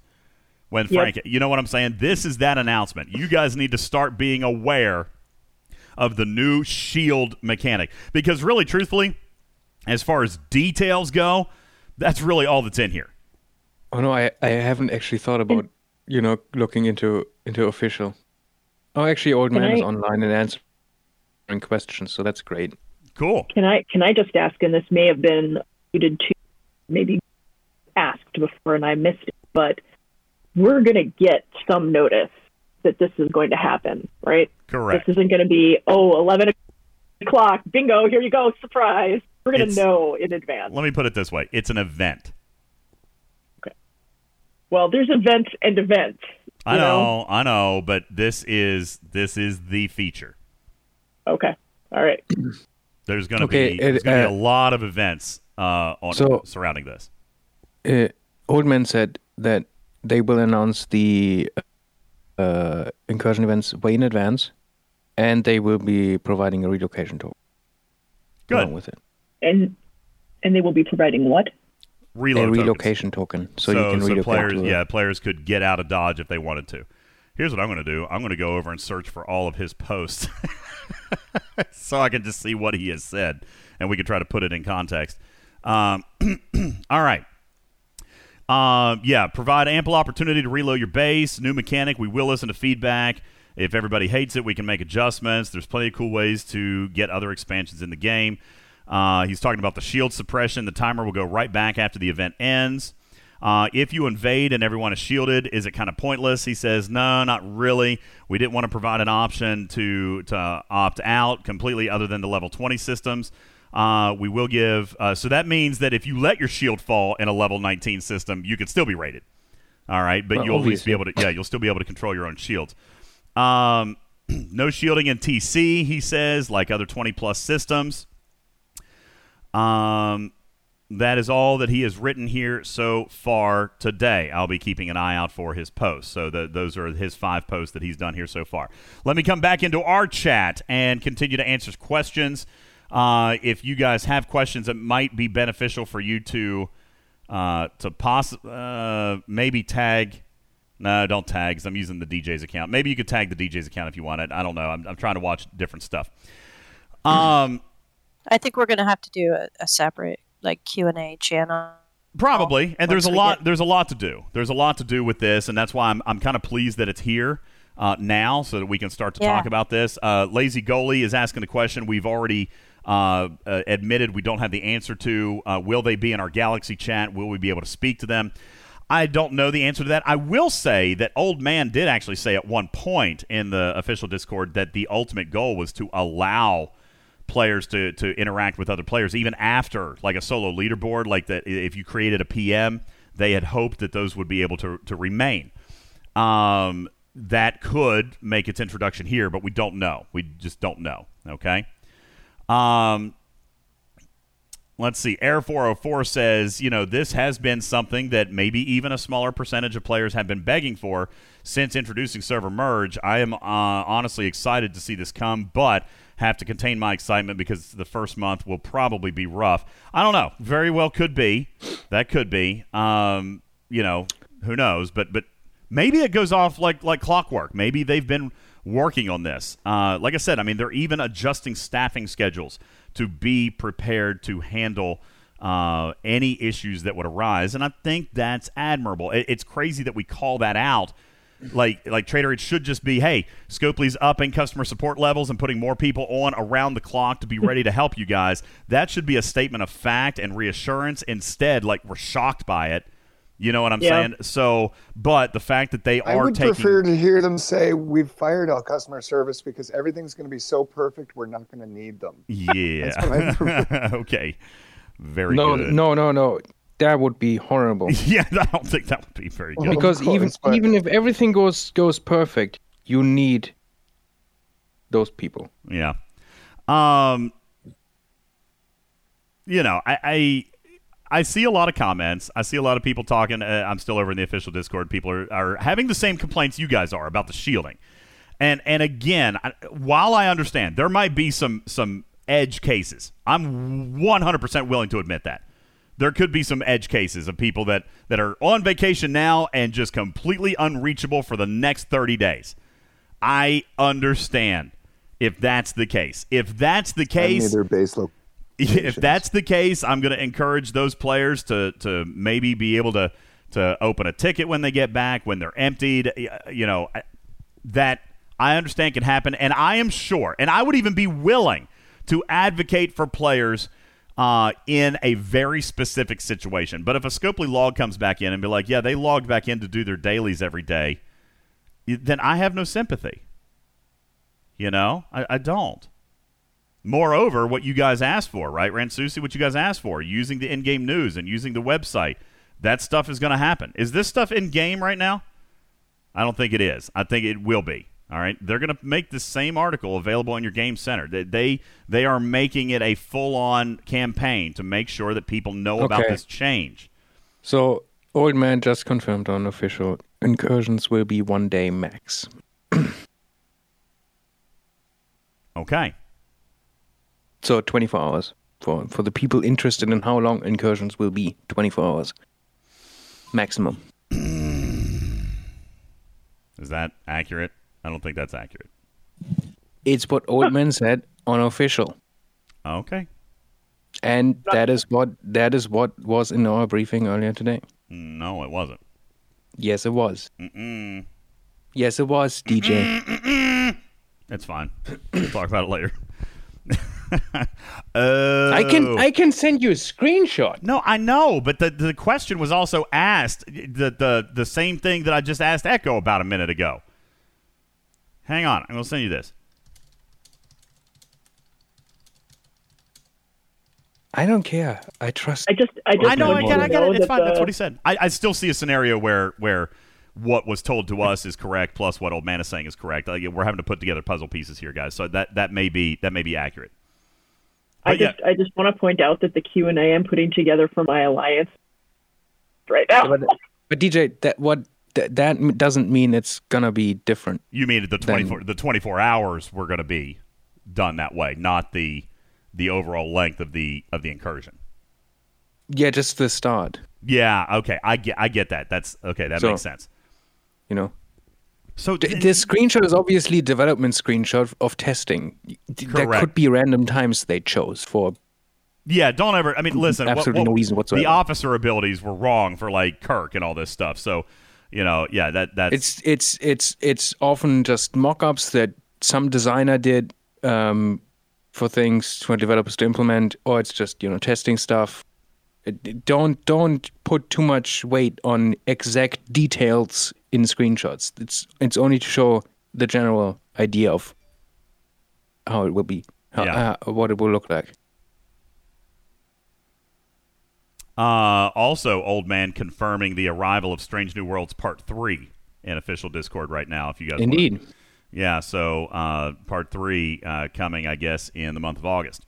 Speaker 3: When
Speaker 2: Yep.
Speaker 3: Frank, you know what I'm saying? This is that announcement. You guys need to start being aware of the new shield mechanic because really truthfully, as far as details go, that's really all that's in here.
Speaker 1: Oh no, I, I haven't actually thought about you know looking into into official. Oh, actually, old
Speaker 2: Can
Speaker 1: man is online and answering questions, so that's great.
Speaker 3: Cool.
Speaker 2: Can I can I just ask, and this may have been alluded to, maybe asked before, and I missed it, but we're going to get some notice that this is going to happen, right?
Speaker 3: Correct.
Speaker 2: This isn't going to be oh 11 o'clock, bingo, here you go, surprise. We're going to know in advance.
Speaker 3: Let me put it this way: it's an event. Okay.
Speaker 2: Well, there's events and events.
Speaker 3: I
Speaker 2: you
Speaker 3: know, I know, but this is this is the feature.
Speaker 2: Okay. All right.
Speaker 3: There's going to
Speaker 1: Okay,
Speaker 3: be
Speaker 1: it-
Speaker 3: there's going to
Speaker 1: uh,
Speaker 3: be a lot of events uh, on
Speaker 1: So-
Speaker 3: surrounding this.
Speaker 1: Uh, old man said that they will announce the uh, incursion events way in advance, and they will be providing a relocation tool.
Speaker 3: Good.
Speaker 1: Along with it,
Speaker 2: And and they will be providing what?
Speaker 3: Reload
Speaker 1: a
Speaker 3: tokens.
Speaker 1: relocation token, so, you can relocate
Speaker 3: players,
Speaker 1: to a-
Speaker 3: yeah, players could get out of Dodge if they wanted to. Here's what I'm going to do. I'm going to go over and search for all of his posts, so I can just see what he has said, and we can try to put it in context. Um, all right. Um, yeah, provide ample opportunity to reload your base. New mechanic. We will listen to feedback. If everybody hates it, we can make adjustments. There's plenty of cool ways to get other expansions in the game. Uh, he's talking about the shield suppression. The timer will go right back after the event ends. Uh, if you invade and everyone is shielded, is it kind of pointless? He says, no, not really. We didn't want to provide an option to to opt out completely, other than the level 20 systems. Uh, we will give. Uh, so that means that if you let your shield fall in a level 19 system, you could still be rated. All right, but
Speaker 1: Well,
Speaker 3: you'll at least be able to. Yeah, you'll still be able to control your own shields. Um, no shielding in TC, he says, like other 20 plus systems. Um, that is all that he has written here so far today. I'll be keeping an eye out for his posts. So the, those are his five posts that he's done here so far. Let me come back into our chat and continue to answer questions. Uh, if you guys have questions that might be beneficial for you to uh, to poss- uh, maybe tag. No, don't tag. I'm using the DJ's account. Maybe you could tag the DJ's account if you want it. I don't know. I'm, I'm trying to watch different stuff. Um,
Speaker 17: I think we're going to have to do a, a separate like Q and A channel.
Speaker 3: Probably, and there's a lot.
Speaker 17: get-
Speaker 3: There's a lot to do. There's a lot to do with this, and that's why I'm I'm kind of pleased that it's here uh, now, so that we can start to
Speaker 17: Yeah.
Speaker 3: talk about this. Uh, Lazy goalie is asking the question we've already uh, uh, admitted we don't have the answer to. Uh, will they be in our Galaxy chat? Will we be able to speak to them? I don't know the answer to that. I will say that Old Man did actually say at one point in the official Discord that the ultimate goal was to allow players to to interact with other players even after like a solo leaderboard like that if you created a PM they had hoped that those would be able to to remain um, that could make its introduction here but we don't know we just don't know okay um, let's see air 404 says you know this has been something that maybe even a smaller percentage of players have been begging for since introducing server merge i am uh, honestly excited to see this come but have to contain my excitement because the first month will probably be rough. I don't know. Very well could be. That could be. Um, you know, who knows? But but maybe it goes off like like clockwork. Maybe they've been working on this. Uh, like I said, I mean, they're even adjusting staffing schedules to be prepared to handle uh, any issues that would arise, and I think that's admirable. It, it's crazy that we call that out like like trader it should just be hey scopely's upping customer support levels and putting more people on around the clock to be ready to help you guys that should be a statement of fact and reassurance instead like we're shocked by it you know what i'm
Speaker 5: Yeah.
Speaker 3: saying so but the fact that they
Speaker 5: I
Speaker 3: are
Speaker 5: would
Speaker 3: taking
Speaker 5: prefer to hear them say we've fired our customer service because everything's going to be so perfect we're not going to need them.
Speaker 3: yeah
Speaker 5: That's what I prefer.
Speaker 3: okay very
Speaker 1: no,
Speaker 3: good
Speaker 1: no, no, no. That would be horrible.
Speaker 3: yeah i don't think that would be very good
Speaker 1: because even even if everything goes goes perfect, you need those people.
Speaker 3: Yeah. Um you know, I, I I see a lot of comments. I see a lot of people talking. Uh, I'm still over in the official Discord. People are, are having the same complaints you guys are about the shielding. And and again, I, while I understand there might be some some edge cases, I'm 100% willing to admit that there could be some edge cases of people that that are on vacation now and just completely unreachable for the next 30 days. I understand if that's the case. If that's the
Speaker 5: I
Speaker 3: case,
Speaker 5: their base location.
Speaker 3: If that's the case, I'm going to encourage those players to to maybe be able to to open a ticket when they get back when they're emptied. You know that I understand can happen, and I am sure, and I would even be willing to advocate for players. Uh, in a very specific situation. But if a Scopely log comes back in and be like, yeah, they logged back in to do their dailies every day, then I have no sympathy. You know, I, I don't. Moreover, what you guys asked for, right, Ransusi, what you guys asked for, using the in-game news and using the website, that stuff is going to happen. Is this stuff in game right now? I don't think it is. I think it will be. All right, they're going to make the same article available in your game center. They they, they are making it a full-on campaign to make sure that people know about this change.
Speaker 1: So old man just confirmed on official incursions will be one day max.
Speaker 3: Okay.
Speaker 1: So 24 hours for for the people interested in how long incursions will be. 24 hours maximum.
Speaker 3: Is that accurate? I don't think that's accurate.
Speaker 1: It's what Oldman said on official.
Speaker 3: Okay.
Speaker 1: And that is what that is what was in our briefing earlier today.
Speaker 3: No, it wasn't.
Speaker 1: Yes, it was.
Speaker 3: Mm-mm.
Speaker 1: Yes, it was, DJ.
Speaker 3: It's fine. We'll talk about it later. Oh.
Speaker 1: I can oh. I can send you a screenshot.
Speaker 3: No, I know, but the the question was also asked the the the same thing that I just asked Echo about a minute ago. Hang on, I'm gonna send you this.
Speaker 1: I don't care. I trust.
Speaker 2: I just, I just
Speaker 3: I know, I
Speaker 2: want you
Speaker 3: get, I get it. It's fine. That's what he said. I, I still see a scenario where where what was told to us is correct, plus what old man is saying is correct. Like, we're having to put together puzzle pieces here, guys. So that that may be that may be accurate.
Speaker 2: I
Speaker 3: But yeah.
Speaker 2: just, I just want to point out that the Q and A I'm putting together for my alliance right now.
Speaker 1: But, but DJ, that what that, that doesn't mean it's gonna be different.
Speaker 3: You mean the twenty four the twenty four hours were going to be done that way, not the the overall length of the of the incursion.
Speaker 1: Yeah, just the start.
Speaker 3: Yeah. Okay. I get. I get that. That's okay. That
Speaker 1: So-
Speaker 3: makes sense.
Speaker 1: You know.
Speaker 3: So
Speaker 1: Th- this screenshot is obviously a development screenshot of testing.
Speaker 3: Correct.
Speaker 1: There could be random times they chose for.
Speaker 3: Yeah, don't ever. I mean, listen. what-
Speaker 1: Absolutely
Speaker 3: what-
Speaker 1: no reason whatsoever.
Speaker 3: The officer abilities were wrong for like Kirk and all this stuff. So, you know, yeah, that that's
Speaker 1: It's it's it's it's often just mock-ups that some designer did um, for things for developers to implement, or it's just you know testing stuff. Don't don't put too much weight on exact details in screenshots. It's it's only to show the general idea of how it will be. How-
Speaker 3: Yeah.
Speaker 1: uh, what it will look like.
Speaker 3: Uh, also, old man confirming the arrival of Strange New Worlds Part Three in official Discord right now. If you guys
Speaker 1: Indeed.
Speaker 3: yeah. So uh, Part Three uh, coming, I guess, in the month of August.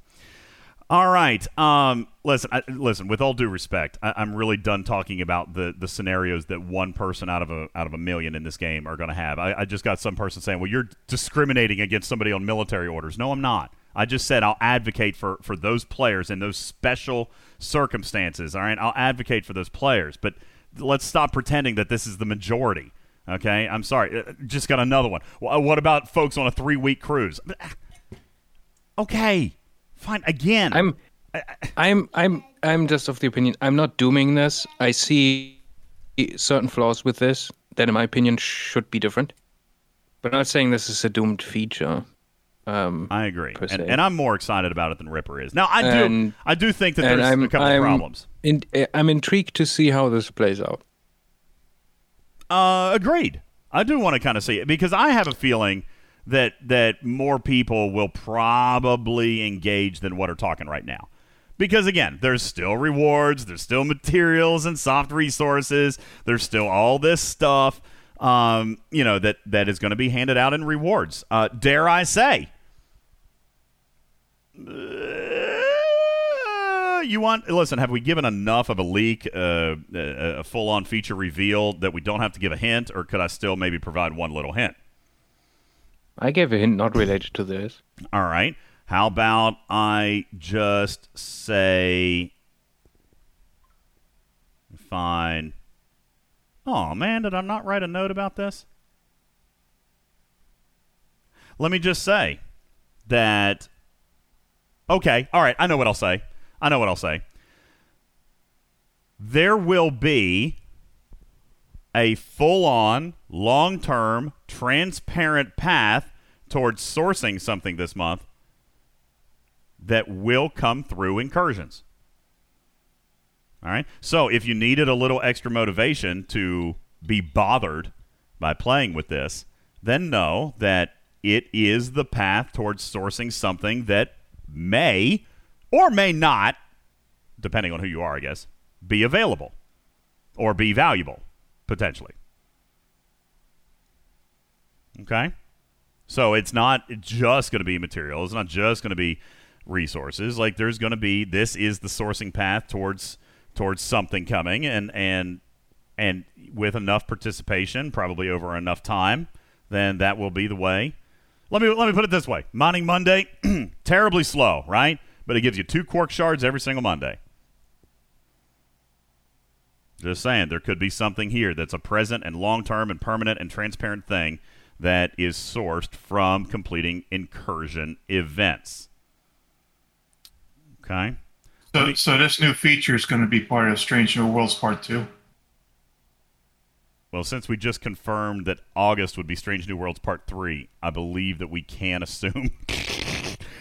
Speaker 3: All right. Um, listen, I, listen. With all due respect, I, I'm really done talking about the the scenarios that one person out of a out of a million in this game are going to have. I, I just got some person saying, "Well, you're discriminating against somebody on military orders." No, I'm not. I just said I'll advocate for for those players in those special circumstances. All right, I'll advocate for those players, but let's stop pretending that this is the majority. Okay, I'm sorry. Uh, Just got another one. What about folks on a three week cruise? Okay, fine. Again,
Speaker 1: I'm, I'm, I'm, I'm just of the opinion. I'm not dooming this. I see certain flaws with this that, in my opinion, should be different. But I'm not saying this is a doomed feature. Um,
Speaker 3: I agree, and, and I'm more excited about it than Ripper is. Now, I do,
Speaker 1: And-
Speaker 3: I do think that there's
Speaker 1: I'm,
Speaker 3: a couple
Speaker 1: I'm
Speaker 3: of problems.
Speaker 1: In, I'm intrigued to see how this plays out.
Speaker 3: Uh, agreed. I do want to kind of see it because I have a feeling that that more people will probably engage than what are talking right now. Because again, there's still rewards, there's still materials and soft resources, there's still all this stuff, um, you know, that that is going to be handed out in rewards. Uh, dare I say? Uh, you want listen? Have we given enough of a leak, uh, a, full-on feature reveal that we don't have to give a hint, or could I still maybe provide one little hint?
Speaker 1: I gave a hint not related to this.
Speaker 3: All right. How about I just say, fine. Oh man, did I not write a note about this? Let me just say that. Okay, all right. I know what I'll say. I know what I'll say. There will be a full on, long term, transparent path towards sourcing something this month that will come through incursions. All right. So if you needed a little extra motivation to be bothered by playing with this, then know that it is the path towards sourcing something that may or may not, depending on who you are, I guess, be available or be valuable potentially. Okay? So it's not just going to be material. It's not just going to be resources. Like there's going to be this is the sourcing path towards towards something coming and and and with enough participation, probably over enough time, then that will be the way. Let me let me put it this way. Mining Monday, terribly slow, right? But it gives you two quark shards every single Monday. Just saying, there could be something here that's a present and long term and permanent and transparent thing that is sourced from completing incursion events. Okay.
Speaker 18: So, so this new feature is going to be part of Strange New Worlds Part Two.
Speaker 3: Well, since we just confirmed that August would be Strange New Worlds Part 3, I believe that we can assume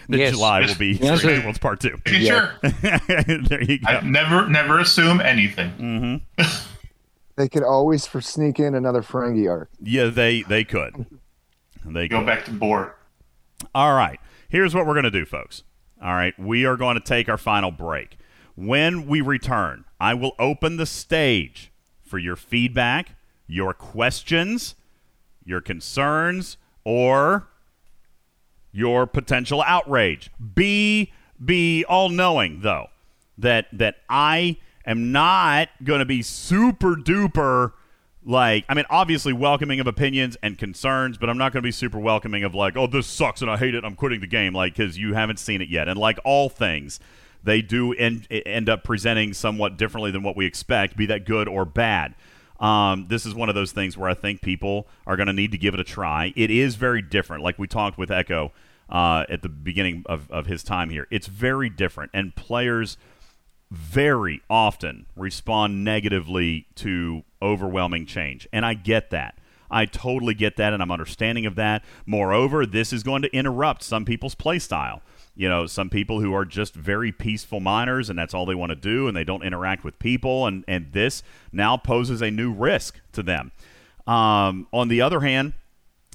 Speaker 3: that
Speaker 18: Yes.
Speaker 3: July will be
Speaker 18: Yes.
Speaker 3: Strange Worlds Part 2.
Speaker 18: Making sure.
Speaker 3: there you go.
Speaker 18: I never, never assume anything.
Speaker 3: Mm-hmm.
Speaker 5: They could always for sneak in another Ferengi arc.
Speaker 3: Yeah, they they could. They
Speaker 18: Go
Speaker 3: could.
Speaker 18: back to board.
Speaker 3: All right. Here's what we're going to do, folks. All right. We are going to take our final break. When we return, I will open the stage for your feedback, your questions, your concerns, or your potential outrage. Be be all knowing though that that I am not going to be super duper like I mean obviously welcoming of opinions and concerns, but I'm not going to be super welcoming of like oh this sucks and I hate it I'm quitting the game like cuz you haven't seen it yet. And like all things, they do end end up presenting somewhat differently than what we expect, be that good or bad. Um, this is one of those things where I think people are going to need to give it a try. It is very different, like we talked with Echo uh, at the beginning of, of his time here. It's very different, and players very often respond negatively to overwhelming change. And I get that. I totally get that, and I'm understanding of that. Moreover, this is going to interrupt some people's play style. You know, some people who are just very peaceful miners, and that's all they want to do, and they don't interact with people, and, and this now poses a new risk to them. Um, on the other hand,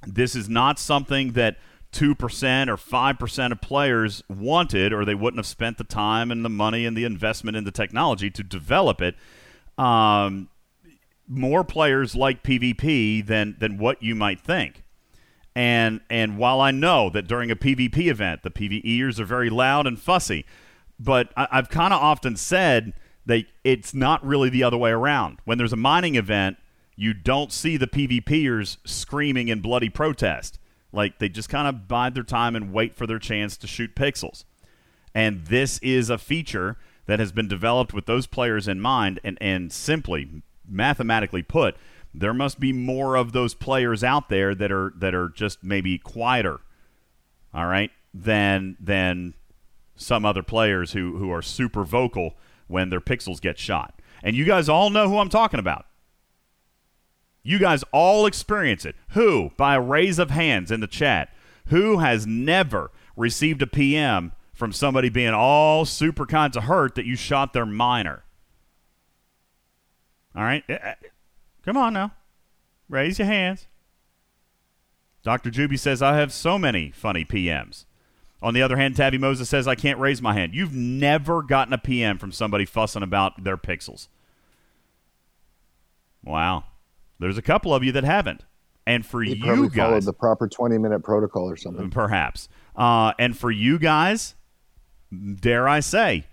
Speaker 3: this is not something that 2% or 5% of players wanted, or they wouldn't have spent the time and the money and the investment in the technology to develop it. Um, more players like PvP than, than what you might think. And, and while I know that during a PvP event, the PvEers are very loud and fussy, but I, I've kind of often said that it's not really the other way around. When there's a mining event, you don't see the PvPers screaming in bloody protest. Like they just kind of bide their time and wait for their chance to shoot pixels. And this is a feature that has been developed with those players in mind and, and simply mathematically put, there must be more of those players out there that are that are just maybe quieter. All right? Than than some other players who, who are super vocal when their pixels get shot. And you guys all know who I'm talking about. You guys all experience it. Who, by a raise of hands in the chat, who has never received a PM from somebody being all super kinds of hurt that you shot their miner? All right? Eh, eh, Come on now. Raise your hands. Dr. Juby says, I have so many funny PMs. On the other hand, Tabby Moses says, I can't raise my hand. You've never gotten a PM from somebody fussing about their pixels. Wow. There's a couple of you that haven't. And for
Speaker 5: He
Speaker 3: you
Speaker 5: probably followed
Speaker 3: guys,
Speaker 5: the proper 20 minute protocol or something.
Speaker 3: perhaps. Uh, and for you guys, dare I say,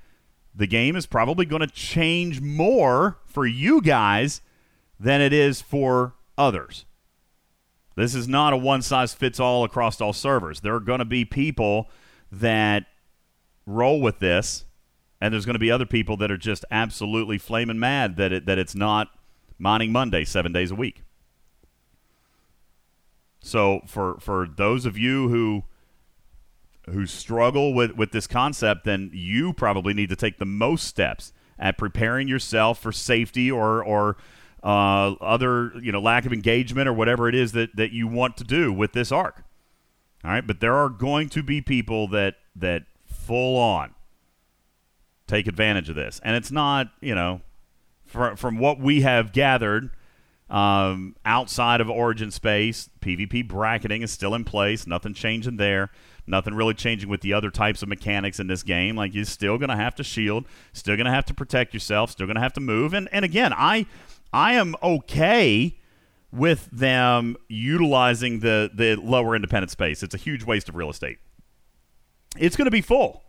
Speaker 3: the game is probably going to change more for you guys than it is for others. This is not a one size fits all across all servers. There are going to be people that roll with this, and there's going to be other people that are just absolutely flaming mad that it, that it's not mining Monday seven days a week. So for for those of you who who struggle with, with this concept, then you probably need to take the most steps at preparing yourself for safety or or uh, other you know lack of engagement or whatever it is that, that you want to do with this arc. All right, but there are going to be people that that full on take advantage of this, and it's not you know from from what we have gathered. Um, outside of Origin Space, PvP bracketing is still in place. Nothing changing there. Nothing really changing with the other types of mechanics in this game. Like you're still going to have to shield, still going to have to protect yourself, still going to have to move. And and again, I I am okay with them utilizing the the lower independent space. It's a huge waste of real estate. It's going to be full.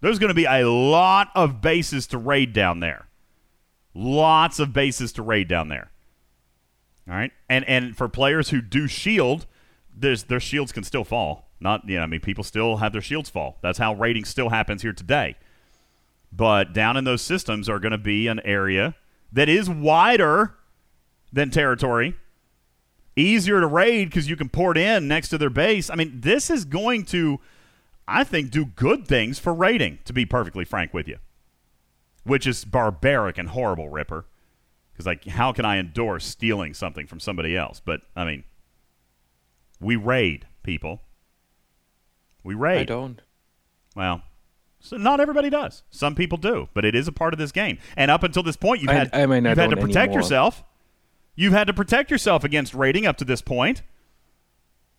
Speaker 3: There's going to be a lot of bases to raid down there. Lots of bases to raid down there. All right, and and for players who do shield, there's their shields can still fall. Not you know, I mean, people still have their shields fall. That's how raiding still happens here today. But down in those systems are going to be an area that is wider than territory, easier to raid because you can port in next to their base. I mean, this is going to, I think, do good things for raiding. To be perfectly frank with you, which is barbaric and horrible, Ripper. Because like, how can I endorse stealing something from somebody else? But I mean, we raid people. We raid.
Speaker 1: I don't.
Speaker 3: Well, so not everybody does. Some people do, but it is a part of this game. And up until this point, you've had
Speaker 1: I mean,
Speaker 3: you've had to protect
Speaker 1: anymore.
Speaker 3: yourself. You've had to protect yourself against raiding up to this point.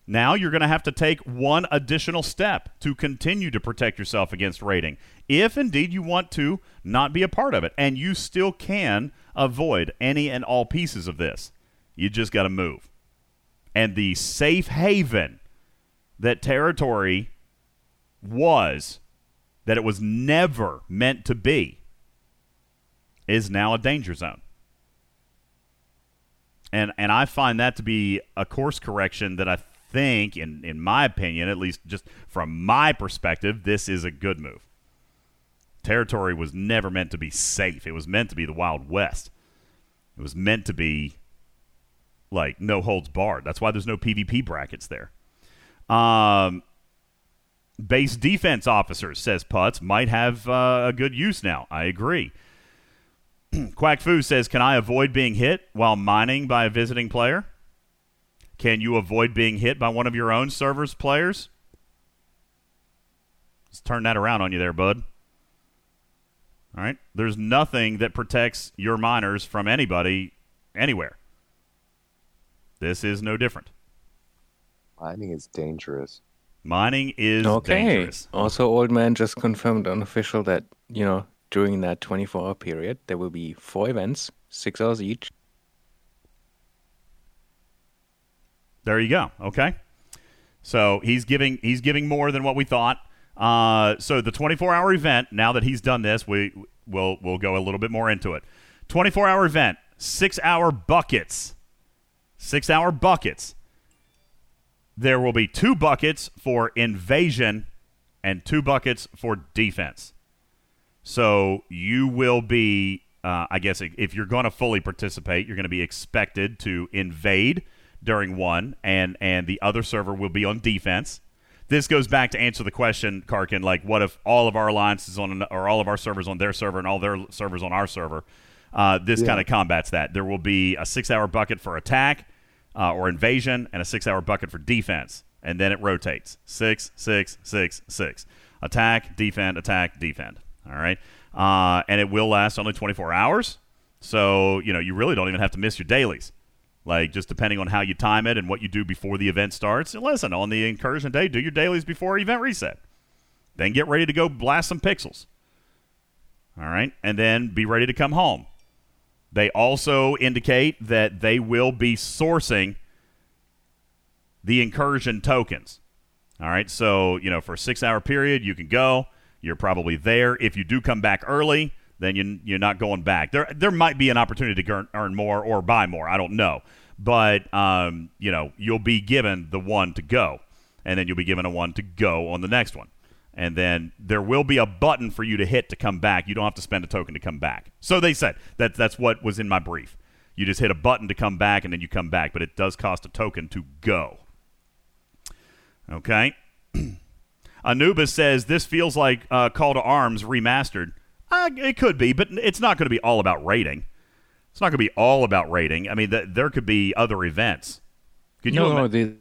Speaker 3: Now you're going to have to take one additional step to continue to protect yourself against raiding, if indeed you want to not be a part of it. And you still can avoid any and all pieces of this. You just got to move. And the safe haven that territory was, that it was never meant to be, is now a danger zone. And and I find that to be a course correction that I think, in in my opinion, at least just from my perspective, this is a good move. Territory was never meant to be safe. It was meant to be the Wild West. It was meant to be like no holds barred. That's why there's no PvP brackets there. Um, base defense officers, says Putz, might have uh, a good use now. I agree. Quack Fu says, Can I avoid being hit while mining by a visiting player? Can you avoid being hit by one of your own server's players? Let's turn that around on you there, bud. All right. There's nothing that protects your miners from anybody anywhere. This is no different.
Speaker 5: Mining is dangerous.
Speaker 3: Mining is
Speaker 1: okay.
Speaker 3: dangerous.
Speaker 1: Also, Old Man just confirmed unofficial that, you know, during that 24 hour period, there will be four events, six hours each.
Speaker 3: There you go. Okay. So he's giving he's giving more than what we thought. Uh, so the 24 hour event. Now that he's done this, we will we'll go a little bit more into it. 24 hour event, six hour buckets, six hour buckets. There will be two buckets for invasion and two buckets for defense. So you will be, uh, I guess, if you're going to fully participate, you're going to be expected to invade during one, and and the other server will be on defense. This goes back to answer the question, Karkin. Like, what if all of our alliances on or all of our servers on their server and all their servers on our server? Uh, this
Speaker 5: Yeah.
Speaker 3: kind of combats that. There will be a six-hour bucket for attack uh, or invasion, and a six-hour bucket for defense, and then it rotates six, six, six, six. Attack, defend, attack, defend. All right, uh, and it will last only 24 hours. So you know you really don't even have to miss your dailies. Like just depending on how you time it and what you do before the event starts. And listen, on the incursion day, do your dailies before event reset. Then get ready to go blast some pixels. All right, and then be ready to come home. They also indicate that they will be sourcing the incursion tokens. All right, so you know for a six-hour period, you can go. You're probably there. If you do come back early, then you, you're not going back. There, there might be an opportunity to earn, earn more or buy more. I don't know, but um, you know you'll be given the one to go, and then you'll be given a one to go on the next one, and then there will be a button for you to hit to come back. You don't have to spend a token to come back. So they said that that's what was in my brief. You just hit a button to come back, and then you come back, but it does cost a token to go. Okay. Anubis says this feels like uh, Call to Arms remastered. Uh, it could be, but it's not going to be all about rating. It's not going to be all about rating. I mean, th- there could be other events. Could you
Speaker 1: no,
Speaker 3: ima-
Speaker 1: no, the,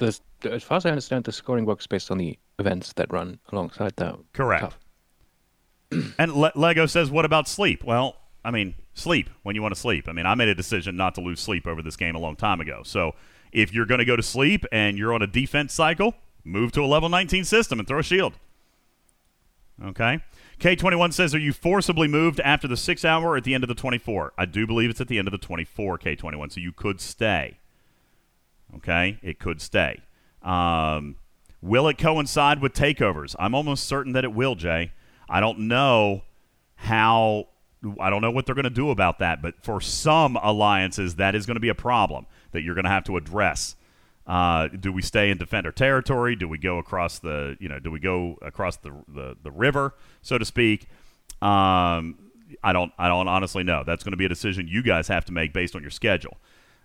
Speaker 1: the, as far as I understand, the scoring works based on the events that run alongside that.
Speaker 3: Correct. and Le- Lego says, "What about sleep?" Well, I mean, sleep when you want to sleep. I mean, I made a decision not to lose sleep over this game a long time ago. So, if you're going to go to sleep and you're on a defense cycle, move to a level 19 system and throw a shield. Okay. K21 says, Are you forcibly moved after the six hour or at the end of the 24? I do believe it's at the end of the 24, K21, so you could stay. Okay. It could stay. Um, will it coincide with takeovers? I'm almost certain that it will, Jay. I don't know how. I don't know what they're going to do about that, but for some alliances, that is going to be a problem that you're going to have to address. Uh, do we stay in defender territory? Do we go across the you know do we go across the the, the river so to speak? Um, I don't I don't honestly know. That's going to be a decision you guys have to make based on your schedule.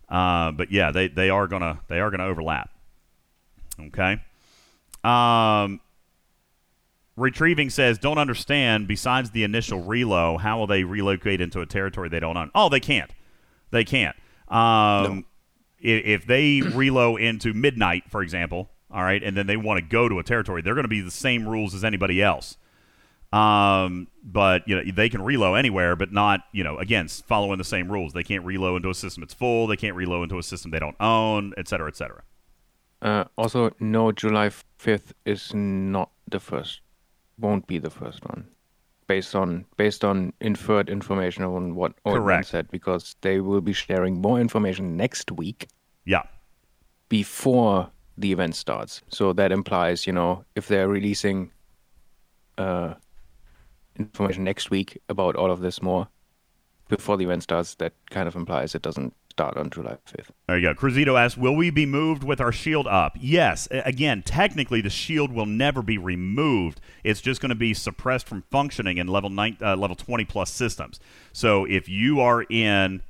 Speaker 3: Uh, but yeah, they, they are gonna they are gonna overlap. Okay. Um, retrieving says don't understand. Besides the initial relo, how will they relocate into a territory they don't own? Oh, they can't. They can't. Um, if, if they relo into midnight, for example, all right, and then they want to go to a territory, they're going to be the same rules as anybody else. Um, but you know they can relo anywhere, but not you know again following the same rules. They can't relo into a system that's full. They can't relo into a system they don't own, et cetera, et cetera.
Speaker 1: Uh, also, no, July 5th is not the first, won't be the first one. Based on based on inferred information on what Old said, because they will be sharing more information next week.
Speaker 3: Yeah.
Speaker 1: Before the event starts, so that implies, you know, if they're releasing uh, information next week about all of this more before the event starts, that kind of implies it doesn't start on July 5th.
Speaker 3: There you go. Cruzito asks, "Will we be moved with our shield up?" Yes. Again, technically, the shield will never be removed. It's just going to be suppressed from functioning in level nine, uh, level twenty plus systems. So if you are in,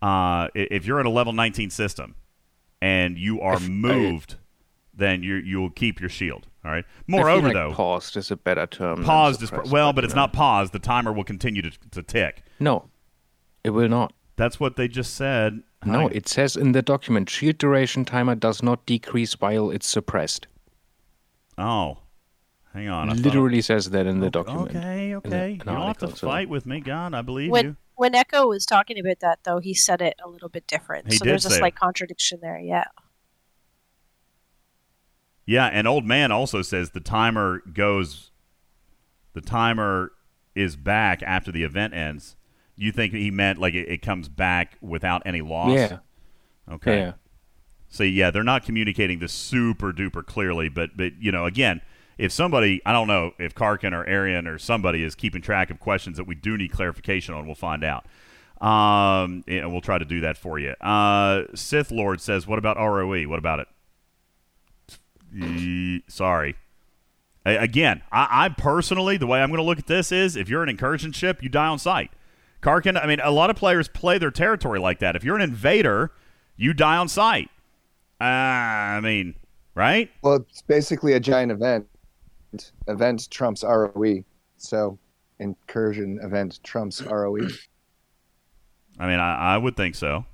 Speaker 3: uh, if you're in a level nineteen system, and you are moved, then you you'll keep your shield. All right. Moreover,
Speaker 1: like
Speaker 3: though,
Speaker 1: paused is a better term.
Speaker 3: paused is well, but it's
Speaker 1: know.
Speaker 3: not paused. The timer will continue to, to tick.
Speaker 1: No, it will not.
Speaker 3: That's what they just said.
Speaker 1: No,
Speaker 3: Hang-
Speaker 1: it says in the document, shield duration timer does not decrease while it's suppressed.
Speaker 3: Oh, hang on. I thought-
Speaker 1: Literally says that in the document.
Speaker 3: Okay, okay. You don't have to
Speaker 1: so-
Speaker 3: fight with me, God. I believe
Speaker 17: When
Speaker 3: you.
Speaker 17: when Echo was talking about that, though, he said it a little bit different.
Speaker 3: He
Speaker 17: so
Speaker 3: did
Speaker 17: there's a
Speaker 3: say it.
Speaker 17: slight contradiction there. Yeah.
Speaker 3: Yeah, and old man also says the timer goes. The timer is back after the event ends. You think he meant like it, it comes back without any loss?
Speaker 1: Yeah.
Speaker 3: Okay.
Speaker 1: Yeah.
Speaker 3: So yeah, they're not communicating this super duper clearly, but but you know, again, if somebody, I don't know if Karkin or Arian or somebody is keeping track of questions that we do need clarification on, we'll find out. Um, and we'll try to do that for you. Uh, Sith Lord says, "What about ROE? What about it?" E- sorry. A- Again, I, I personally, the way I'm going to look at this is, if you're an incursion ship, you die on sight. Karkin, I mean, a lot of players play their territory like that. If you're an invader, you die on sight. Uh, I mean, right?
Speaker 5: Well, it's basically a giant event. Event trumps ROE. So incursion event trumps. ROE.
Speaker 3: I mean, I, I would think so.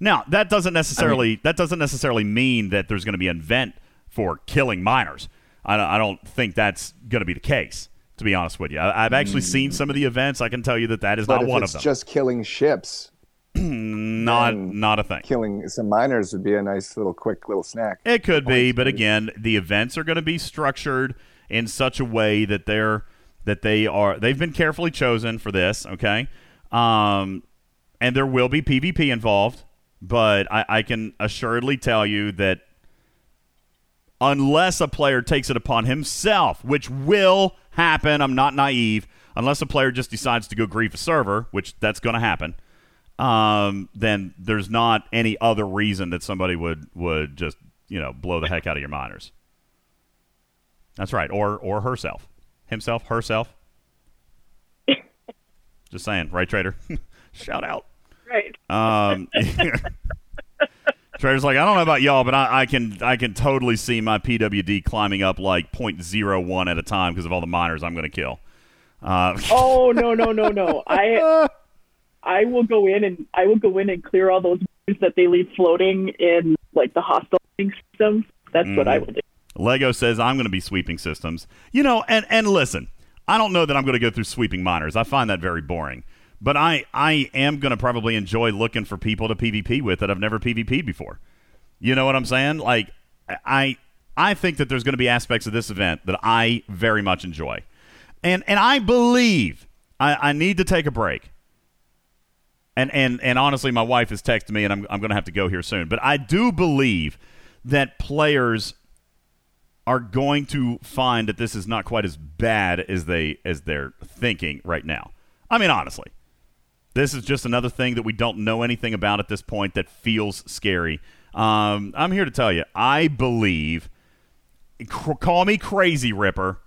Speaker 3: Now, that doesn't necessarily that doesn't necessarily mean that there's going to be an event for killing miners. I, don't- I don't think that's going to be the case. To be honest with you, I, I've actually seen some of the events. I can tell you that that is
Speaker 5: but
Speaker 3: not one of them.
Speaker 5: just killing ships,
Speaker 3: not not a thing.
Speaker 5: killing some miners would be a nice little quick little snack.
Speaker 3: It could be, but again, the events are going to be structured in such a way that they're that they are they've been carefully chosen for this. Okay, um, and there will be PvP involved, but I, I can assuredly tell you that unless a player takes it upon himself, which will happen, I'm not naive. Unless a player just decides to go grief a server, which that's going to happen, um, then there's not any other reason that somebody would would just you know blow the heck out of your miners. That's right, or or herself, himself, herself. just saying, right, trader? Shout out.
Speaker 2: Right.
Speaker 3: Um, Trader's like, I don't know about y'all, but I, I can I can totally see my PWD climbing up like 0.01 at a time because of all the miners I'm going to kill. Uh,
Speaker 2: Oh no no no no! I I will go in and I will go in and clear all those that they leave floating in like the hostile systems. That's what I
Speaker 3: Mhm.
Speaker 2: will do.
Speaker 3: Lego says I'm going to be sweeping systems. You know, and and listen, I don't know that I'm going to go through sweeping miners. I find that very boring. But I I am going to probably enjoy looking for people to PvP with that I've never PvP'd before. You know what I'm saying? Like I I think that there's going to be aspects of this event that I very much enjoy. And and I believe I, I need to take a break. And and and honestly, my wife has texted me, and I'm I'm going to have to go here soon. But I do believe that players are going to find that this is not quite as bad as they as they're thinking right now. I mean, honestly, this is just another thing that we don't know anything about at this point that feels scary. Um, I'm here to tell you, I believe. Call me crazy, Ripper.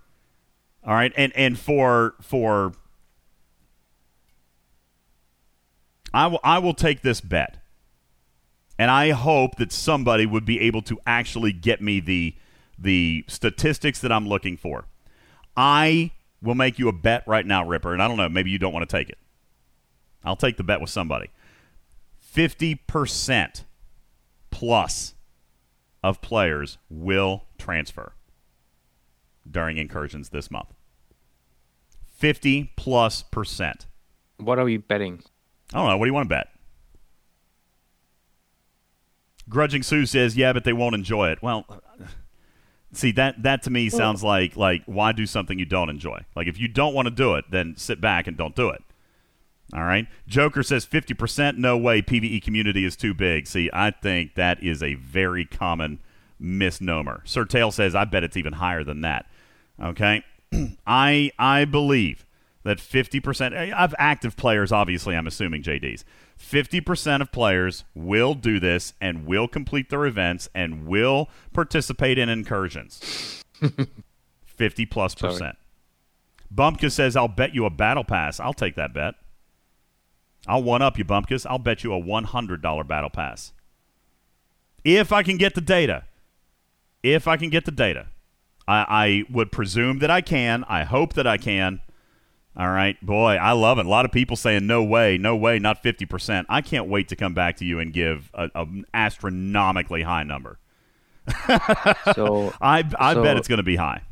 Speaker 3: All right, and and for for I will I will take this bet. And I hope that somebody would be able to actually get me the the statistics that I'm looking for. I will make you a bet right now, Ripper, and I don't know, maybe you don't want to take it. I'll take the bet with somebody. 50% plus of players will transfer during incursions this month. 50 plus percent.
Speaker 1: What are we betting?
Speaker 3: I don't know. What do you want to bet? Grudging Sue says, "Yeah, but they won't enjoy it." Well, see that that to me sounds like like why do something you don't enjoy? Like if you don't want to do it, then sit back and don't do it. All right. Joker says 50%. No way. PVE community is too big. See, I think that is a very common misnomer. Sir Tail says, I bet it's even higher than that. Okay. I I believe that 50% of active players, obviously, I'm assuming JD's, 50% of players will do this and will complete their events and will participate in incursions. 50 plus
Speaker 1: Sorry.
Speaker 3: percent. Bumpkus says, I'll bet you a battle pass. I'll take that bet. I'll one up you, Bumpkus. I'll bet you a $100 battle pass. If I can get the data. If I can get the data. I, I would presume that I can. I hope that I can. All right. Boy, I love it. A lot of people saying, no way, no way, not 50%. I can't wait to come back to you and give a- an astronomically high number.
Speaker 1: So
Speaker 3: I, I
Speaker 1: so
Speaker 3: bet it's going to be high.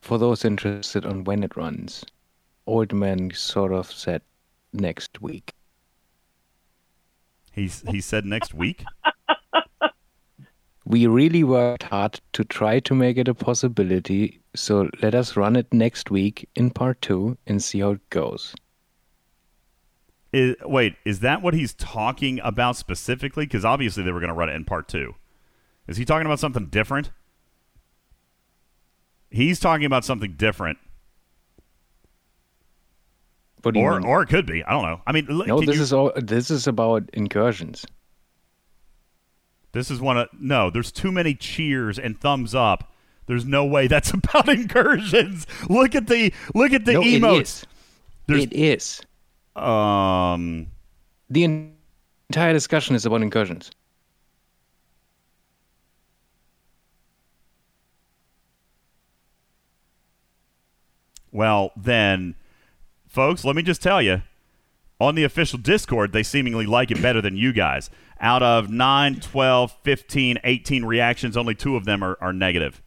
Speaker 1: For those interested on when it runs, Old Man sort of said next week.
Speaker 3: He's, he said next week?
Speaker 1: We really worked hard to try to make it a possibility. So let us run it next week in part two and see how it goes.
Speaker 3: Is, wait, is that what he's talking about specifically? Because obviously they were going to run it in part two. Is he talking about something different? He's talking about something different.
Speaker 1: What do you
Speaker 3: or,
Speaker 1: mean?
Speaker 3: or it could be. I don't know. I mean,
Speaker 1: No, this
Speaker 3: you-
Speaker 1: is all. This is about incursions.
Speaker 3: This is one of no. There's too many cheers and thumbs up. There's no way that's about incursions. Look at the look at the
Speaker 1: No, it
Speaker 3: emotes.
Speaker 1: is.
Speaker 3: There's,
Speaker 1: it is.
Speaker 3: Um,
Speaker 1: the en- entire discussion is about incursions.
Speaker 3: Well, then, folks, let me just tell you on the official Discord, they seemingly like it better than you guys. Out of 9, 12, 15, 18 reactions, only two of them are, are negative.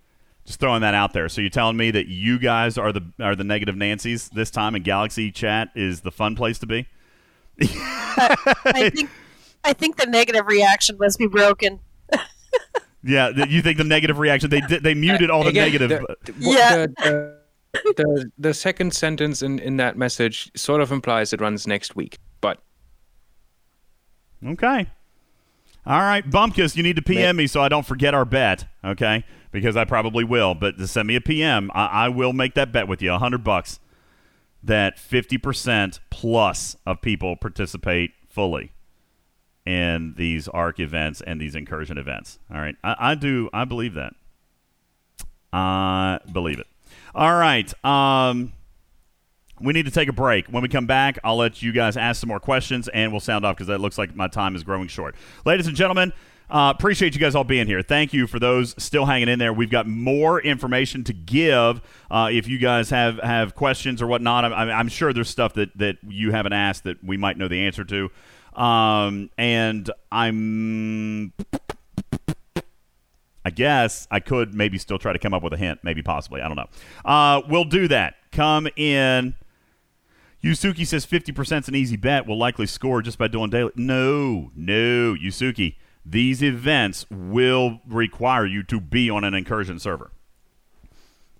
Speaker 3: Just throwing that out there. So you're telling me that you guys are the are the negative Nancy's this time, and Galaxy Chat is the fun place to be?
Speaker 17: I think I think the negative reaction must be broken.
Speaker 3: Yeah, you think the negative reaction? They they muted all uh, the
Speaker 1: Again,
Speaker 3: negative.
Speaker 1: the- uh, the-
Speaker 17: Yeah.
Speaker 1: The, the, the, the second sentence in, in that message sort of implies it runs next week, but
Speaker 3: Okay. All right, Bumpkus, you need to PM me so I don't forget our bet, okay? Because I probably will. But to send me a PM, I, I will make that bet with you, a hundred bucks, that fifty percent plus of people participate fully in these ARC events and these incursion events. All right, I, I do. I believe that. I believe it. All right. Um, we need to take a break. When we come back, I'll let you guys ask some more questions, and we'll sound off because that looks like my time is growing short. Ladies and gentlemen, uh, appreciate you guys all being here. Thank you for those still hanging in there. We've got more information to give. Uh, if you guys have, have questions or whatnot, I'm, I'm sure there's stuff that, that you haven't asked that we might know the answer to. Um, and I'm I guess I could maybe still try to come up with a hint, maybe possibly. I don't know. Uh, we'll do that. Come in. Yusuke says 50% is an easy bet. We'll likely score just by doing daily. No, no, Yusuke. These events will require you to be on an incursion server.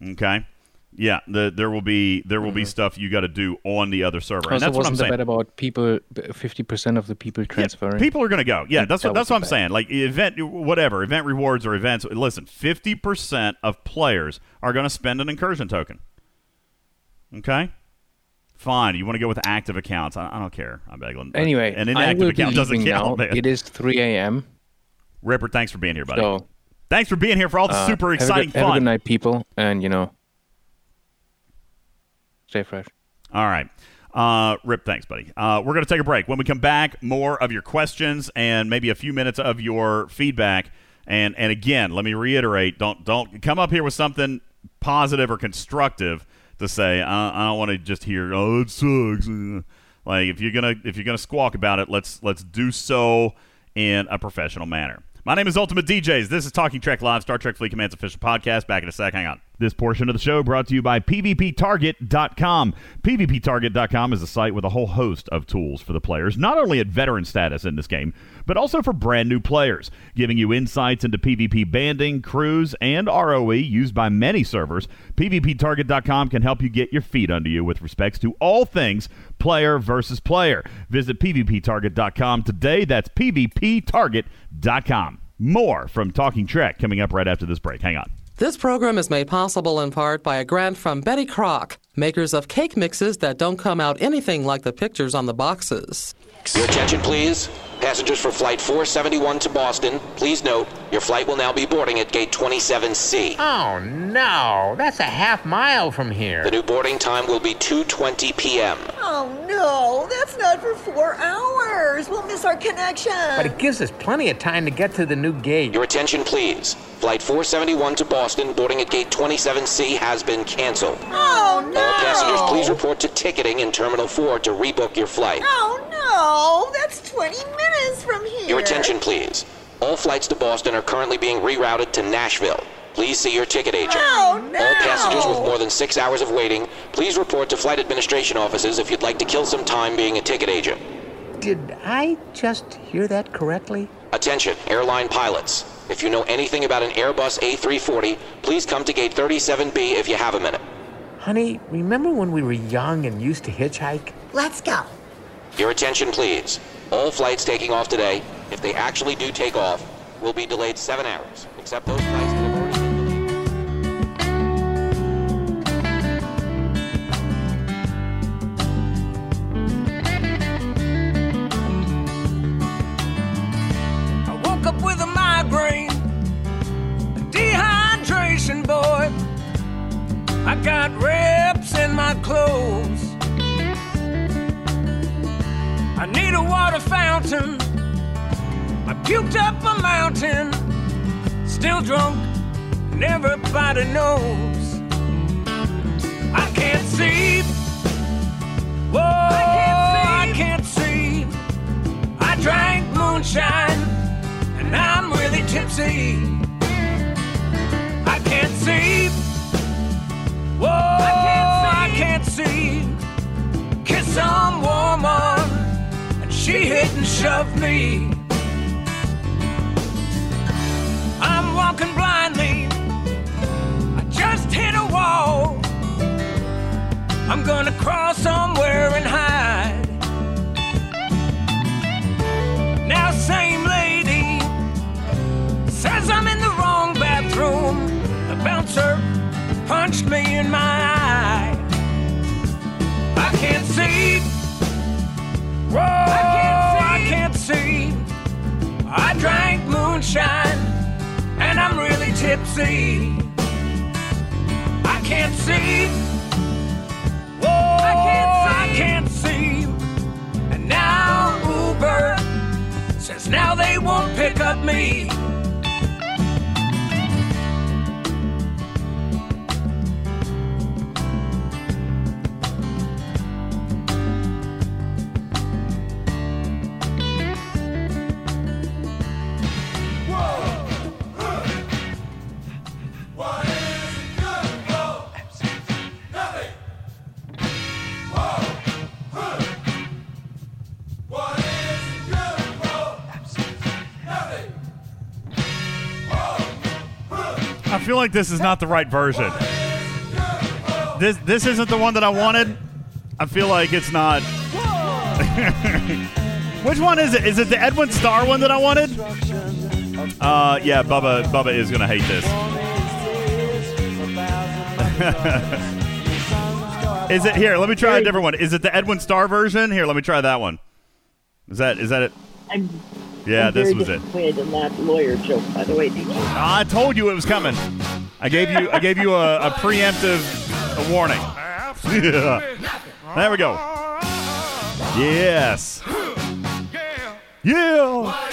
Speaker 3: Okay? Yeah, the, there will be there will be stuff you got to do on the other server, and
Speaker 1: also
Speaker 3: that's what I'm
Speaker 1: the
Speaker 3: saying.
Speaker 1: bet about people, fifty percent of the people transferring.
Speaker 3: People are going to go. Yeah, that's what that's what I'm saying. Like event, whatever event rewards or events. Listen, fifty percent of players are going to spend an incursion token. Okay, fine. You want to go with active accounts? I, I don't care. I'm begging.
Speaker 1: Anyway,
Speaker 3: an inactive account doesn't count.
Speaker 1: now.
Speaker 3: man.
Speaker 1: It is three a.m.
Speaker 3: Ripper, thanks for being here, buddy.
Speaker 1: So,
Speaker 3: thanks for being here for all the
Speaker 1: uh,
Speaker 3: super
Speaker 1: have a
Speaker 3: exciting
Speaker 1: good- Have a good
Speaker 3: fun.
Speaker 1: night, people, and you know, stay fresh.
Speaker 3: All right. Uh, Rip, thanks, buddy. Uh, we're going to take a break. When we come back, more of your questions and maybe a few minutes of your feedback. And and again, let me reiterate: don't don't come up here with something positive or constructive to say. I, I don't want to just hear, "Oh, it sucks." Uh, Like if you're gonna if you're gonna squawk about it, let's let's do so in a professional manner. My name is Ultimate DJs. This is Talking Trek Live, Star Trek Fleet Command's official podcast. Back in a sec. Hang on. This portion of the show brought to you by PvPTarget.com. PvPTarget.com is a site with a whole host of tools for the players, not only at veteran status in this game, but also for brand new players, giving you insights into PvP banding, crews, and ROE used by many servers. PvPTarget.com can help you get your feet under you with respects to all things player versus player. Visit PvPTarget.com today. That's PvPTarget.com. More from Talking Trek coming up right after this break. Hang on.
Speaker 6: This program is made possible in part by a grant from Betty Crock, makers of cake mixes that don't come out anything like the pictures on the boxes.
Speaker 19: Your attention, please. Passengers for Flight 471 to Boston, please note your flight will now be boarding at Gate 27C.
Speaker 9: Oh no, that's a half mile from here.
Speaker 19: The new boarding time will be 2:20 p.m.
Speaker 20: Oh no, that's not for four hours. We'll miss our connection.
Speaker 9: But it gives us plenty of time to get to the new gate.
Speaker 19: Your attention, please. Flight 471 to Boston, boarding at Gate 27C has been canceled.
Speaker 20: Oh no!
Speaker 19: All passengers, please report to ticketing in Terminal 4 to rebook your flight.
Speaker 20: Oh no, that's 20 minutes from here.
Speaker 19: Your attention, please. All flights to Boston are currently being rerouted to Nashville. Please see your ticket agent.
Speaker 20: Oh no!
Speaker 19: All passengers with more than six hours of waiting, please report to flight administration offices if you'd like to kill some time being a ticket agent.
Speaker 9: Did I just hear that correctly?
Speaker 19: Attention, airline pilots. If you know anything about an Airbus A340, please come to gate 37B if you have a minute.
Speaker 21: Honey, remember when we were young and used to hitchhike?
Speaker 20: Let's go.
Speaker 19: Your attention, please. All flights taking off today, if they actually do take off, will be delayed seven hours, except those flights that have already
Speaker 16: I woke up with a migraine, dehydration, boy. I got rips in my clothes. I need a water fountain. I puked up a mountain. Still drunk, and everybody knows. I can't see. Whoa, I can't see. I drank moonshine, and I'm really tipsy. I can't see. Whoa, I can't see. Kiss some woman, she hit and shoved me. I'm walking blindly. I just hit a wall. I'm gonna crawl somewhere and hide. Now, same lady says I'm in the wrong bathroom. The bouncer punched me in my eye. I can't see. Whoa, I can't see. I drank moonshine and I'm really tipsy. I can't see. Whoa, I can't see. And now Uber says now they won't pick up me.
Speaker 3: Like this is not the right version. This this isn't the one that I wanted. I feel like it's not. Which one is it? Is it the Edwin Starr one that I wanted? Uh, yeah, Bubba Bubba is gonna hate this. is it here? Let me try a different one. Is it the Edwin Starr version? Here, let me try that one. Is that is that it?
Speaker 2: I'm,
Speaker 3: Yeah,
Speaker 2: I'm
Speaker 3: this
Speaker 2: very
Speaker 3: was it.
Speaker 2: in that lawyer joke, by the way, DJ.
Speaker 3: I told you it was coming. I gave you I gave you a, a preemptive a warning. Yeah. There we go. Yes. Yeah.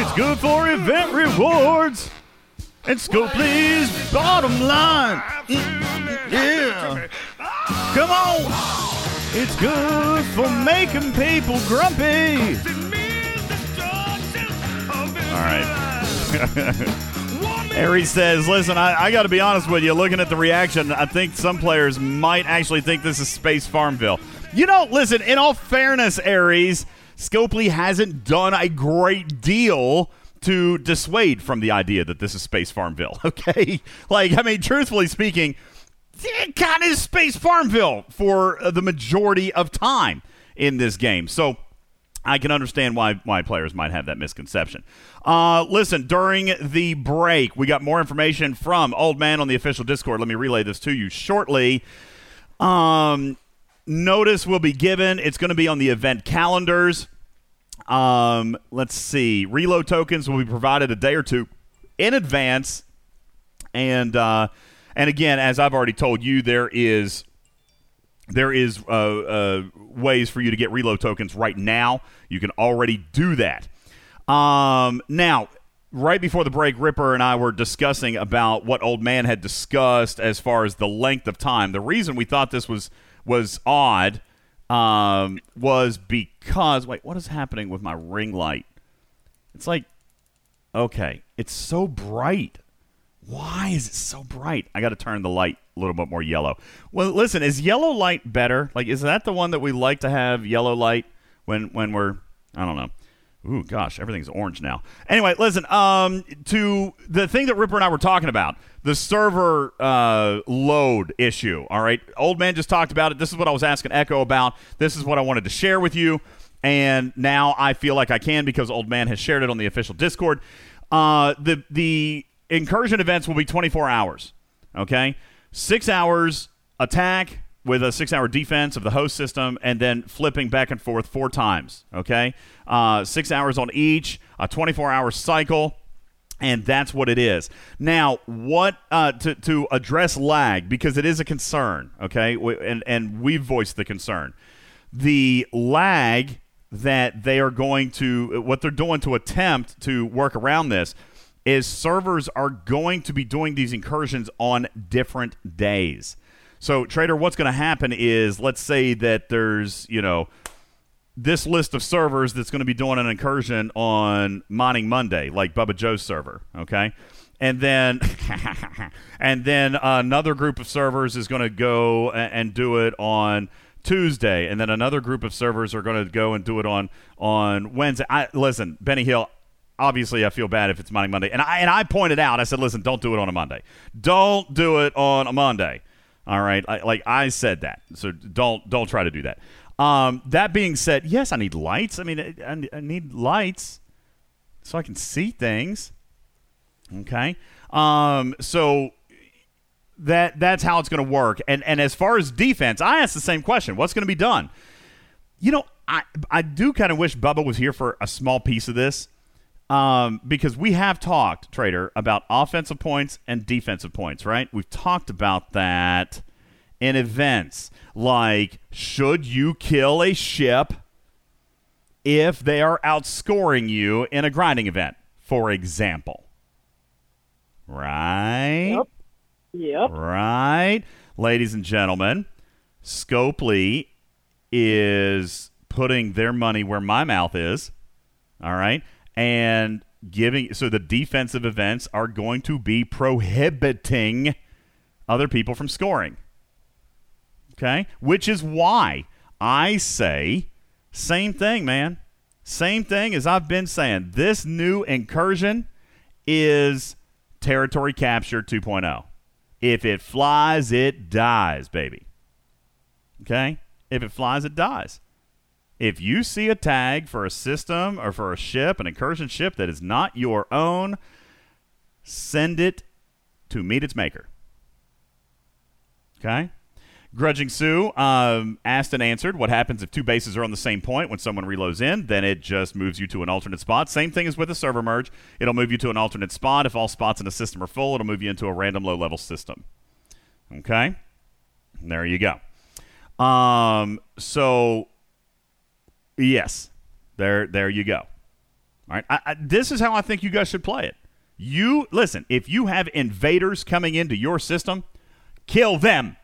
Speaker 3: It's good for event rewards and Scopely's bottom line. Yeah. Come on. It's good for making people grumpy. All right. Aries says, listen, I, I got to be honest with you. Looking at the reaction, I think some players might actually think this is Space Farmville. You know, listen, in all fairness, Aries, Scopely hasn't done a great deal to dissuade from the idea that this is Space Farmville, okay? Like, I mean, truthfully speaking, it kind of Space Farmville for uh, the majority of time in this game. So I can understand why why players might have that misconception. Uh, listen, during the break, we got more information from Old Man on the official Discord. Let me relay this to you shortly. Um, notice will be given. It's going to be on the event calendars. Um, let's see. Reload tokens will be provided a day or two in advance, and uh, and again, as I've already told you, there is there is uh, uh, ways for you to get reload tokens right now. You can already do that. Um, now, right before the break, Ripper and I were discussing about what Old Man had discussed as far as the length of time. The reason we thought this was was odd um, was because wait, what is happening with my ring light? It's like okay, it's so bright. Why is it so bright? I got to turn the light a little bit more yellow. Well, listen, is yellow light better? Like, is that the one that we like to have yellow light when when we're I don't know. Ooh, gosh, everything's orange now. Anyway, listen. Um, to the thing that Ripper and I were talking about, the server uh, load issue. All right, old man just talked about it. This is what I was asking Echo about. This is what I wanted to share with you, and now I feel like I can because old man has shared it on the official Discord. Uh, the the incursion events will be 24 hours. Okay, six hours attack with a six hour defense of the host system and then flipping back and forth four times. Okay, uh, six hours on each, a 24 hour cycle. And that's what it is. Now, what uh, to to address lag because it is a concern. Okay, we, and and we've voiced the concern. The lag that they are going to what they're doing to attempt to work around this is servers are going to be doing these incursions on different days. So, trader, what's going to happen is let's say that there's, you know, this list of servers that's going to be doing an incursion on Mining Monday, like Bubba Joe's server, okay? And then, and then another group of servers is going to go and do it on Tuesday, and then another group of servers are going to go and do it on on Wednesday. I listen, Benny Hill. Obviously, I feel bad if it's Mining Monday, and I and I pointed out. I said, listen, don't do it on a Monday. Don't do it on a Monday. All right, I, like I said that, so don't don't try to do that. Um, that being said, yes, I need lights. I mean, I, I need lights so I can see things. Okay, um, so that that's how it's going to work. And and as far as defense, I asked the same question: What's going to be done? You know, I I do kind of wish Bubba was here for a small piece of this. Um, because we have talked, Trader, about offensive points and defensive points, right? We've talked about that in events like should you kill a ship if they are outscoring you in a grinding event, for example. Right?
Speaker 2: Yep. Yep.
Speaker 3: Right. Ladies and gentlemen, Scopely is putting their money where my mouth is. All right and giving so the defensive events are going to be prohibiting other people from scoring. Okay? Which is why I say same thing, man. Same thing as I've been saying. This new incursion is territory capture 2.0. If it flies, it dies, baby. Okay? If it flies, it dies. If you see a tag for a system or for a ship, an incursion ship that is not your own, send it to meet its maker. Okay? Grudging Sue um, asked and answered what happens if two bases are on the same point when someone reloads in. Then it just moves you to an alternate spot. Same thing as with a server merge. It'll move you to an alternate spot. If all spots in a system are full, it'll move you into a random low level system. Okay? There you go. Um, so Yes, there, there you go. All right, I, I, this is how I think you guys should play it. You listen. If you have invaders coming into your system, kill them.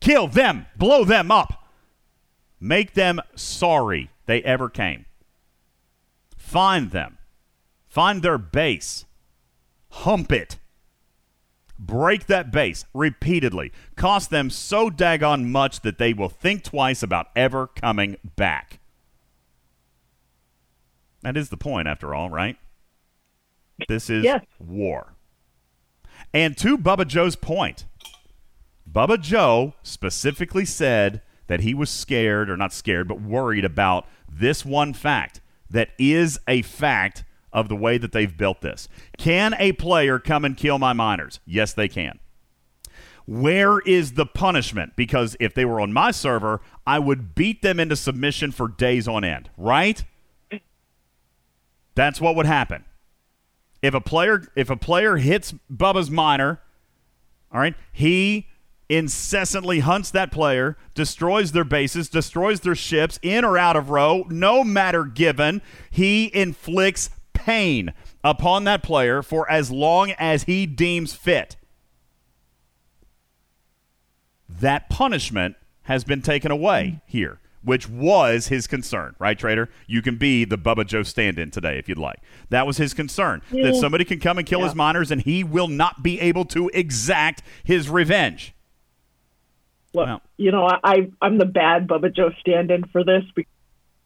Speaker 3: Kill them. Blow them up. Make them sorry they ever came. Find them. Find their base. Hump it. Break that base repeatedly. Cost them so daggone much that they will think twice about ever coming back. That is the point, after all, right? This is
Speaker 2: yes.
Speaker 3: war. And to Bubba Joe's point, Bubba Joe specifically said that he was scared, or not scared, but worried about this one fact that is a fact of the way that they've built this. Can a player come and kill my miners? Yes, they can. Where is the punishment? Because if they were on my server, I would beat them into submission for days on end, right? That's what would happen. If a player if a player hits Bubba's miner, all right, he incessantly hunts that player, destroys their bases, destroys their ships in or out of ROE, no matter given. He inflicts pain upon that player for as long as he deems fit. That punishment has been taken away here which was his concern, right, Trader? You can be the Bubba Joe stand in today if you'd like. That was his concern that somebody can come and kill his
Speaker 2: Yeah.
Speaker 3: miners and he will not be able to exact his revenge.
Speaker 2: Look, you know, I I'm the bad Bubba Joe stand-in for this. because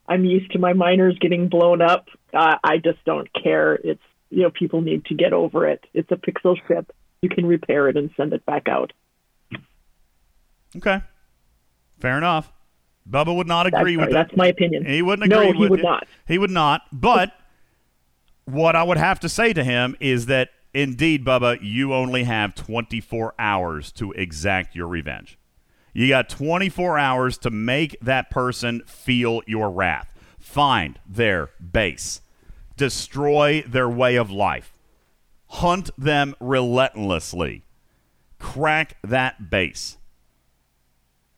Speaker 2: I'm used to my miners getting blown up. Uh, I just don't care. It's you know, people need to get over it. It's a pixel ship. You can repair it and send it back out.
Speaker 3: Okay. Fair enough. Bubba would not
Speaker 2: That's-
Speaker 3: agree with
Speaker 2: that's my opinion.
Speaker 3: He wouldn't agree.
Speaker 2: No, he
Speaker 3: with
Speaker 2: would
Speaker 3: it.
Speaker 2: not.
Speaker 3: He would not. But what I would have to say to him is that indeed, Bubba, you only have 24 hours to exact your revenge. You got 24 hours to make that person feel your wrath. Find their base. Destroy their way of life. Hunt them relentlessly. Crack that base.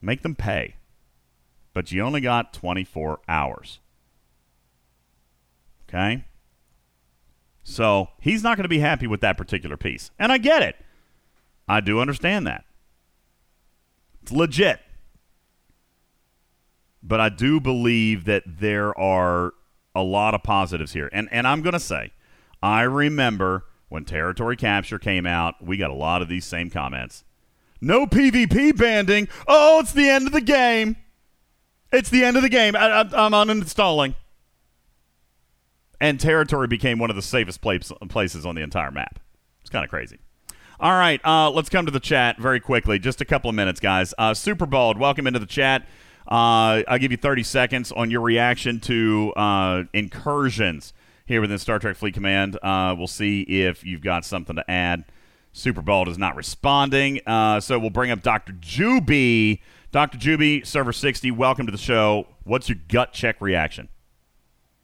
Speaker 3: Make them pay. But you only got 24 hours. Okay? So he's not going to be happy with that particular piece. And I get it. I do understand that. It's legit. But I do believe that there are a lot of positives here. And and I'm going to say, I remember when territory capture came out, we got a lot of these same comments. No PvP banding. Oh, it's the end of the game. It's the end of the game. I, I'm uninstalling. And territory became one of the safest place, places on the entire map. It's kind of crazy. All right, uh, let's come to the chat very quickly. Just a couple of minutes, guys. Uh, Super Bald, welcome into the chat. Uh, I'll give you 30 seconds on your reaction to uh, incursions here within Star Trek Fleet Command. Uh, we'll see if you've got something to add. Super Bald is not responding, uh, so we'll bring up Dr. Juby. Dr. Juby, Server 60, welcome to the show. What's your gut check reaction?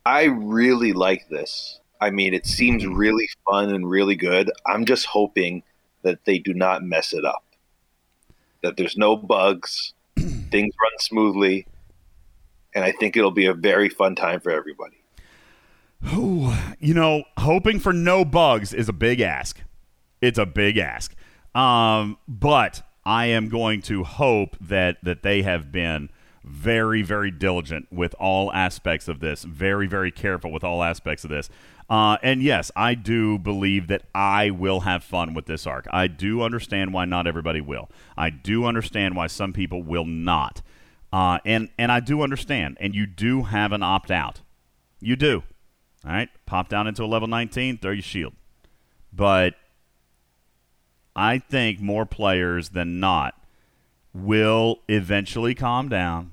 Speaker 22: I really like this. I mean, it seems really fun and really good. I'm just hoping that they do not mess it up. That there's no bugs, things run smoothly, and I think it'll be a very fun time for everybody.
Speaker 3: Ooh, you know, hoping for no bugs is a big ask. It's a big ask. Um, but I am going to hope that that they have been very, very diligent with all aspects of this. Very, very careful with all aspects of this. Uh, and yes, I do believe that I will have fun with this arc. I do understand why not everybody will. I do understand why some people will not. Uh, and and I do understand. And you do have an opt out. You do. All right, pop down into a level 19, throw your shield. But I think more players than not will eventually calm down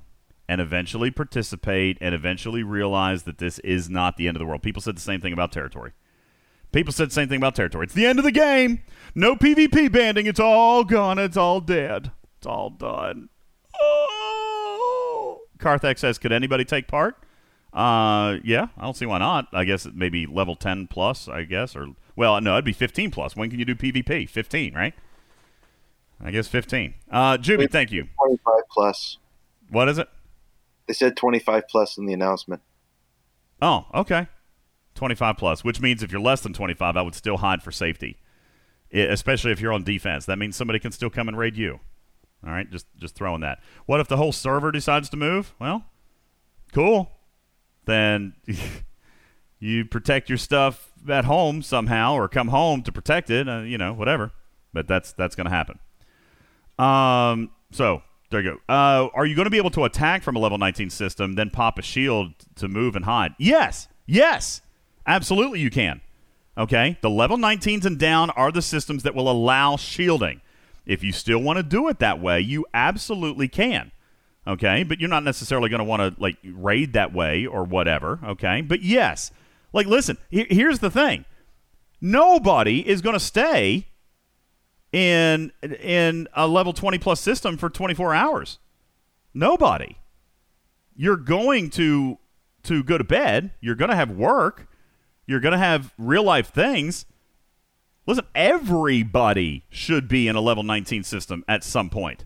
Speaker 3: and eventually participate and eventually realize that this is not the end of the world. People said the same thing about territory. People said the same thing about territory. It's the end of the game. No PvP banding. It's all gone. It's all dead. It's all done. Oh. Karthak says, could anybody take part? Uh, yeah, I don't see why not. I guess it maybe level 10 plus, I guess. or Well, no, it'd be 15 plus. When can you do PvP? 15, right? I guess 15. Uh, Juby, thank you.
Speaker 22: 25 plus.
Speaker 3: What is it?
Speaker 22: They said 25 plus in the announcement.
Speaker 3: Oh, okay. 25 plus, which means if you're less than 25, I would still hide for safety, I- especially if you're on defense. That means somebody can still come and raid you. All right, just just throwing that. What if the whole server decides to move? Well, cool. Then you protect your stuff at home somehow, or come home to protect it. Uh, you know, whatever. But that's that's going to happen. Um. So there you go. Uh, are you going to be able to attack from a level 19 system, then pop a shield to move and hide? Yes. Yes. Absolutely, you can. Okay. The level 19s and down are the systems that will allow shielding. If you still want to do it that way, you absolutely can. Okay, but you're not necessarily going to want to like raid that way or whatever. Okay, but yes, like listen, he- here's the thing: nobody is going to stay in in a level 20 plus system for 24 hours. Nobody. You're going to to go to bed. You're going to have work. You're going to have real life things. Listen, everybody should be in a level 19 system at some point.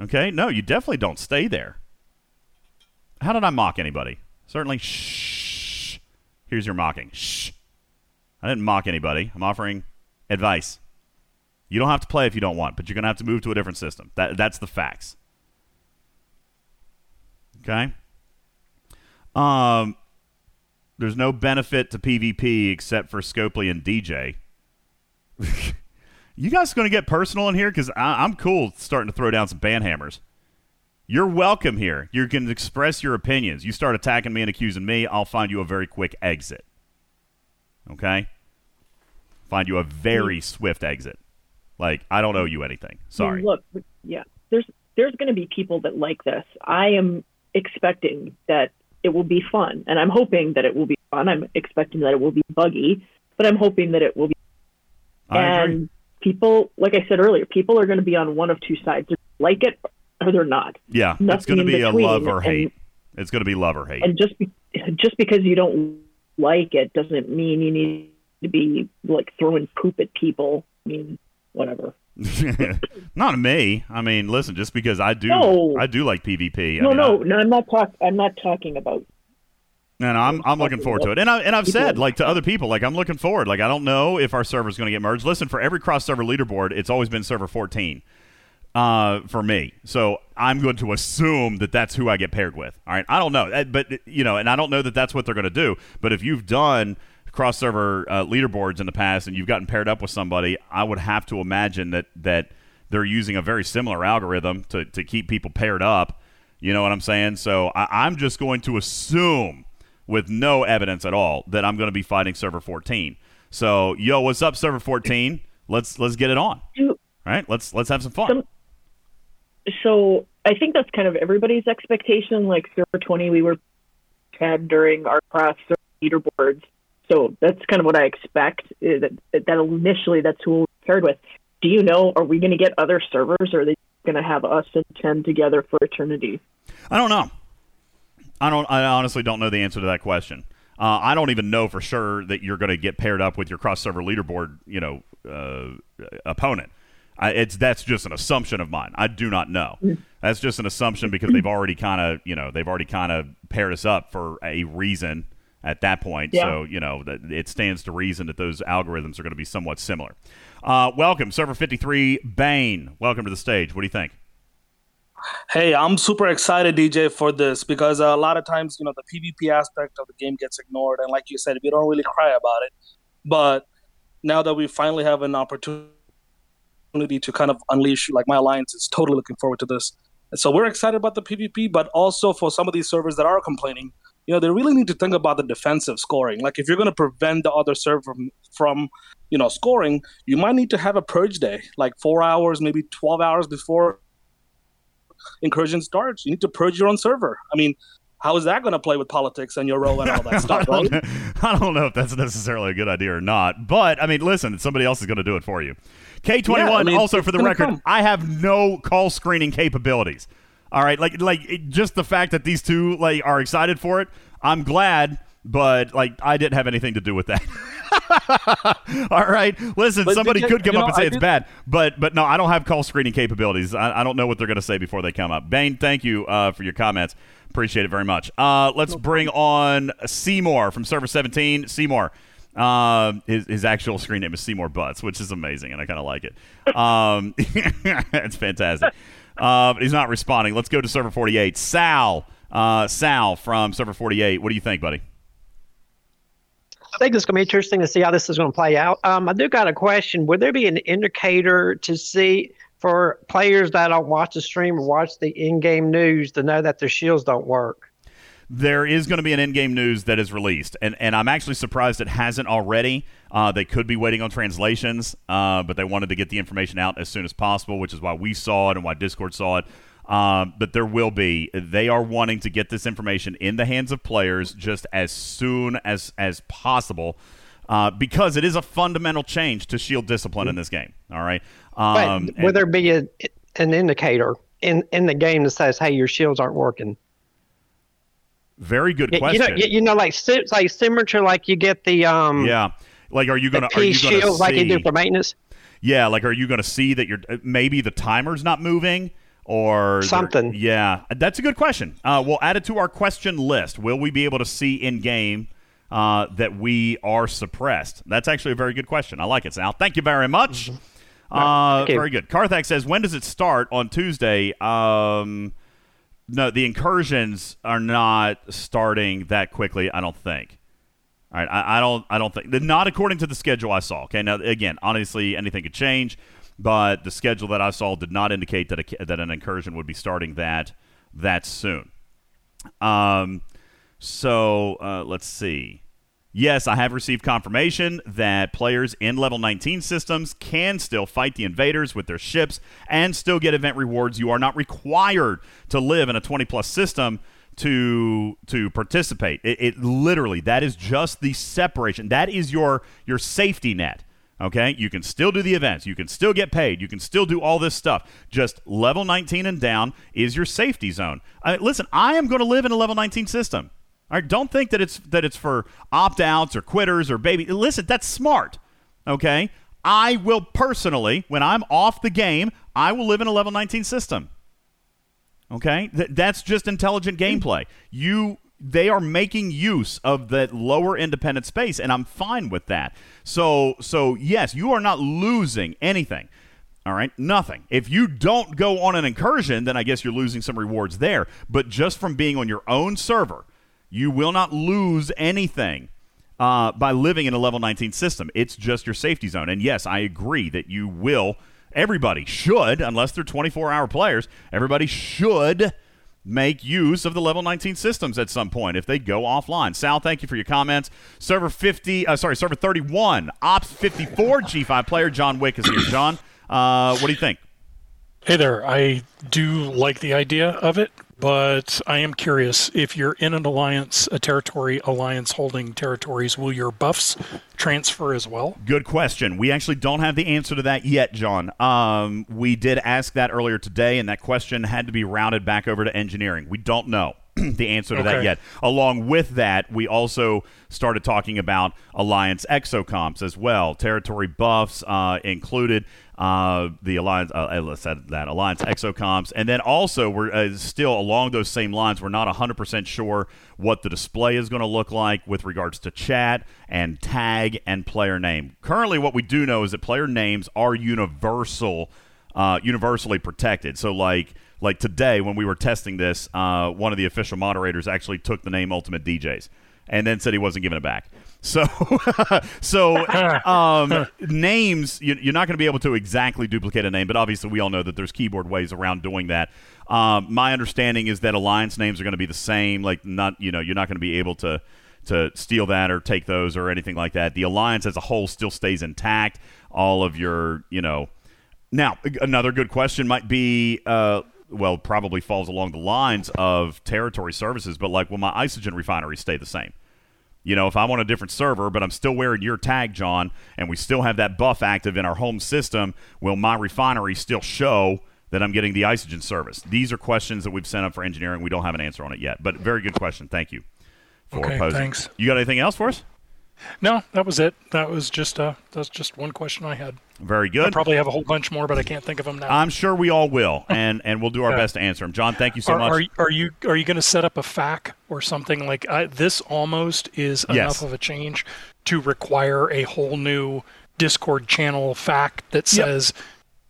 Speaker 3: Okay? No, you definitely don't stay there. How did I mock anybody? Certainly, shh. Here's your mocking. Shh. I didn't mock anybody. I'm offering advice. You don't have to play if you don't want, but you're going to have to move to a different system. That, that's the facts. Okay. Um, there's no benefit to PvP except for Scopely and DJ. you guys going to get personal in here because I'm cool starting to throw down some ban hammers. You're welcome here. You can express your opinions. You start attacking me and accusing me, I'll find you a very quick exit. Okay? Find you a very swift exit. Like I don't owe you anything. Sorry.
Speaker 2: Look, yeah, there's there's going to be people that like this. I am expecting that it will be fun, and I'm hoping that it will be fun. I'm expecting that it will be buggy, but I'm hoping that it will be.
Speaker 3: I
Speaker 2: and
Speaker 3: agree.
Speaker 2: people, like I said earlier, people are going to be on one of two sides: They're like it or they're not.
Speaker 3: Yeah, it's going to be a love or
Speaker 2: and-
Speaker 3: hate. It's going to be love or hate.
Speaker 2: And just be, just because you don't like it doesn't mean you need to be like throwing poop at people. I mean, whatever.
Speaker 3: Not me. I mean, listen, just because I do,
Speaker 2: No.
Speaker 3: I do like PvP. I
Speaker 2: no,
Speaker 3: mean,
Speaker 2: no, no. I'm not talk. I'm not talking about.
Speaker 3: No, I'm I'm looking forward to it. And I and I've said like to other people like I'm looking forward. Like I don't know if our server's going to get merged. Listen, for every cross server leaderboard, it's always been server 14 uh, for me. So I'm going to assume that that's who I get paired with. All right, I don't know, but you know, and I don't know that that's what they're going to do. But if you've done cross server uh, leaderboards in the past and you've gotten paired up with somebody, I would have to imagine that that they're using a very similar algorithm to to keep people paired up. You know what I'm saying? So I, I'm just going to assume, with no evidence at all, that I'm going to be fighting server 14. So yo, what's up, server 14? Let's let's get it on. All right, let's let's have some fun.
Speaker 2: So I think that's kind of everybody's expectation. Like server 20, we were had during our cross server leaderboards. So that's kind of what I expect. That, that initially that's who we're paired with. Do you know? Are we going to get other servers, or are they going to have us and ten together for eternity?
Speaker 3: I don't know. I don't. I honestly don't know the answer to that question. Uh, I don't even know for sure that you're going to get paired up with your cross server leaderboard, you know, uh, opponent. I, it's that's just an assumption of mine. I do not know. That's just an assumption because they've already kind of, you know, they've already kind of paired us up for a reason at that point.
Speaker 2: Yeah.
Speaker 3: So you know, it stands to reason that those algorithms are going to be somewhat similar. Uh, welcome, server 53, Bane. Welcome to the stage. What do you think?
Speaker 23: Hey, I'm super excited, DJ, for this because uh, a lot of times, you know, the PvP aspect of the game gets ignored, and like you said, we don't really cry about it. But now that we finally have an opportunity to kind of unleash, like my alliance is totally looking forward to this. And so we're excited about the PvP, but also for some of these servers that are complaining, you know, they really need to think about the defensive scoring. Like if you're going to prevent the other server from, from, you know, scoring, you might need to have a purge day, like four hours, maybe 12 hours before incursion starts. You need to purge your own server. I mean, how is that going to play with politics and your role and all that stuff,
Speaker 3: I,
Speaker 23: right?
Speaker 3: don't, I don't know if that's necessarily a good idea or not, but I mean, listen, somebody else is going to do it for you. K21,
Speaker 23: Yeah, I mean,
Speaker 3: also for the record,
Speaker 23: come.
Speaker 3: I have no call screening capabilities. All right, like like it, just the fact that these two like are excited for it, I'm glad, but like I didn't have anything to do with that. All right, listen,
Speaker 23: But
Speaker 3: somebody could come up
Speaker 23: know,
Speaker 3: and say
Speaker 23: I
Speaker 3: it's
Speaker 23: did-
Speaker 3: bad, but but no, I don't have call screening capabilities. I, I don't know what they're going to say before they come up. Bane, thank you uh, for your comments. Appreciate it very much. Uh, let's bring on Seymour from Server 17. Seymour. Um, his, his actual screen name is Seymour Butts, which is amazing, and I kind of like it. Um, it's fantastic. Uh, he's not responding. Let's go to Server 48. Sal, uh, Sal from Server 48. What do you think, buddy?
Speaker 24: I think it's going to be interesting to see how this is going to play out. Um, I do got a question. Would there be an indicator to see for players that don't watch the stream or watch the in-game news to know that their shields don't work?
Speaker 3: There is going to be an in-game news that is released, and and I'm actually surprised it hasn't already. Uh, they could be waiting on translations, uh, but they wanted to get the information out as soon as possible, which is why we saw it and why Discord saw it. Um, but there will be. They are wanting to get this information in the hands of players just as soon as as possible. Uh, because it is a fundamental change to shield discipline in this game. All right. Um,
Speaker 24: but would there be a, an indicator in, in the game that says, "Hey, your shields aren't working"?
Speaker 3: Very good question.
Speaker 24: You know, you, know, like like similar to like you get the um
Speaker 3: yeah. Like, are you gonna are you gonna
Speaker 24: shields like you do
Speaker 3: see-
Speaker 24: for maintenance.
Speaker 3: Yeah, like are you going to see that you're uh, maybe the timer's not moving or
Speaker 24: Something.
Speaker 3: yeah, that's a good question. Uh, we'll add it to our question list. Will we be able to see in game uh, that we are suppressed? That's actually a very good question. I like it, Sal. Thank you very much. Uh,
Speaker 24: Thank you.
Speaker 3: very good. Carthax says, when does it start on Tuesday? Um, no, the incursions are not starting that quickly. I don't think. All right, I, I don't. I don't think. Not according to the schedule I saw. Okay, now again, honestly, anything could change, but the schedule that I saw did not indicate that a, that an incursion would be starting that that soon. Um, so uh, let's see. Yes, I have received confirmation that players in level 19 systems can still fight the invaders with their ships and still get event rewards. You are not required to live in a 20 plus system to to participate. It, it literally that is just the separation. That is your your safety net. Okay, you can still do the events. You can still get paid. You can still do all this stuff. Just level 19 and down is your safety zone. I listen, I am going to live in a level 19 system. All right, don't think that it's that it's for opt outs or quitters or baby. Listen, that's smart. Okay, I will personally, when I'm off the game, I will live in a level 19 system. Okay, Th- that's just intelligent hmm. gameplay. You they are making use of that lower independent space, and I'm fine with that. So so yes, you are not losing anything. All right, nothing. If you don't go on an incursion, then I guess you're losing some rewards there. But just from being on your own server, you will not lose anything uh, by living in a level 19 system. It's just your safety zone. And yes, I agree that you will. Everybody should, unless they're 24 hour players, everybody should make use of the level 19 systems at some point if they go offline. Sal, thank you for your comments. Server 50, uh, sorry, server 31, Ops 54 G5 player John Wick is here. John, uh, what do you think?
Speaker 25: Hey there. I do like the idea of it, but I am curious if you're in an alliance, a territory alliance holding territories, will your buffs transfer as well?
Speaker 3: Good question. We actually don't have the answer to that yet, John. Um, we did ask that earlier today, and that question had to be routed back over to engineering. We don't know. the answer to that yet. Along with that, we also started talking about Alliance exocomps as well. Territory buffs uh, included uh, the Alliance, uh, uh, let's that Alliance exocomps, and then also we're uh, still along those same lines. We're not 100% sure what the display is going to look like with regards to chat and tag and player name. Currently, what we do know is that player names are universal uh, universally protected. So like like today when we were testing this, uh, one of the official moderators actually took the name Ultimate DJs and then said he wasn't giving it back. So so um, names you, you're not going to be able to exactly duplicate a name, but obviously we all know that there's keyboard ways around doing that. Um, my understanding is that alliance names are going to be the same. Like not you know you're not going to be able to to steal that or take those or anything like that. The alliance as a whole still stays intact. All of your you know now, another good question might be, uh, well, probably falls along the lines of territory services, but like, will my isogen refinery stay the same? You know, if I'm on a different server, but I'm still wearing your tag, John, and we still have that buff active in our home system, will my refinery still show that I'm getting the isogen service? These are questions that we've sent up for engineering. We don't have an answer on it yet, but very good question. Thank you for
Speaker 25: Okay,
Speaker 3: posing.
Speaker 25: thanks.
Speaker 3: You got anything else for us?
Speaker 25: No, that was it. That was just uh, that's just one question I had.
Speaker 3: Very good.
Speaker 25: I probably have a whole bunch more, but I can't think of them now.
Speaker 3: I'm sure we all will, and and we'll do our
Speaker 25: Yeah.
Speaker 3: best to answer them. John, thank you so
Speaker 25: are,
Speaker 3: much.
Speaker 25: Are, you- are you are you going to set up a FAQ or something like I, this? Almost is
Speaker 3: Yes.
Speaker 25: enough of a change to require a whole new Discord channel FAQ that
Speaker 3: Yep.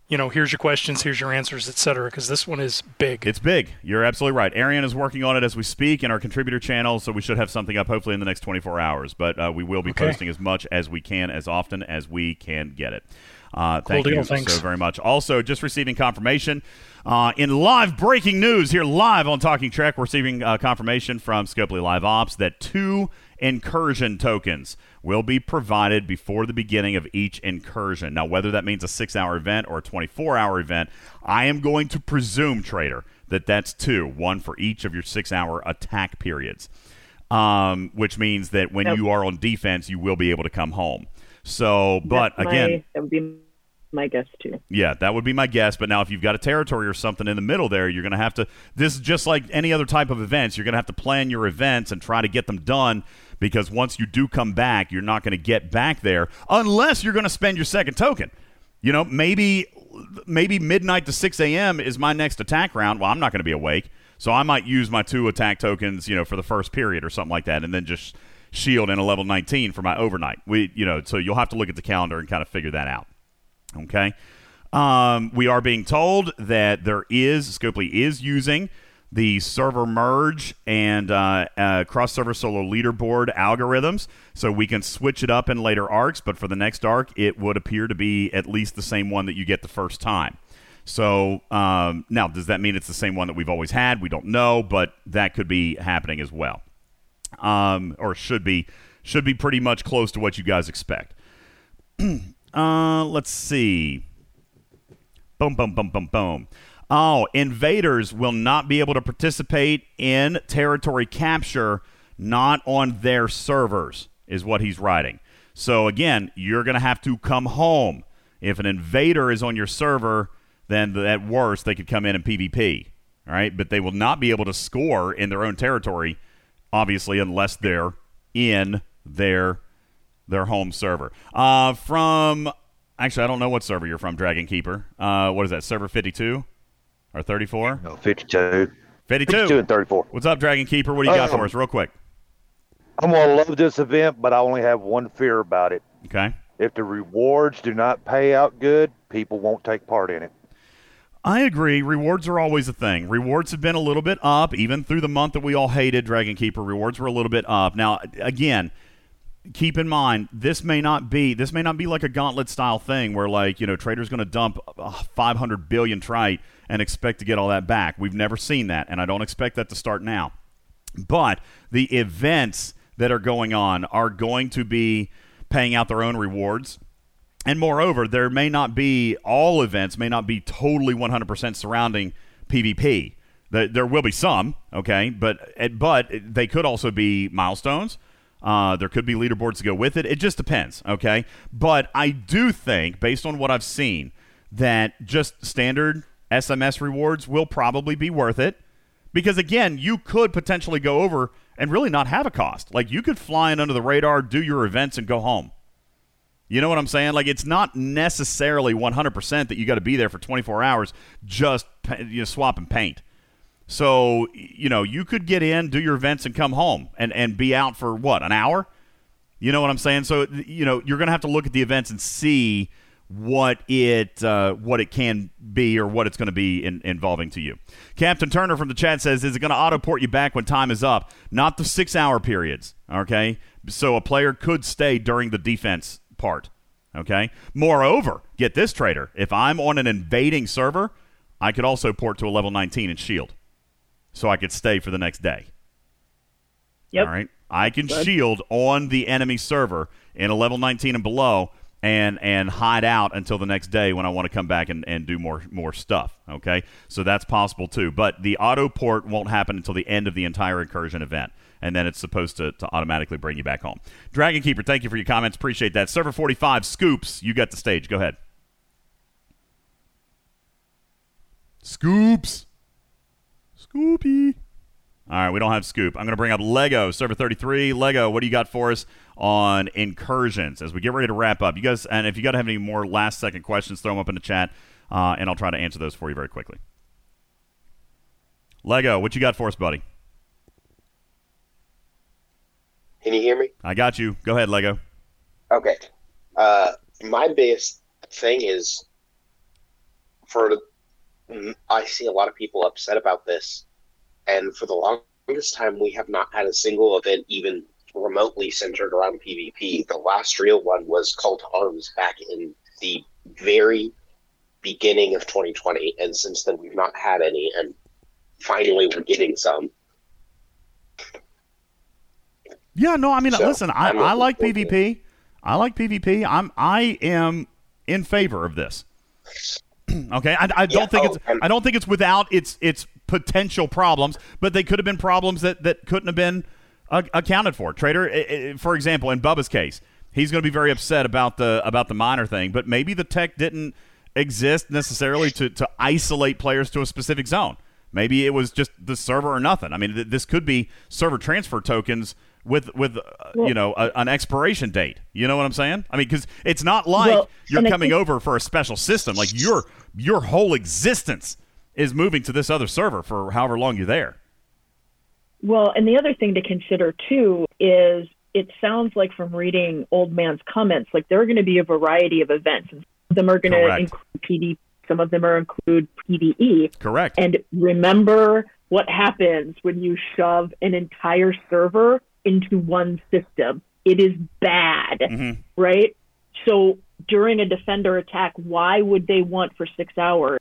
Speaker 25: You know, here's your questions, here's your answers, etc. Because this one is big.
Speaker 3: It's big. You're absolutely right. Arian is working on it as we speak in our contributor channel, so we should have something up hopefully in the next 24 hours. But uh, we will be
Speaker 25: Okay.
Speaker 3: posting as much as we can, as often as we can get it. Uh,
Speaker 25: Cool
Speaker 3: thank
Speaker 25: deal,
Speaker 3: you
Speaker 25: thanks.
Speaker 3: so very much. Also, just receiving confirmation uh, in live breaking news here live on Talking Trek, we're receiving uh, confirmation from Scopely Live Ops that two incursion tokens will be provided before the beginning of each incursion. Now, whether that means a six hour event or a 24 hour event, I am going to presume, Trader, that that's two, one for each of your six hour attack periods, um, which means that when
Speaker 2: Yep.
Speaker 3: you are on defense, you will be able to come home. So, but
Speaker 2: That's
Speaker 3: again,
Speaker 2: that would be my guess too.
Speaker 3: yeah, that would be my guess. But now, if you've got a territory or something in the middle there, you're going to have to. This is just like any other type of events. You're going to have to plan your events and try to get them done because once you do come back, you're not going to get back there unless you're going to spend your second token. You know, maybe maybe midnight to 6 a.m. is my next attack round. Well, I'm not going to be awake, so I might use my two attack tokens, you know, for the first period or something like that, and then just shield in a level 19 for my overnight. We, you know, so you'll have to look at the calendar and kind of figure that out. Okay. Um, we are being told that there is Scopely is using the server merge and uh, uh, cross server solo leaderboard algorithms, so we can switch it up in later arcs. But for the next arc, it would appear to be at least the same one that you get the first time. So um, now, does that mean it's the same one that we've always had? We don't know, but that could be happening as well, um, or should be should be pretty much close to what you guys expect. uh, let's see. Boom, boom, boom, boom, boom. Oh, invaders will not be able to participate in territory capture, not on their servers, is what he's writing. So again, you're going to have to come home. If an invader is on your server, then at worst they could come in and PvP. Right, but they will not be able to score in their own territory, obviously, unless they're in their their home server. Uh, from actually, I don't know what server you're from, Dragon Keeper. Uh, what is that? Server 52 or 34?
Speaker 26: No, 52.
Speaker 3: 52.
Speaker 26: 52 and 34.
Speaker 3: What's up, Dragon Keeper? What do you got
Speaker 26: Um,
Speaker 3: for us, real quick?
Speaker 26: I'm going to love this event, but I only have one fear about it.
Speaker 3: Okay.
Speaker 26: If the rewards do not pay out good, people won't take part in it.
Speaker 3: I agree. Rewards are always a thing. Rewards have been a little bit up, even through the month that we all hated Dragon Keeper. Rewards were a little bit up. Now, again, keep in mind this may not be this may not be like a gauntlet style thing where like you know traders going to dump uh, 500 billion trite and expect to get all that back. We've never seen that, and I don't expect that to start now. But the events that are going on are going to be paying out their own rewards. And moreover, there may not be all events may not be totally 100% surrounding PvP. There, there will be some, okay, but but they could also be milestones. Uh, there could be leaderboards to go with it. It just depends, okay. But I do think, based on what I've seen, that just standard SMS rewards will probably be worth it because again, you could potentially go over and really not have a cost. Like you could fly in under the radar, do your events, and go home. You know what I'm saying? Like it's not necessarily 100% that you got to be there for 24 hours just you know, swap and paint. So you know you could get in, do your events, and come home and and be out for what an hour. You know what I'm saying? So you know you're going to have to look at the events and see what it uh, what it can be or what it's going to be in, involving to you. Captain Turner from the chat says, "Is it going to auto port you back when time is up? Not the six hour periods. Okay, so a player could stay during the defense part. Okay. Moreover, get this trader: if I'm on an invading server, I could also port to a level 19 and shield, so I could stay for the next day.
Speaker 2: Yep.
Speaker 3: All right. I can
Speaker 2: Good.
Speaker 3: shield on the enemy server in a level 19 and below and and hide out until the next day when I want to come back and, and do more more stuff. Okay. So that's possible too. But the auto port won't happen until the end of the entire incursion event. And then it's supposed to, to automatically bring you back home. Dragon Keeper, thank you for your comments. Appreciate that. Server 45, Scoops, you got the stage. Go ahead. Scoops. Scoopy. All right, we don't have Scoop. I'm going to bring up Lego, server 33. Lego, what do you got for us on incursions as we get ready to wrap up? You guys, and if you got to have any more last second questions, throw them up in the chat, uh, and I'll try to answer those for you very quickly. Lego, what you got for us, buddy?
Speaker 27: Can you hear me?
Speaker 3: I got you. Go ahead, Lego.
Speaker 27: Okay. Uh, my biggest thing is for I see a lot of people upset about this, and for the longest time, we have not had a single event even remotely centered around PvP. The last real one was Cult Arms back in the very beginning of 2020, and since then we've not had any, and finally we're getting some.
Speaker 3: Yeah, no, I mean,
Speaker 27: So,
Speaker 3: listen, I, I like PvP. I like PvP. I'm I am in favor of this. okay, I, I don't
Speaker 27: Yeah,
Speaker 3: think
Speaker 27: oh,
Speaker 3: it's
Speaker 27: and-
Speaker 3: I don't think it's without its its potential problems, but they could have been problems that that couldn't have been uh, accounted for. Trader, for example, in Bubba's case, he's going to be very upset about the about the minor thing, but maybe the tech didn't exist necessarily to to isolate players to a specific zone. Maybe it was just the server or nothing. I mean, th- this could be server transfer tokens with with uh,
Speaker 2: Well-
Speaker 3: you know a, an expiration date. You know what I'm saying? I mean, because it's not like
Speaker 2: Well,
Speaker 3: you're coming
Speaker 2: think-
Speaker 3: over for a special system. Like your your whole existence is moving to this other server for however long you're there.
Speaker 2: Well, and the other thing to consider too is it sounds like from reading Old Man's comments, like there are going to be a variety of events, some of them are going to include PD, some of them are include PDE.
Speaker 3: Correct.
Speaker 2: And remember what happens when you shove an entire server into one system. It is bad,
Speaker 3: Mm-hmm.
Speaker 2: right? So during a defender attack, why would they want for six hours?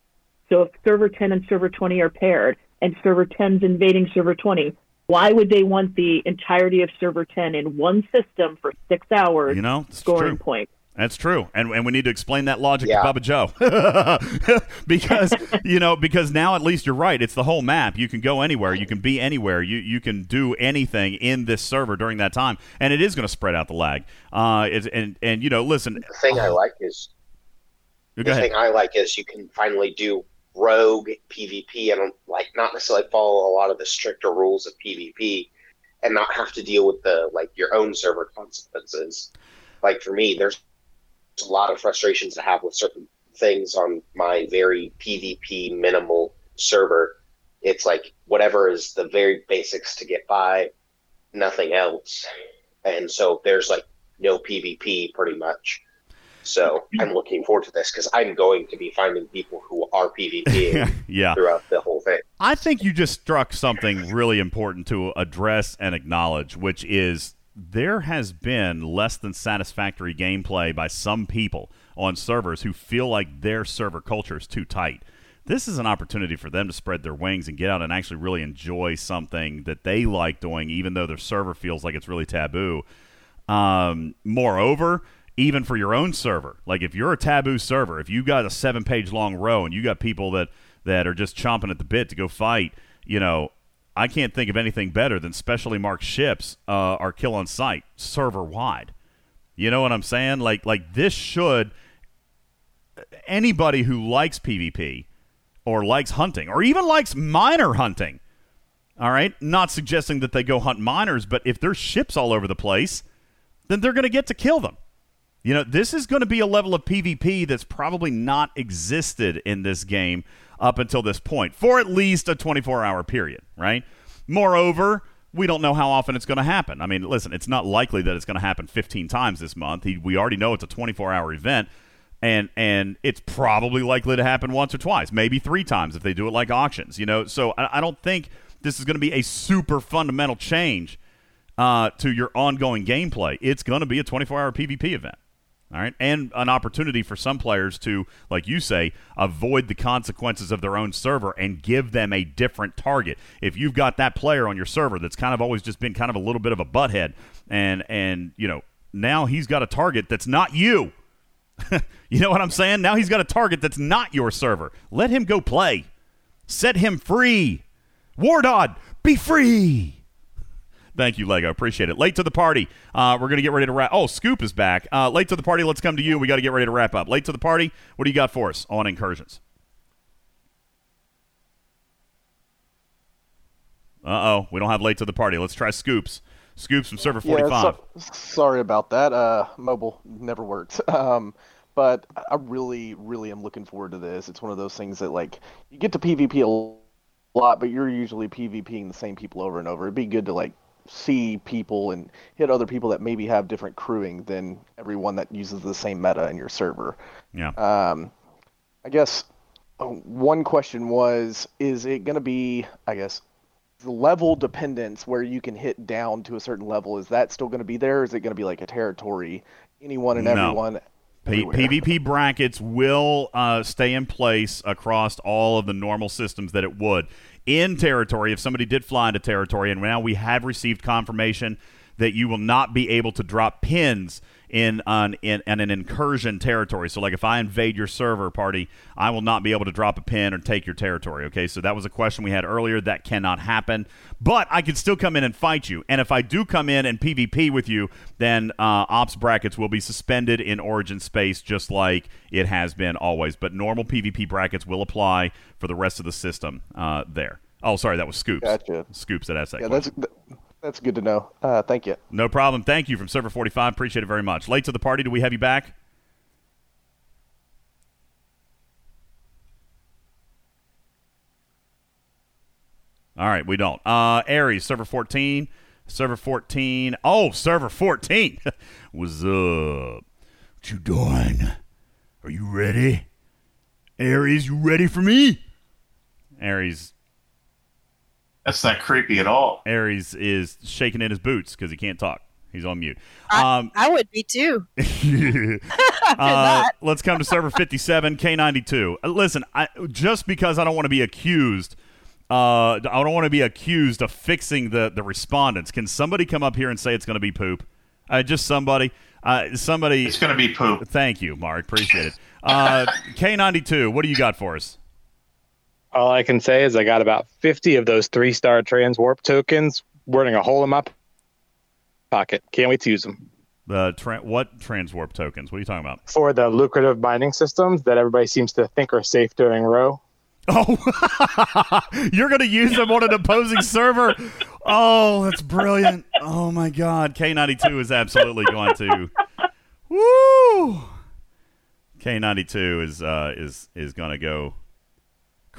Speaker 2: So if server 10 and server 20 are paired and server 10's invading server 20, why would they want the entirety of server 10 in one system for six hours
Speaker 3: You know,
Speaker 2: scoring
Speaker 3: true.
Speaker 2: point?
Speaker 3: That's true, and and we need to explain that logic to Bubba Joe because you know because now at least you're right. It's the whole map. You can go anywhere. You can be anywhere. You you can do anything in this server during that time, and it is going to spread out the lag. Uh, it's, and and you know, listen.
Speaker 27: The thing I like is the
Speaker 3: ahead.
Speaker 27: thing I like is you can finally do rogue PvP and like not necessarily follow a lot of the stricter rules of PvP and not have to deal with the like your own server consequences. Like for me, there's a lot of frustrations to have with certain things on my very PvP minimal server. It's like whatever is the very basics to get by, nothing else. And so there's like no PvP pretty much. So I'm looking forward to this because I'm going to be finding people who are PvP
Speaker 3: Yeah.
Speaker 27: throughout the whole thing.
Speaker 3: I think you just struck something really important to address and acknowledge, which is there has been less than satisfactory gameplay by some people on servers who feel like their server culture is too tight. This is an opportunity for them to spread their wings and get out and actually really enjoy something that they like doing, even though their server feels like it's really taboo. Um, moreover, even for your own server, like if you're a taboo server, if you got a seven page long ROE and you got people that, that are just chomping at the bit to go fight, you know, I can't think of anything better than specially marked ships uh, are kill on sight server wide. You know what I'm saying? Like like this should anybody who likes PvP or likes hunting or even likes miner hunting. All right, not suggesting that they go hunt miners, but if there's ships all over the place, then they're going to get to kill them. You know, this is going to be a level of PvP that's probably not existed in this game up until this point for at least a 24 hour period, right? Moreover, we don't know how often it's going to happen. I mean, listen, it's not likely that it's going to happen 15 times this month. He, we already know it's a 24 hour event. And, and it's probably likely to happen once or twice, maybe three times if they do it like auctions. You know, so I, I don't think this is going to be a super fundamental change uh, to your ongoing gameplay. It's going to be a 24 hour PvP event. All right. And an opportunity for some players to, like you say, avoid the consequences of their own server and give them a different target. If you've got that player on your server that's kind of always just been kind of a little bit of a butthead and and you know, now he's got a target that's not you. you know what I'm saying? Now he's got a target that's not your server. Let him go play. Set him free. Wardod, be free. Thank you, Lego. Appreciate it. Late to the party. Uh, we're going to get ready to wrap. Oh, Scoop is back. Uh, late to the party. Let's come to you. We got to get ready to wrap up. Late to the party. What do you got for us on incursions? Uh oh. We don't have late to the party. Let's try Scoops. Scoops from server
Speaker 28: Yeah,
Speaker 3: 45.
Speaker 28: so- sorry about that. Uh, mobile never worked. Um, but I really, really am looking forward to this. It's one of those things that like you get to PvP a lot, but you're usually PvPing the same people over and over. It'd be good to like see people and hit other people that maybe have different crewing than everyone that uses the same meta in your server.
Speaker 3: Yeah.
Speaker 28: Um, I guess uh, one question was: Is it going to be? I guess the level dependence where you can hit down to a certain level is that still going to be there? Or is it going to be like a territory, anyone and
Speaker 3: No.
Speaker 28: everyone?
Speaker 3: P- PvP brackets will uh, stay in place across all of the normal systems that it would. In territory, if somebody did fly into territory, and now we have received confirmation that you will not be able to drop pins in an in, in an incursion territory. So, like if I invade your server party, I will not be able to drop a pin or take your territory. Okay, so that was a question we had earlier. That cannot happen, but I can still come in and fight you. And if I do come in and PvP with you, then uh, ops brackets will be suspended in Origin space, just like it has been always. But normal PvP brackets will apply for the rest of the system uh, there. Oh, sorry, that was Scoops.
Speaker 28: Gotcha.
Speaker 3: Scoops that asked that
Speaker 28: Yeah,
Speaker 3: question.
Speaker 28: that's that's good to know. Uh, thank you.
Speaker 3: No problem. Thank you from Server 45. Appreciate it very much. Late to the party. Do we have you back? All right, we don't. Uh, Aries, server 14. Server 14. Oh, server 14. What's up? What you doing? Are you ready? Aries, you ready for me? Aries
Speaker 18: That's not creepy at all.
Speaker 3: Aries is shaking in his boots because he can't talk. He's on mute.
Speaker 17: I,
Speaker 3: Um,
Speaker 17: I would be too.
Speaker 3: uh, let's come to server 57 K92. Uh, Listen, I, just because I don't want to be accused, uh, I don't want to be accused of fixing the the respondents. Can somebody come up here and say it's going to be poop? Uh, just somebody. Uh, somebody. It's
Speaker 18: going to be poop.
Speaker 3: Thank you, Mark. Appreciate it. Uh, K92. What do you got for us?
Speaker 29: All I can say is I got about 50 of those three star transwarp tokens burning a hole in my pocket. Can't wait to use them.
Speaker 3: The tra- what transwarp tokens? What are you talking about?
Speaker 29: For the lucrative mining systems that everybody seems to think are safe during ROE.
Speaker 3: Oh, you're going to use them on an opposing server? Oh, that's brilliant. Oh my God. K92 is absolutely going to. Woo! K92 is uh, is is going to go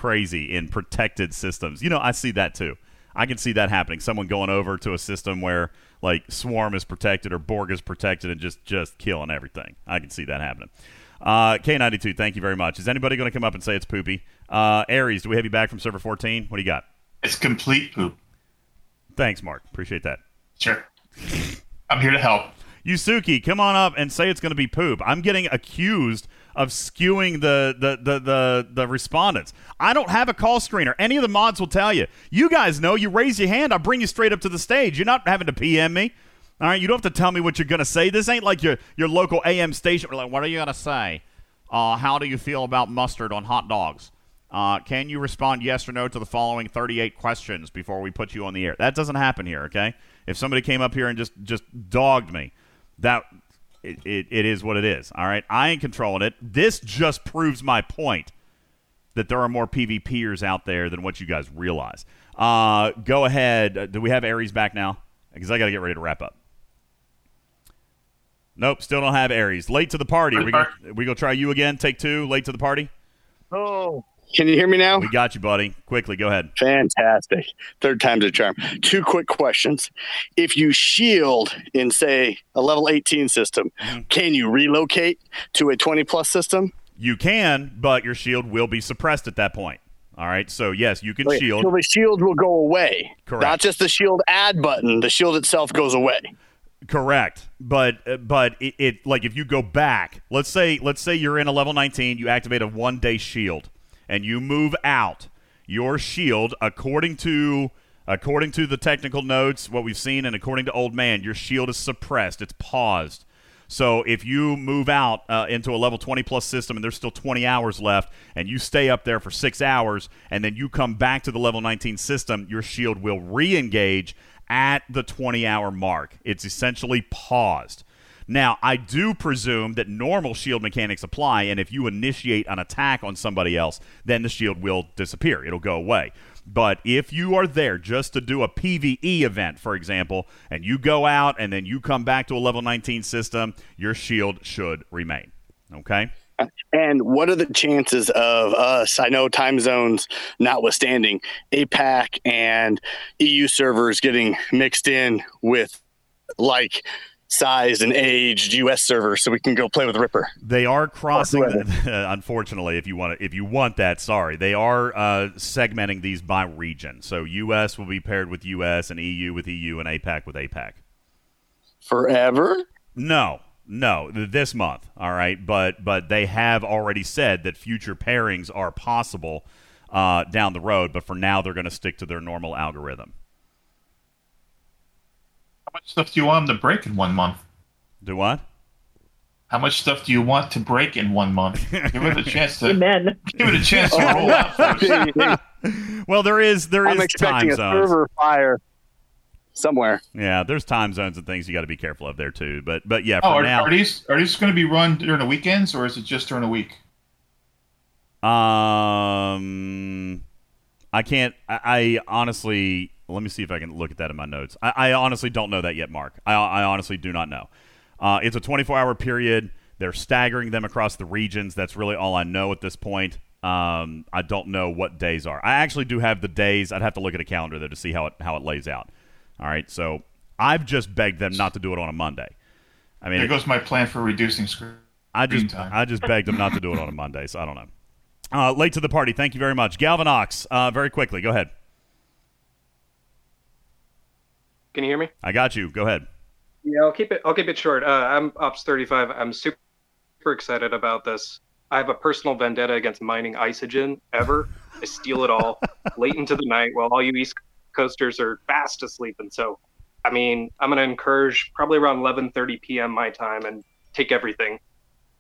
Speaker 3: crazy in protected systems. You know, I see that too. I can see that happening. Someone going over to a system where like Swarm is protected or Borg is protected and just just killing everything. I can see that happening. Uh, K92, thank you very much. Is anybody going to come up and say it's poopy? Uh, Aries, do we have you back from server 14? What do you got?
Speaker 18: It's complete poop.
Speaker 3: Thanks, Mark. Appreciate that.
Speaker 18: Sure. I'm here to help.
Speaker 3: Yusuke, come on up and say it's going to be poop. I'm getting accused of skewing the, the, the, the, the respondents. I don't have a call screener. Any of the mods will tell you. You guys know. You raise your hand, I'll bring you straight up to the stage. You're not having to PM me. All right, you don't have to tell me what you're to say. This ain't like your, your local AM station. Like, what are you to say? Uh, how do you feel about mustard on hot dogs? Uh, can you respond yes or no to the following 38 questions before we put you on the air? That doesn't happen here, okay? If somebody came up here and just just dogged me, that it, it, it is what it is. All right, I ain't controlling it. This just proves my point that there are more PvPers out there than what you guys realize. Uh, go ahead. Uh, do we have Aries back now? Because I got to get ready to wrap up. Nope, still don't have Aries. Late to the party. we gonna, we gonna try you again. Take two. Late to the party.
Speaker 30: Oh, can you hear me now?
Speaker 3: We got you, buddy. Quickly, go ahead.
Speaker 30: Fantastic. Third time's a charm. Two quick questions. If you shield in, say, a level 18 system,
Speaker 3: Mm-hmm.
Speaker 30: can you relocate to a 20 plus system?
Speaker 3: You can, but your shield will be suppressed at that point. All right. So yes, you can
Speaker 30: Wait,
Speaker 3: shield.
Speaker 30: So the shield will go away.
Speaker 3: Correct.
Speaker 30: Not just the shield add button, the shield itself goes away.
Speaker 3: Correct, but uh, but it, it like if you go back, let's say let's say you're in a level 19, you activate a one day shield, and you move out. Your shield, according to according to the technical notes, what we've seen, and according to Old Man, your shield is suppressed. It's paused. So if you move out uh, into a level 20 plus system and there's still 20 hours left, and you stay up there for six hours, and then you come back to the level 19 system, your shield will re-engage at the 20 hour mark. It's essentially paused. Now, I do presume that normal shield mechanics apply, and if you initiate an attack on somebody else, then the shield will disappear. It'll go away. But if you are there just to do a PvE event, for example, and you go out and then you come back to a level 19 system, your shield should remain. Okay?
Speaker 30: And what are the chances of us, I know time zones notwithstanding, APAC and EU servers getting mixed in with like sized and aged US servers so we can go play with Ripper?
Speaker 3: They are crossing.
Speaker 30: Or whoever.
Speaker 3: unfortunately, if you want to, if you want that, sorry, they are uh, segmenting these by region. So U.S. will be paired with U.S. and EU with EU and APAC with APAC.
Speaker 30: Forever?
Speaker 3: No, no, this month. All right, but but they have already said that future pairings are possible uh, down the road. But for now, they're going to stick to their normal algorithm.
Speaker 18: How much stuff do you want them to break in one month?
Speaker 3: Do what?
Speaker 18: How much stuff do you want to break in one month? Give it a chance to.
Speaker 2: Amen.
Speaker 18: Give it a chance to roll out
Speaker 3: well, there is there is
Speaker 30: I'm expecting
Speaker 3: time
Speaker 30: a
Speaker 3: zones.
Speaker 30: server fire somewhere.
Speaker 3: Yeah, there's time zones and things you got to be careful of there too. But but yeah, for
Speaker 18: Oh, are,
Speaker 3: now,
Speaker 18: are these are these going to be run during the weekends or is it just during the week?
Speaker 3: Um, I can't. I, I honestly. Let me see if I can look at that in my notes. I, I honestly don't know that yet, Mark. I, I honestly do not know. Uh, it's a 24-hour period. They're staggering them across the regions. That's really all I know at this point. Um, I don't know what days are. I actually do have the days. I'd have to look at a calendar though to see how it how it lays out. All right, so I've just begged them not to do it on a Monday. I mean,
Speaker 18: there
Speaker 3: it-
Speaker 18: goes my plan for reducing screen
Speaker 3: I just
Speaker 18: time.
Speaker 3: I just begged them not to do it on a Monday, so I don't know. Uh, late to the party. Thank you very much, Galvanox. Uh, very quickly, go ahead.
Speaker 31: Can you hear me?
Speaker 3: I got you. Go ahead.
Speaker 31: Yeah, I'll keep it. I'll keep it short. Uh, I'm Ops 35. I'm super, super excited about this. I have a personal vendetta against mining isogen ever. I steal it all late into the night while all you East Coasters are fast asleep. And so, I mean, I'm going to encourage probably around 11:30 p.m. my time and take everything.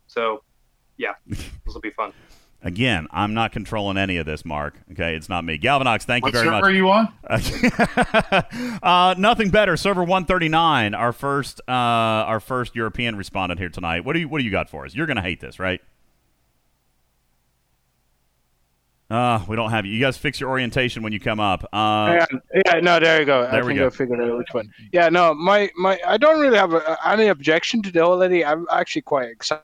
Speaker 31: So, yeah, this will be fun.
Speaker 3: Again, I'm not controlling any of this, Mark. Okay, it's not me. Galvanox, thank
Speaker 18: What
Speaker 3: you very much.
Speaker 18: What server are you on?
Speaker 3: uh, nothing better. Server 139, our first, uh, our first European respondent here tonight. What do you, what do you got for us? You're gonna hate this, right? Uh, we don't have you. You guys fix your orientation when you come up. Uh,
Speaker 32: yeah, yeah, no, there you go.
Speaker 3: There
Speaker 32: I
Speaker 3: we
Speaker 32: think
Speaker 3: go.
Speaker 32: I figured out which one. Yeah, no, my, my I don't really have a, any objection to the whole idea. I'm actually quite excited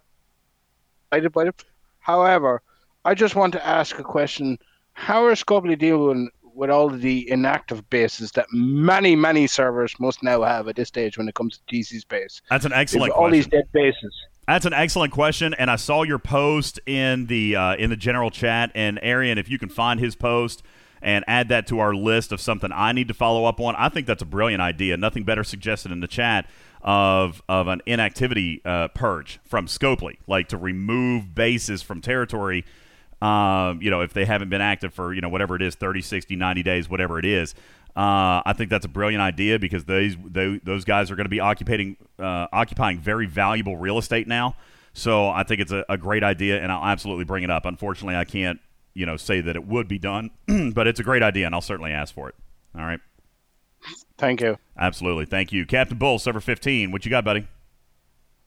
Speaker 32: by it. However, I just want to ask a question: How are Scopely dealing with all the inactive bases that many, many servers must now have at this stage when it comes to DC space?
Speaker 3: That's an excellent
Speaker 32: all these
Speaker 3: question.
Speaker 32: dead bases.
Speaker 3: That's an excellent question, and I saw your post in the uh, in the general chat. And Arian, if you can find his post and add that to our list of something I need to follow up on, I think that's a brilliant idea. Nothing better suggested in the chat of of an inactivity uh, purge from Scopely, like to remove bases from territory. Um, you know, if they haven't been active for you know whatever it is, 30, 60, 90 days, whatever it is. Uh, I think that's a brilliant idea because those they, those guys are going to be occupying uh, occupying very valuable real estate now. So I think it's a, a great idea, and I'll absolutely bring it up. Unfortunately, I can't you know say that it would be done, but it's a great idea, and I'll certainly ask for it. All right.
Speaker 32: Thank you.
Speaker 3: Absolutely, thank you, Captain Bull, server fifteen. What you got, buddy?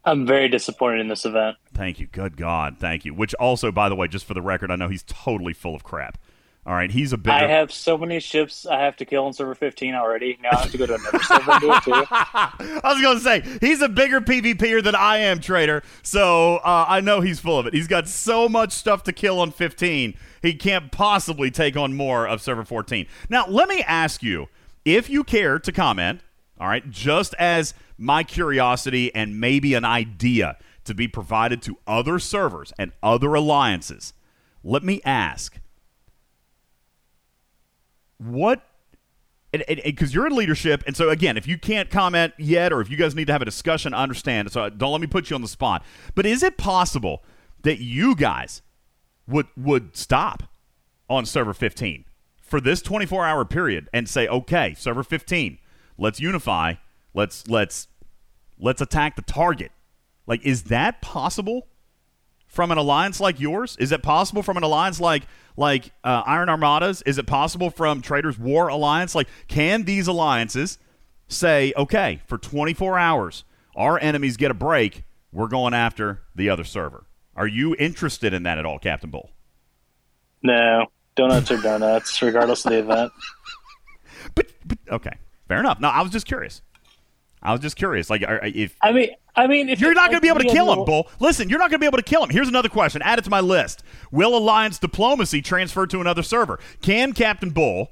Speaker 33: I'm very disappointed in this event.
Speaker 3: Thank you. Good God, thank you. Which also, by the way, just for the record, I know he's totally full of crap. All right, he's a bigger.
Speaker 33: I have so many ships I have to kill on server 15 already. Now I have to go to another server and do it too.
Speaker 3: I was going to say he's a bigger PvPer than I am, Trader. So uh, I know he's full of it. He's got so much stuff to kill on 15. He can't possibly take on more of server 14. Now, let me ask you if you care to comment. All right, just as my curiosity and maybe an idea to be provided to other servers and other alliances. Let me ask what because you're in leadership and so again if you can't comment yet or if you guys need to have a discussion I understand so don't let me put you on the spot but is it possible that you guys would would stop on server 15 for this 24 hour period and say okay server 15 let's unify let's let's let's attack the target like is that possible from an alliance like yours? Is it possible from an alliance like like uh, Iron Armadas? Is it possible from Traders War Alliance? Like, can these alliances say, okay, for 24 hours, our enemies get a break, we're going after the other server? Are you interested in that at all, Captain Bull?
Speaker 33: No, donuts are donuts, regardless of the event.
Speaker 3: But Okay, fair enough. No, I was just curious. I was just curious. Like, if
Speaker 33: I mean, I mean, if
Speaker 3: you're not going to be able to kill him, Bull. Listen, you're not going to be able to kill him. Here's another question. Add it to my list. Will alliance diplomacy transfer to another server? Can Captain Bull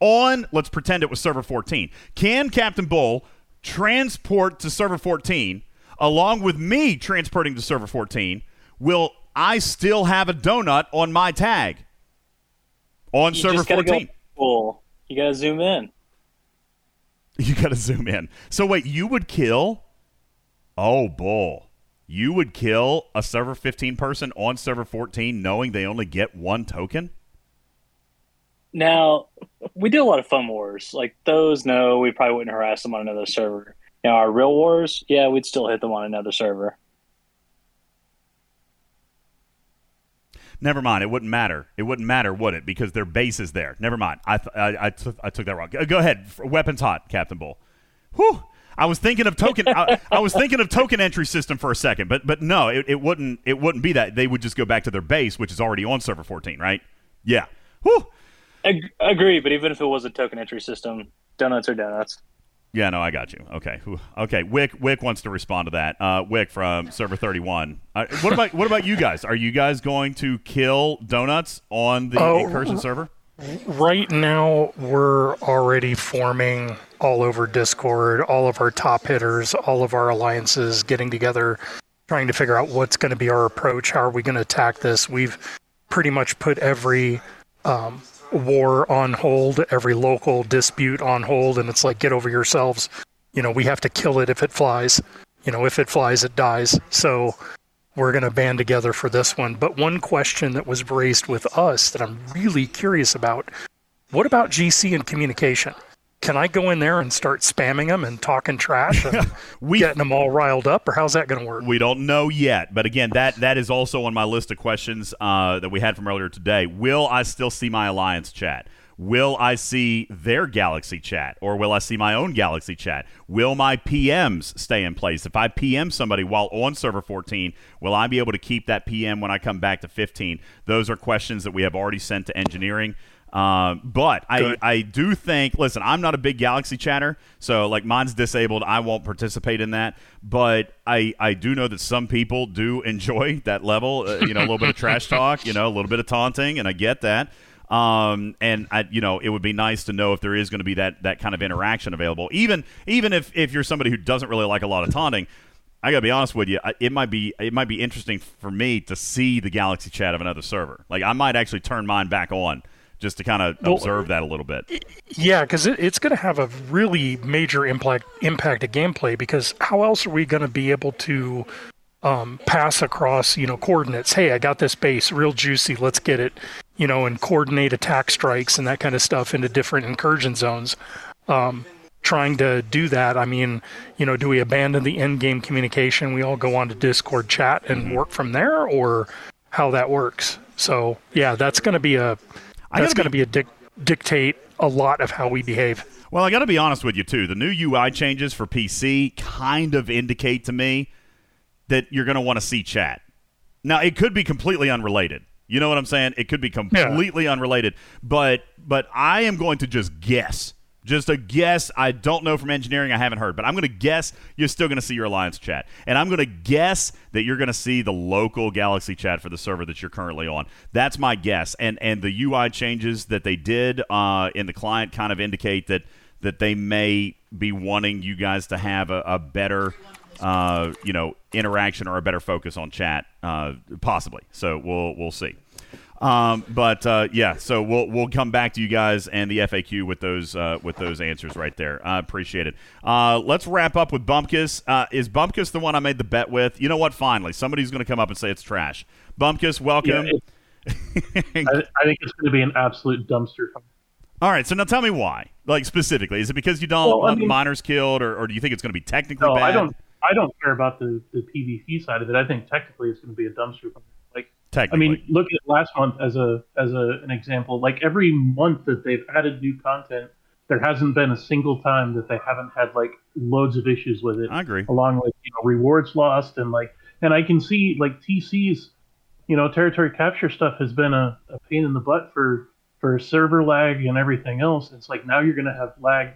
Speaker 3: on? Let's pretend it was server 14. Can Captain Bull transport to server 14 along with me transporting to server 14? Will I still have a donut on my tag on
Speaker 33: You
Speaker 3: server
Speaker 33: just gotta
Speaker 3: 14?
Speaker 33: Go full. You gotta zoom in.
Speaker 3: You got to zoom in. So wait, you would kill? Oh, bull. You would kill a server 15 person on server 14 knowing they only get one token?
Speaker 33: Now, we do a lot of fun wars. Like those, no, we probably wouldn't harass them on another server. Now, our real wars, yeah, we'd still hit them on another server.
Speaker 3: Never mind. It wouldn't matter. It wouldn't matter, would it? Because their base is there. Never mind. I th- I, I, took that wrong. Go- ahead. Weapons hot, Captain Bull. Whew. I was thinking of token. I, I was thinking of token entry system for a second, but but no, it, it wouldn't. It wouldn't be that. They would just go back to their base, which is already on server 14, right? Yeah. Whew.
Speaker 33: Ag- agree, but even if it was a token entry system, donuts are donuts.
Speaker 3: Yeah, no, I got you. Okay, okay. Wick, Wick wants to respond to that. Uh, Wick from server thirty-one. Uh, what about what about you guys? Are you guys going to kill donuts on the
Speaker 25: Oh,
Speaker 3: incursion server?
Speaker 25: Right now, we're already forming all over Discord, all of our top hitters, all of our alliances getting together, trying to figure out what's going to be our approach. How are we going to attack this? We've pretty much put every um, war on hold, every local dispute on hold, and it's like get over yourselves. You know, we have to kill it if it flies. You know, if it flies, it dies. So we're going to band together for this one. But one question that was raised with us that I'm really curious about: What about GC and communication? Can I go in there and start spamming them and talking trash and getting them all riled up, or how's that going to work?
Speaker 3: We don't know yet, but again, that that is also on my list of questions uh, that we had from earlier today. Will I still see my alliance chat? Will I see their Galaxy chat, or will I see my own Galaxy chat? Will my PMs stay in place? If I PM somebody while on server 14, will I be able to keep that PM when I come back to 15? Those are questions that we have already sent to engineering. Um, but I, I do think, listen, I'm not a big Galaxy chatter, so like mine's disabled. I won't participate in that. But I, I do know that some people do enjoy that level, uh, you know, a little bit of trash talk, you know, a little bit of taunting, and I get that. Um, and I, you know, it would be nice to know if there is going to be that, that kind of interaction available. Even even if, if you're somebody who doesn't really like a lot of taunting, I gotta be honest with you. It might be it might be interesting for me to see the Galaxy chat of another server. Like I might actually turn mine back on just to kind of
Speaker 25: Well,
Speaker 3: observe that a little bit.
Speaker 25: Yeah, because it, it's going to have a really major impact impact to gameplay. Because how else are we going to be able to um, pass across, you know, coordinates? Hey, I got this base, real juicy. Let's get it, you know, and coordinate attack strikes and that kind of stuff into different incursion zones. Um, trying to do that, I mean, you know, do we abandon the in-game communication? We all go on to Discord chat and work from there, or how that works? So yeah, that's going to be a that's going to be a dic- dictate a lot of how we behave.
Speaker 3: Well, I got to be honest with you too. The new UI changes for PC kind of indicate to me that you're going to want to see chat. Now, it could be completely unrelated. You know what I'm saying? It could be completely unrelated, but but I am going to just guess. Just a guess. I don't know from engineering. I haven't heard, but I'm going to guess you're still going to see your alliance chat, and I'm going to guess that you're going to see the local Galaxy chat for the server that you're currently on. That's my guess. And and the UI changes that they did uh, in the client kind of indicate that that they may be wanting you guys to have a, a better uh, you know interaction or a better focus on chat uh, possibly so we'll we'll see um, but uh, yeah so we'll we'll come back to you guys and the FAQ with those uh, with those answers right there I appreciate it uh, let's wrap up with Bumpkus uh, is Bumpkus the one I made the bet with you know what finally somebody's going to come up and say it's trash Bumpkus welcome
Speaker 34: Yeah, I, I think it's going to be an absolute dumpster fire.
Speaker 3: all right so now tell me why like specifically is it because you don't
Speaker 34: Well, I
Speaker 3: want
Speaker 34: mean-
Speaker 3: miners killed or, or do you think it's going to be technically
Speaker 34: No,
Speaker 3: bad
Speaker 34: I don't. I don't care about the, the PvP side of it. I think technically it's going to be a dumpster fire. I mean, look at last month as a as a, an example. Like every month that they've added new content, there hasn't been a single time that they haven't had like loads of issues with it.
Speaker 3: I agree.
Speaker 34: Along with you know rewards lost and like, and I can see like TC's, you know, territory capture stuff has been a, a pain in the butt for for server lag and everything else. It's like now you're going to have lag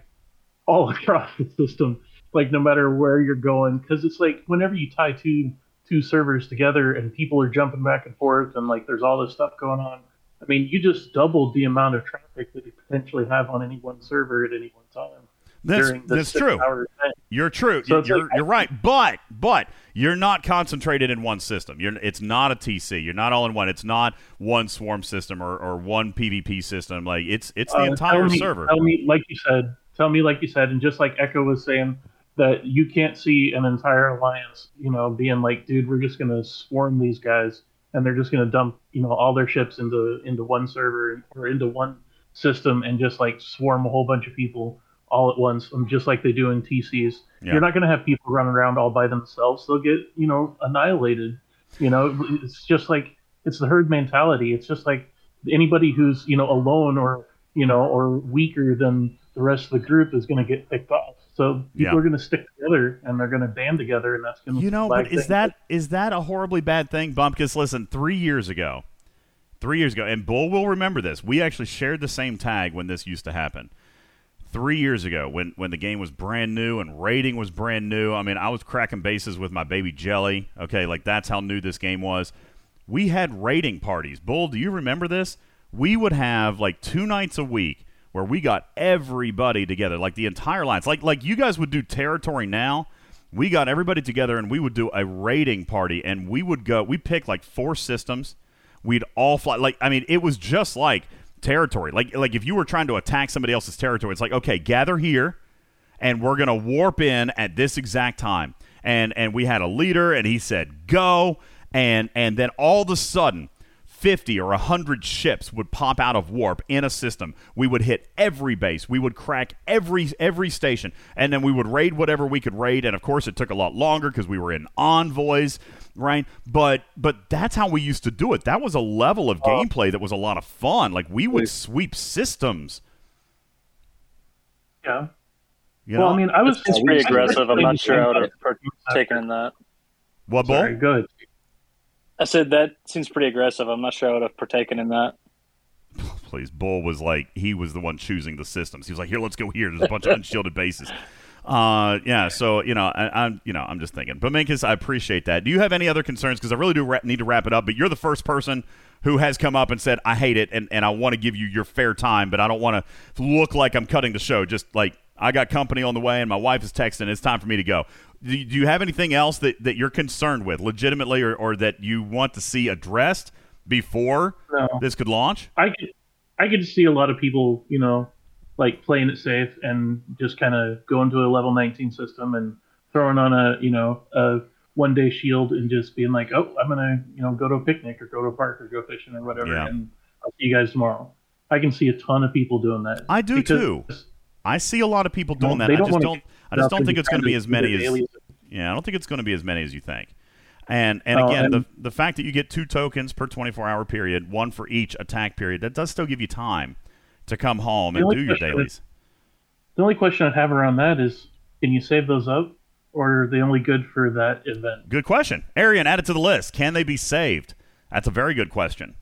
Speaker 34: all across the system, like no matter where you're going, because it's like whenever you tie two two servers together and people are jumping back and forth and like there's all this stuff going on. I mean, you just doubled the amount of traffic that you potentially have on any one server at any one time.
Speaker 3: That's that's true. You're true.
Speaker 34: So
Speaker 3: you're,
Speaker 34: like-
Speaker 3: you're right. But but you're not concentrated in one system. You're it's not a TC. You're not all in one. It's not one swarm system or, or one PvP system. Like it's it's the
Speaker 34: Uh,
Speaker 3: entire
Speaker 34: tell me,
Speaker 3: server.
Speaker 34: Tell me, like you said, tell me, like you said, and just like Echo was saying, that you can't see an entire alliance, you know, being like, dude, we're just gonna swarm these guys, and they're just gonna dump, you know, all their ships into into one server or into one system, and just like swarm a whole bunch of people all at once, um, just like they do in TCs.
Speaker 3: Yeah.
Speaker 34: You're not gonna have people running around all by themselves; they'll get, you know, annihilated. You know, it's just like it's the herd mentality. It's just like anybody who's you know alone or you know or weaker than the rest of the group is going to get picked off. So people
Speaker 3: Yeah.
Speaker 34: are going to stick together and they're going to band together, and that's going to
Speaker 3: You know, but is that is that a horribly bad thing, Bumpkus? Listen, three years ago, three years ago, and Bull will remember this. We actually shared the same tag when this used to happen. Three years ago, when when the game was brand new and raiding was brand new. I mean, I was cracking bases with my baby Jelly. Okay, like that's how new this game was. We had raiding parties. Bull, do you remember this? We would have like two nights a week where we got everybody together, like the entire lines. Like like you guys would do territory now. We got everybody together and we would do a raiding party and we would go we picked like four systems. We'd all fly like I mean, it was just like territory. Like like if you were trying to attack somebody else's territory, it's like okay, gather here, and we're gonna warp in at this exact time. And and we had a leader, and he said go, and and then all of a sudden. 50 or 100 ships would pop out of warp in a system. We would hit every base. We would crack every every station. And then we would raid whatever we could raid. And of course, it took a lot longer because we were in envoys, right? But but that's how we used to do it. That was a level of uh, gameplay that was a lot of fun. Like we would sweep systems.
Speaker 34: Yeah.
Speaker 3: You
Speaker 34: well,
Speaker 3: know?
Speaker 34: I mean, I was
Speaker 33: It's pretty aggressive. I'm not sure I would have partaken in that.
Speaker 3: What, Bull?
Speaker 34: Sorry, good.
Speaker 33: I said that seems pretty aggressive. I'm not sure I would have partaken in that.
Speaker 3: Please, Bull was like he was the one choosing the systems. He was like, "Here, let's go here." There's a bunch of unshielded bases. Uh, yeah. So you know, I, I'm you know, I'm just thinking. But Minkus, I appreciate that. Do you have any other concerns? Because I really do ra- need to wrap it up. But you're the first person who has come up and said, "I hate it," and and I want to give you your fair time, but I don't want to look like I'm cutting the show. Just like I got company on the way, and my wife is texting. It's time for me to go. Do you, do you have anything else that, that you're concerned with, legitimately, or, or that you want to see addressed before
Speaker 34: No.
Speaker 3: this could launch?
Speaker 34: I could, I could see a lot of people, you know, like playing it safe and just kind of going to a level 19 system and throwing on a, you know, a one day shield and just being like, oh, I'm gonna, you know, go to a picnic or go to a park or go fishing or whatever,
Speaker 3: Yeah.
Speaker 34: and I'll see you guys tomorrow. I can see a ton of people doing that.
Speaker 3: I do too. I see a lot of people
Speaker 34: Well,
Speaker 3: doing that.
Speaker 34: they
Speaker 3: I just don't. I just don't think it's going to be as many as. Yeah, I don't think it's going to be as many as you think. And and
Speaker 34: Oh,
Speaker 3: again,
Speaker 34: and-
Speaker 3: the the fact that you get two tokens per 24 hour period, one for each attack period, that does still give you time to come home and do your dailies.
Speaker 34: The only question I'd have around that is, can you save those up, or are they only good for that event?
Speaker 3: Good question. Arian, add it to the list. Can they be saved? That's a very good question.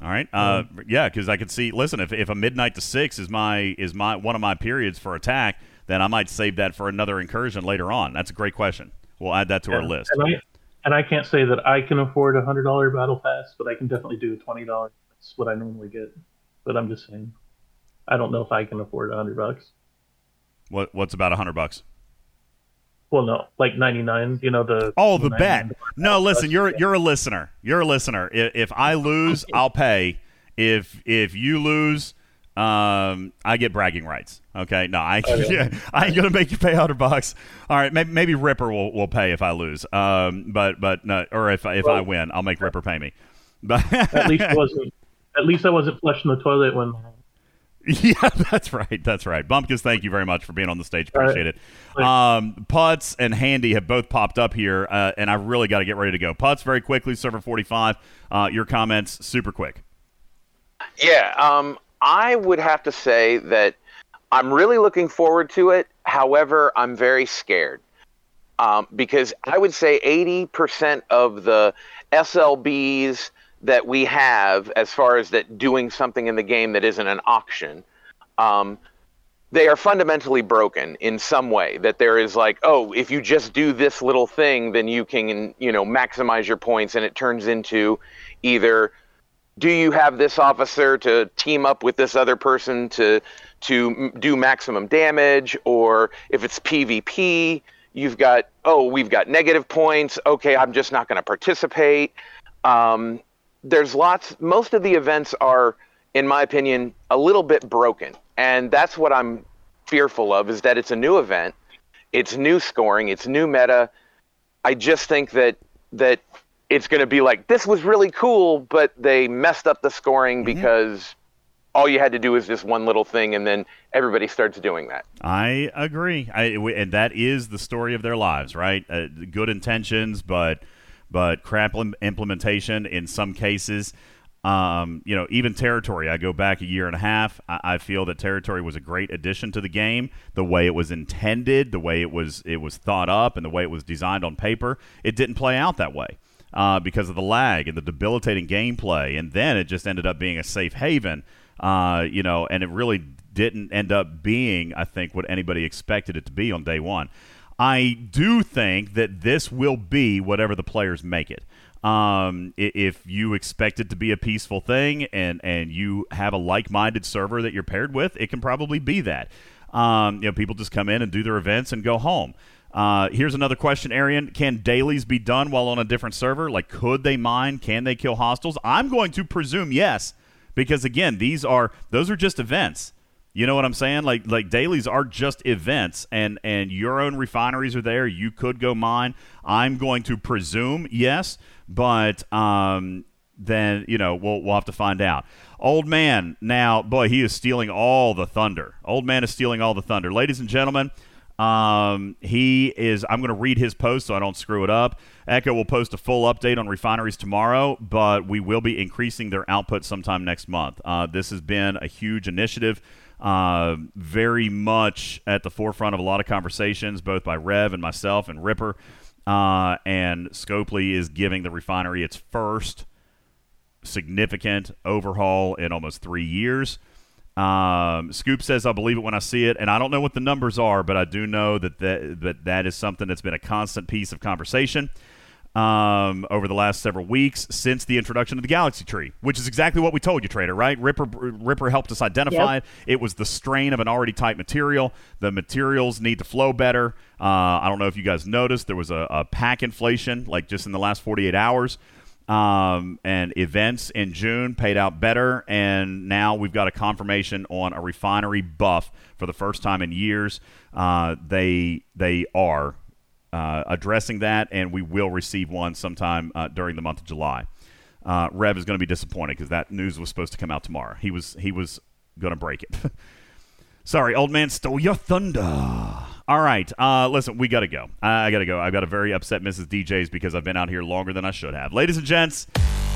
Speaker 3: All right. Uh, yeah, because I could see. Listen, if, if a midnight to six is my is my one of my periods for attack, then I might save that for another incursion later on. That's a great question. We'll add that to our list.
Speaker 34: And I, and I can't say that I can afford a hundred dollar battle pass, but I can definitely do a twenty dollars. That's what I normally get. But I'm just saying, I don't know if I can afford a hundred bucks.
Speaker 3: What what's about a hundred bucks?
Speaker 34: Well, no, like ninety nine. You know the
Speaker 3: Oh, the
Speaker 34: 99
Speaker 3: bet. No, listen, you're you're a listener. You're a listener. If, if I lose, I'll pay. If if you lose, um, I get bragging rights. Okay, no, I
Speaker 34: Okay.
Speaker 3: yeah, I ain't gonna make you pay hundred bucks. All right, maybe, maybe Ripper will, will pay if I lose. Um, but but no, or if if I win, I'll make Ripper pay me. But
Speaker 34: At least I wasn't. At least I wasn't flushing the toilet when.
Speaker 3: Yeah, that's right. That's right. Bumpkus, thank you very much for being on the stage.
Speaker 34: All right.
Speaker 3: Appreciate it. Um, Putz and Handy have both popped up here, uh, and I really got to get ready to go. Putz, very quickly, server 45. Uh, your comments, super quick.
Speaker 35: Yeah, um, I would have to say that I'm really looking forward to it. However, I'm very scared um, because I would say 80% of the SLBs that we have, as far as that doing something in the game that isn't an auction, um, they are fundamentally broken in some way. That there is like, oh, if you just do this little thing, then you can, you know, maximize your points, and it turns into either do you have this officer to team up with this other person to to do maximum damage? Or if it's pvp you've got oh we've got negative points. Okay i'm just not going to participate. Um, there's lots most of the events are in my opinion a little bit broken. And that's what i'm fearful of is that it's a new event. It's new scoring. It's new meta. I just think that that it's going to be like this was really cool, but they messed up the scoring because all you had to do was this one little thing, and then everybody starts doing that.
Speaker 3: I agree. I, and that is the story of their lives, right? Uh, good intentions, but but crap implementation in some cases. Um, you know, even territory. I go back a year and a half. I, I feel that territory was a great addition to the game. The way it was intended, the way it was it was thought up, and the way it was designed on paper, it didn't play out that way uh, because of the lag and the debilitating gameplay. And then it just ended up being a safe haven. Uh, you know, and it really didn't end up being, I think, what anybody expected it to be on day one. I do think that this will be whatever the players make it. Um, if you expect it to be a peaceful thing and, and you have a like minded server that you're paired with, it can probably be that. Um, you know, people just come in and do their events and go home. Uh, here's another question, Arian. Can dailies be done while on a different server? Like, could they mine? Can they kill hostiles? I'm going to presume yes, because again, these are those are just events. You know what I'm saying? Like like dailies are just events, and and your own refineries are there. You could go mine. I'm going to presume yes, but um, then you know we'll we'll have to find out. Old man, now boy, he is stealing all the thunder. Old man is stealing all the thunder, ladies and gentlemen. Um, he is. I'm going to read his post so I don't screw it up. Echo will post a full update on refineries tomorrow, but we will be increasing their output sometime next month. Uh, this has been a huge initiative, uh, very much at the forefront of a lot of conversations, both by Rev and myself and Ripper. Uh, and Scopely is giving the refinery its first significant overhaul in almost three years. Um, Scoop says, "I believe it when I see it," and I don't know what the numbers are, but I do know that that, that, that is something that's been a constant piece of conversation um, over the last several weeks since the introduction of the Galaxy Tree, which is exactly what we told you, Trader. Right? Ripper Ripper helped us identify
Speaker 2: Yep.
Speaker 3: it. It was the strain of an already tight material. The materials need to flow better. Uh, I don't know if you guys noticed there was a, a pack inflation, like just in the last 48 hours um, and events in June paid out better, and now we've got a confirmation on a refinery buff for the first time in years. Uh, they they are uh, addressing that, and we will receive one sometime uh, during the month of July. Uh, Rev is going to be disappointed because that news was supposed to come out tomorrow. He was he was going to break it. Sorry, old man stole your thunder. All right, uh, listen, we got to go. I, got to go. I've got a very upset Mrs. DJs because I've been out here longer than I should have. Ladies and gents,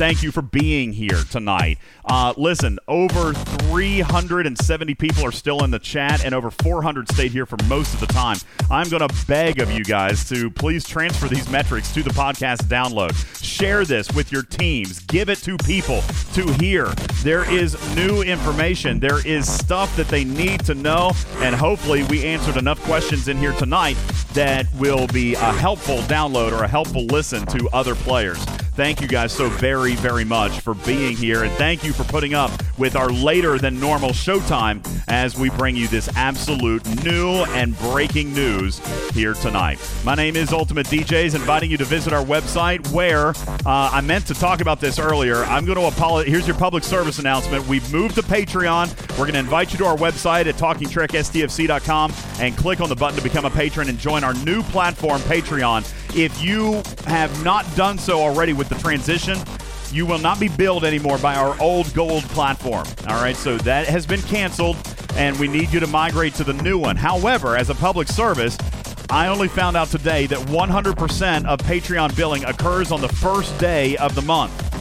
Speaker 3: thank you for being here tonight. Uh, listen, over 370 people are still in the chat, and over 400 stayed here for most of the time. I'm going to beg of you guys to please transfer these metrics to the podcast download. Share this with your teams. Give it to people to hear. There is new information. There is stuff that they need to know, and hopefully, we answered enough questions in here tonight that will be a helpful download or a helpful listen to other players. Thank you guys so very, very much for being here, and thank you for putting up with our later than normal showtime as we bring you this absolute new and breaking news here tonight. My name is Ultimate DJs, inviting you to visit our website where uh, I meant to talk about this earlier. I'm going to apologize. Here's your public service announcement. We've moved to Patreon. We're going to invite you to our website at talkingtrekstfc.com and click on the button to become a patron and join our new platform, Patreon. If you have not done so already with the transition, you will not be billed anymore by our old gold platform. All right, so that has been canceled, and we need you to migrate to the new one. However, as a public service, I only found out today that 100% of Patreon billing occurs on the first day of the month.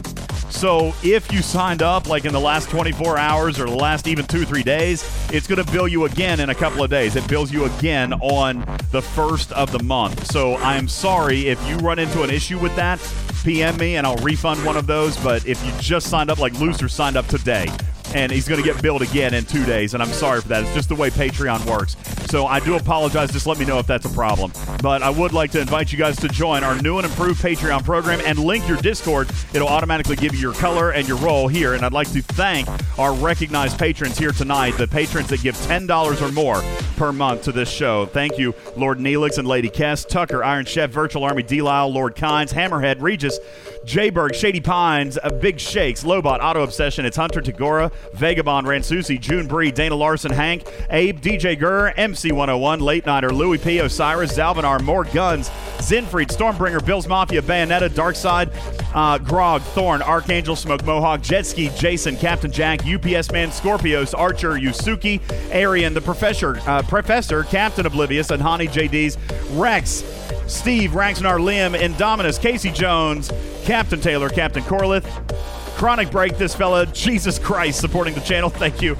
Speaker 3: So if you signed up like in the last 24 hours or the last even two, three days, it's going to bill you again in a couple of days. It bills you again on the first of the month. So I'm sorry if you run into an issue with that. PM me and I'll refund one of those. But if you just signed up like Looser signed up today, and he's going to get billed again in two days. And I'm sorry for that. It's just the way Patreon works. So I do apologize. Just let me know if that's a problem. But I would like to invite you guys to join our new and improved Patreon program and link your Discord. It'll automatically give you your color and your role here. And I'd like to thank our recognized patrons here tonight, the patrons that give $10 or more per month to this show. Thank you, Lord Neelix and Lady Kess, Tucker, Iron Chef, Virtual Army, D. Lyle, Lord Kynes, Hammerhead, Regis, Jayberg, Shady Pines, uh, Big Shakes, Lobot, Auto Obsession, It's Hunter Tagora, Vagabond, Ransusi, June Bree, Dana Larson, Hank, Abe, DJ Gurr, MC101, Late Nighter, Louis P. Osiris, Zalvinar, More Guns, Zinfried, Stormbringer, Bill's Mafia, Bayonetta, Darkside, uh, Grog, Thorn, Archangel, Smoke Mohawk, Jetski, Jason, Captain Jack, UPS Man, Scorpios, Archer, Yusuki, Arian, the Professor, uh, Professor, Captain Oblivious, and Hani JD's, Rex, Steve, Raxnar, Liam, Indominus, Casey Jones, Captain Taylor, Captain Corlith, Chronic Break, this fella, Jesus Christ, supporting the channel. Thank you.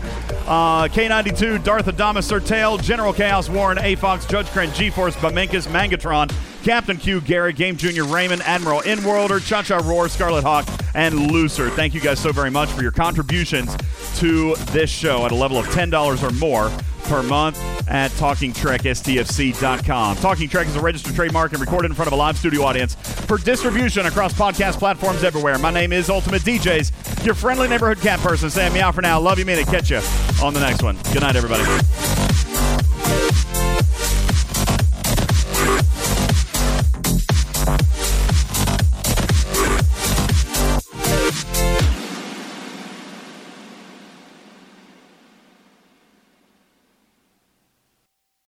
Speaker 3: Uh, K92, Darth Adamas, Sertail, General Chaos, Warren, A Fox, Judge Kren, G-Force, Bamenkus, Mangatron, Captain Q, Garrett, Game Junior, Raymond, Admiral, Inworlder, Cha Cha Roar, Scarlet Hawk, and Looser. Thank you guys so very much for your contributions to this show at a level of $10 or more per month at TalkingTrekSTFC.com. Talking Trek is a registered trademark and recorded in front of a live studio audience for distribution across podcast platforms everywhere. My name is Ultimate DJs, your friendly neighborhood cat person. Saying meow for now. Love you, mean it. Catch you on the next one. Good night, everybody.